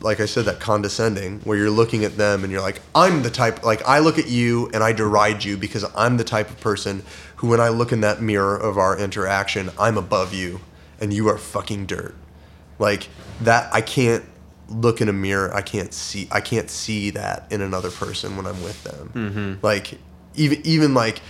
like I said that condescending where you're looking at them and you're like I'm the type like I look at you and I deride you because I'm the type of person who when I look in that mirror of our interaction I'm above you and you are fucking dirt. Like that I can't look in a mirror I can't see I can't see that in another person when I'm with them. Mm-hmm. Like even even like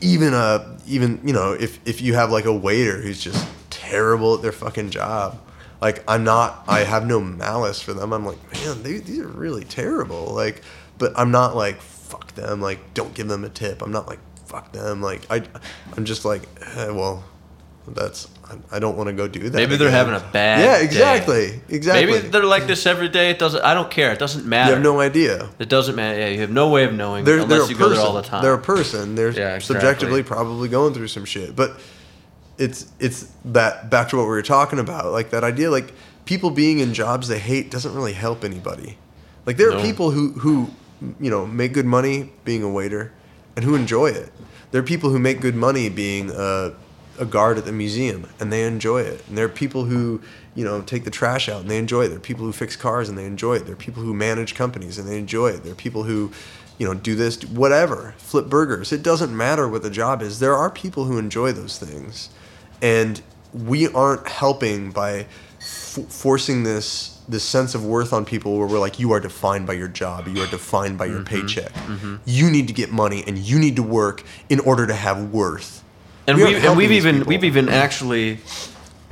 even a even you know if if you have like a waiter who's just terrible at their fucking job like i'm not i have no malice for them i'm like man they, these are really terrible like but i'm not like fuck them like don't give them a tip i'm not like fuck them like i i'm just like eh, well that's I, I don't want to go do that maybe they're having a bad yeah day. exactly exactly Maybe they're like this every day. It doesn't. I don't care. It doesn't matter. you have no idea It doesn't matter. Yeah, you have no way of knowing they're, unless they're you a go there all the time. They're a person. They're Yeah, exactly. subjectively probably going through some shit. But it's it's that back to what we were talking about, like that idea, like people being in jobs they hate doesn't really help anybody. Like there are people who who you know make good money being a waiter and who enjoy it. There are people who make good money being a, a guard at the museum and they enjoy it. And there are people who you know take the trash out and they enjoy it. There are people who fix cars and they enjoy it. There are people who manage companies and they enjoy it. There are people who you know do this whatever flip burgers. It doesn't matter what the job is. There are people who enjoy those things, and we aren't helping by f- forcing this this sense of worth on people where we're like you are defined by your job you are defined by your Mm-hmm. paycheck you need to get money and you need to work in order to have worth and we and we've even people. we've even actually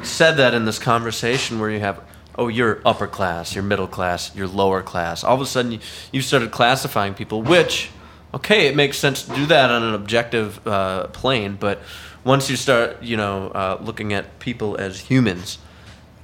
said that in this conversation where you have oh you're upper class, you're middle class, you're lower class. All of a sudden you you started classifying people, which okay, it makes sense to do that on an objective uh, plane, but once you start you know uh, looking at people as humans.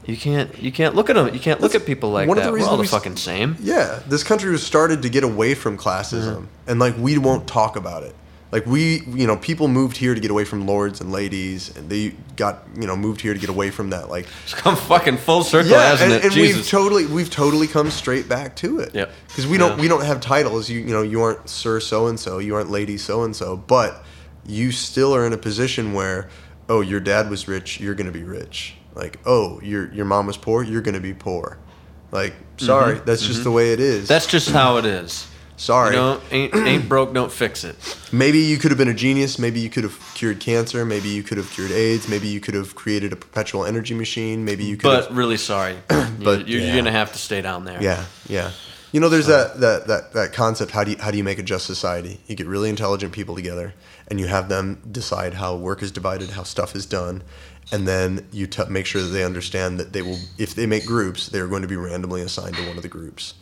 You can't. You can't look at them. You can't look at people like one of that. the We're all the we s- fucking same. Yeah, this country was started to get away from classism, and like we won't talk about it. Like we, you know, people moved here to get away from lords and ladies, and they got, you know, moved here to get away from that. Like, It's come fucking full circle, yeah, hasn't and, it? and we've Jesus. totally, we've totally come straight back to it. Yeah, Because we don't, we don't have titles. You, you know, you aren't Sir So and So, you aren't Lady So and So, but you still are in a position where, oh, your dad was rich, you're gonna be rich. Like, oh, your your mom was poor, you're gonna be poor. Like, sorry, that's just the way it is. Mm-hmm. That's just how it is. sorry. You know, ain't ain't broke, don't fix it. Maybe you could have been a genius. Maybe you could have cured cancer. Maybe you could have cured AIDS. Maybe you could have created a perpetual energy machine. Maybe you could But have. really sorry. But, you're, yeah. you're gonna have to stay down there. Yeah, yeah. You know, there's that, that, that, that concept. How do you how do you make a just society? You get really intelligent people together, and you have them decide how work is divided, how stuff is done, and then you t- make sure that they understand that they will. If they make groups, they are going to be randomly assigned to one of the groups.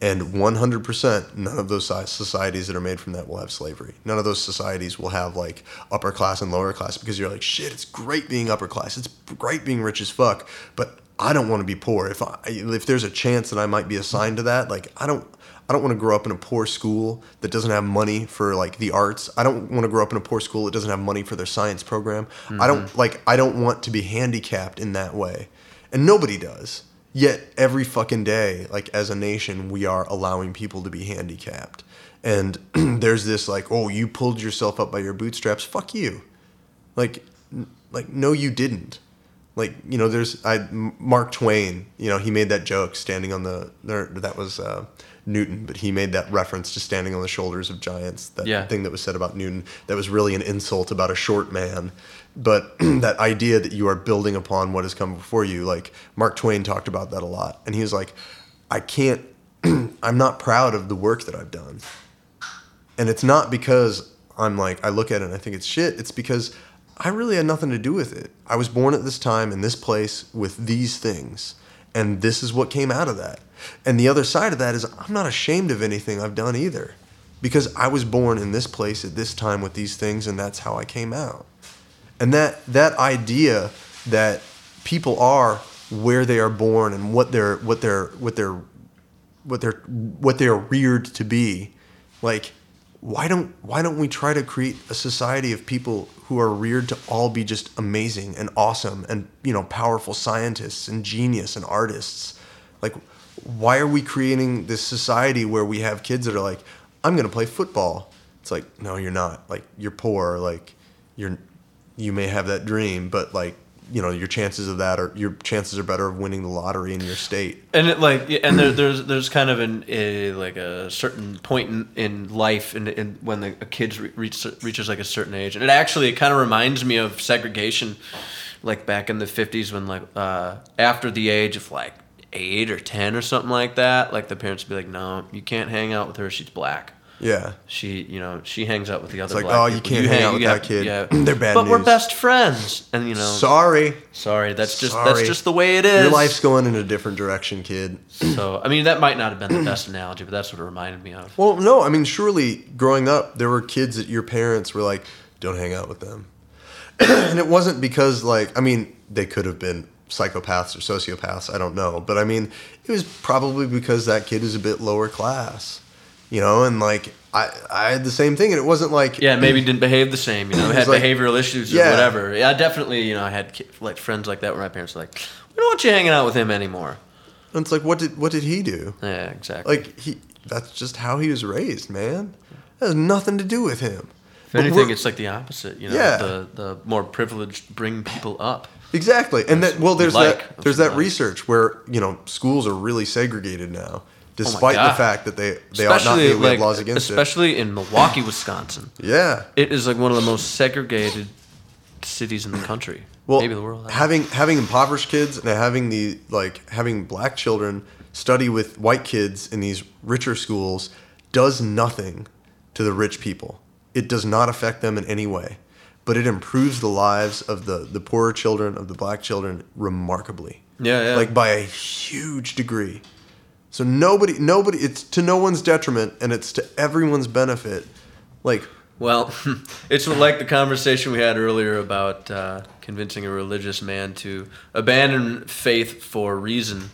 And 100%, none of those societies that are made from that will have slavery. None of those societies will have like upper class and lower class because you're like, shit, it's great being upper class. It's great being rich as fuck. But I don't want to be poor. If I, if there's a chance that I might be assigned to that, like I don't, I don't want to grow up in a poor school that doesn't have money for like the arts. I don't want to grow up in a poor school that doesn't have money for their science program. I don't like I don't want to be handicapped in that way. And nobody does. Yet every fucking day, like as a nation, we are allowing people to be handicapped. And there's this like, oh, you pulled yourself up by your bootstraps. Fuck you. Like, n- like no, you didn't. Like you know, there's I Mark Twain. You know, he made that joke standing on the. Or that was uh, Newton, but he made that reference to standing on the shoulders of giants. That Yeah. thing that was said about Newton that was really an insult about a short man. But that idea that you are building upon what has come before you, like Mark Twain talked about that a lot, and he was like, I can't. I'm not proud of the work that I've done and it's not because I'm like I look at it and I think it's shit. It's because I really had nothing to do with it. I was born at this time in this place with these things, and this is what came out of that. And the other side of that is I'm not ashamed of anything I've done either, because I was born in this place at this time with these things, and that's how I came out. And that that idea that people are where they are born and what they're what they're what they're what they're what they are reared to be like why don't why don't we try to create a society of people who are reared to all be just amazing and awesome and you know powerful scientists and genius and artists like why are we creating this society where we have kids that are like i'm going to play football. It's like no you're not. Like you're poor. Like you're you may have that dream but like you know your chances of that are your chances are better of winning the lottery in your state. And it, like and there, there's there's kind of an a, like a certain point in, in life in, in when the a kid re- reach, reaches like a certain age. And it actually it kind of reminds me of segregation like back in the 50s when like uh, after the age of like 8 or 10 or something like that like the parents would be like no you can't hang out with her she's black yeah she you know she hangs out with the other like, black oh, you people. can't hang out with you that kid. They're bad but we're best friends and you know sorry sorry that's just that's just the way it is Your life's going in a different direction, kid. so I mean, that might not have been the best analogy, but that's what it reminded me of. Well, no, I mean, surely growing up, there were kids that your parents were like, don't hang out with them. and it wasn't because, like, I mean, they could have been psychopaths or sociopaths. I don't know. But I mean, it was probably because that kid is a bit lower class, you know, and like, I, I had the same thing. And it wasn't like, Yeah, maybe didn't behave the same. You know, had like- behavioral issues or Yeah. whatever. Yeah, definitely. You know, I had like friends like that where my parents were like, "We don't want you hanging out with him anymore." and it's like, what did, what did he do? Yeah, exactly. Like, he, that's just how he was raised, man. That has nothing to do with him. if But anything, it's like the opposite. You know, Yeah. the the more privileged bring people up. Exactly, and that well, there's like, that there's that like. research where you know schools are really segregated now, oh despite the fact that they they ought not be. Have laws against it. especially in Milwaukee, Wisconsin. Yeah, It is like one of the most segregated cities in the country, well, maybe the world. having having impoverished kids and having the like having black children study with white kids in these richer schools does nothing to the rich people. It does not affect them in any way, but it improves the lives of the the poorer children of the black children remarkably. Yeah, yeah. like by a huge degree. So nobody, nobody, it's to no one's detriment, and it's to everyone's benefit. Like, Well, it's like the conversation we had earlier about uh, convincing a religious man to abandon faith for reason.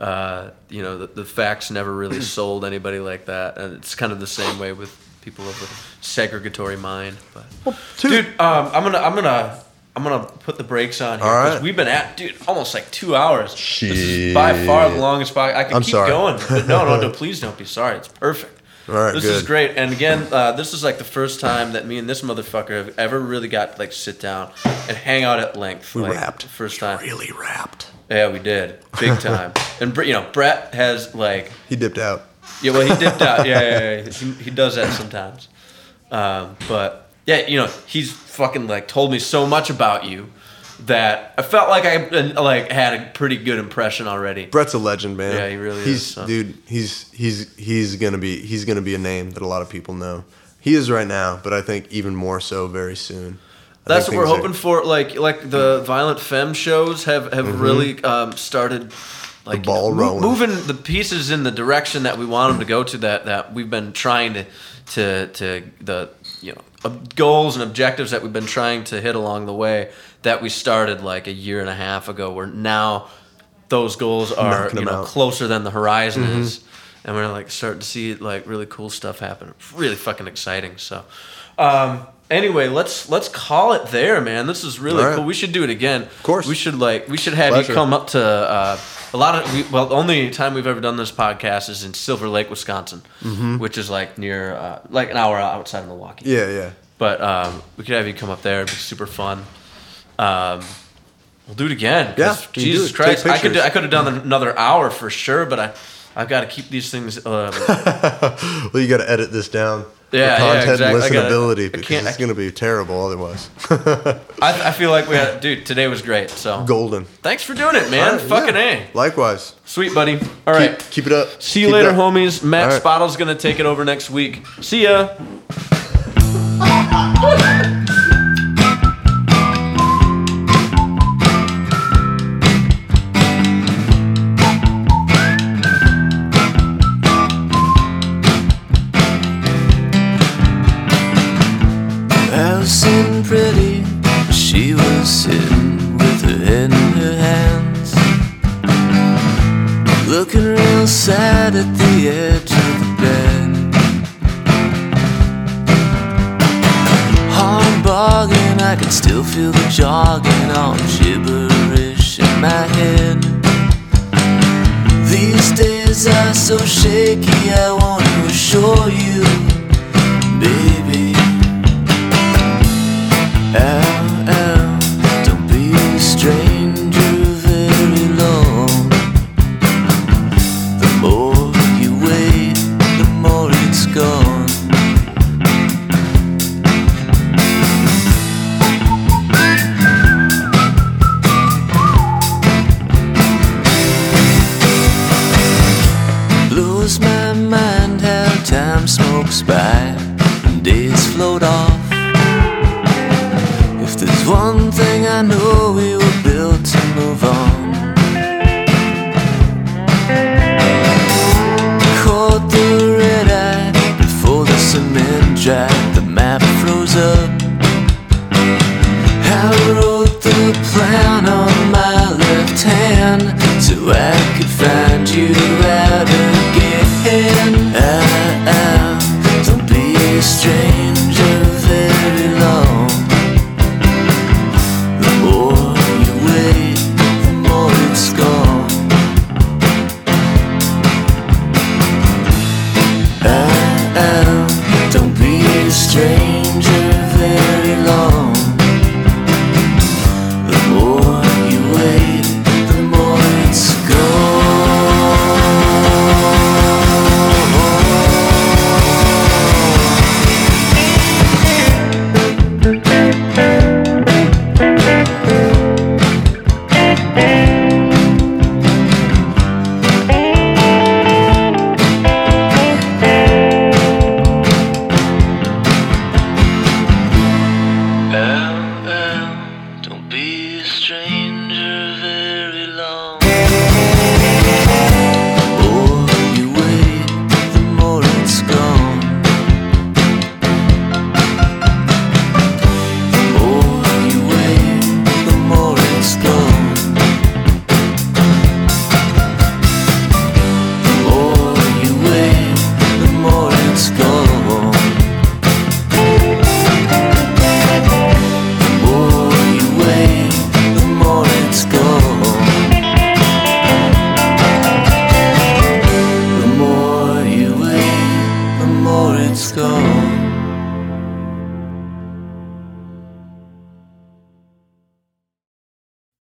Uh, you know, the, the facts never really sold anybody like that, and it's kind of the same way with people of a segregatory mind. But dude- dude, um, I'm gonna, I'm gonna. I'm gonna put the brakes on here because right. we've been at dude almost like two hours. This is by far the longest podcast. I can I'm keep sorry. going, but no, no, no. Please don't be sorry. It's perfect. All right, this is great. And again, uh, this is like the first time that me and this motherfucker have ever really got like sit down and hang out at length. we like, rapped. First time. really rapped. Yeah, we did. Big time. and you know, Brett has like He dipped out. Yeah, well, he dipped out. Yeah, yeah, yeah. He, he does that sometimes. Um, but yeah, you know, he's fucking like told me so much about you that I felt like I like had a pretty good impression already. Brett's a legend, man. Yeah, he really he's, is, so. Dude, he's he's he's gonna be he's gonna be a name that a lot of people know. He is right now, but I think even more so very soon. I That's what we're hoping are- for. Like like the Violent Femmes shows have have really um, started. Like ball rolling. moving the pieces in the direction that we want them to go to. That that we've been trying to to to the you know goals and objectives that we've been trying to hit along the way. That we started like a year and a half ago. Where now those goals are you know out. closer than the horizon Mm-hmm. is. and we're like starting to see like really cool stuff happen. Really fucking exciting. So, um, anyway, let's let's call it there, man. This is really All right. cool. We should do it again. Of course. we should like we should have Pleasure. you come up to uh, a lot of we, well. The only time we've ever done this podcast is in Silver Lake, Wisconsin, which is like near uh, like an hour outside of Milwaukee. Mm-hmm. Yeah, yeah. But um, we could have you come up there. It'd be super fun. Um, we'll do it again. Yeah, Jesus. Christ, I could do. I could have done another hour for sure, but I I've got to keep these things. Uh, Well, you got to edit this down. Yeah, yeah, for content exactly. I and gotta- listenability because can't- it's going to be terrible otherwise. I, I feel like we had, dude. Today was great. So Golden. thanks for doing it, man. All right, Fucking yeah. a, Likewise. sweet buddy. All right. Keep, keep it up. See you Keep it later, homies. Matt All right. Spottle's gonna take it over next week. See ya.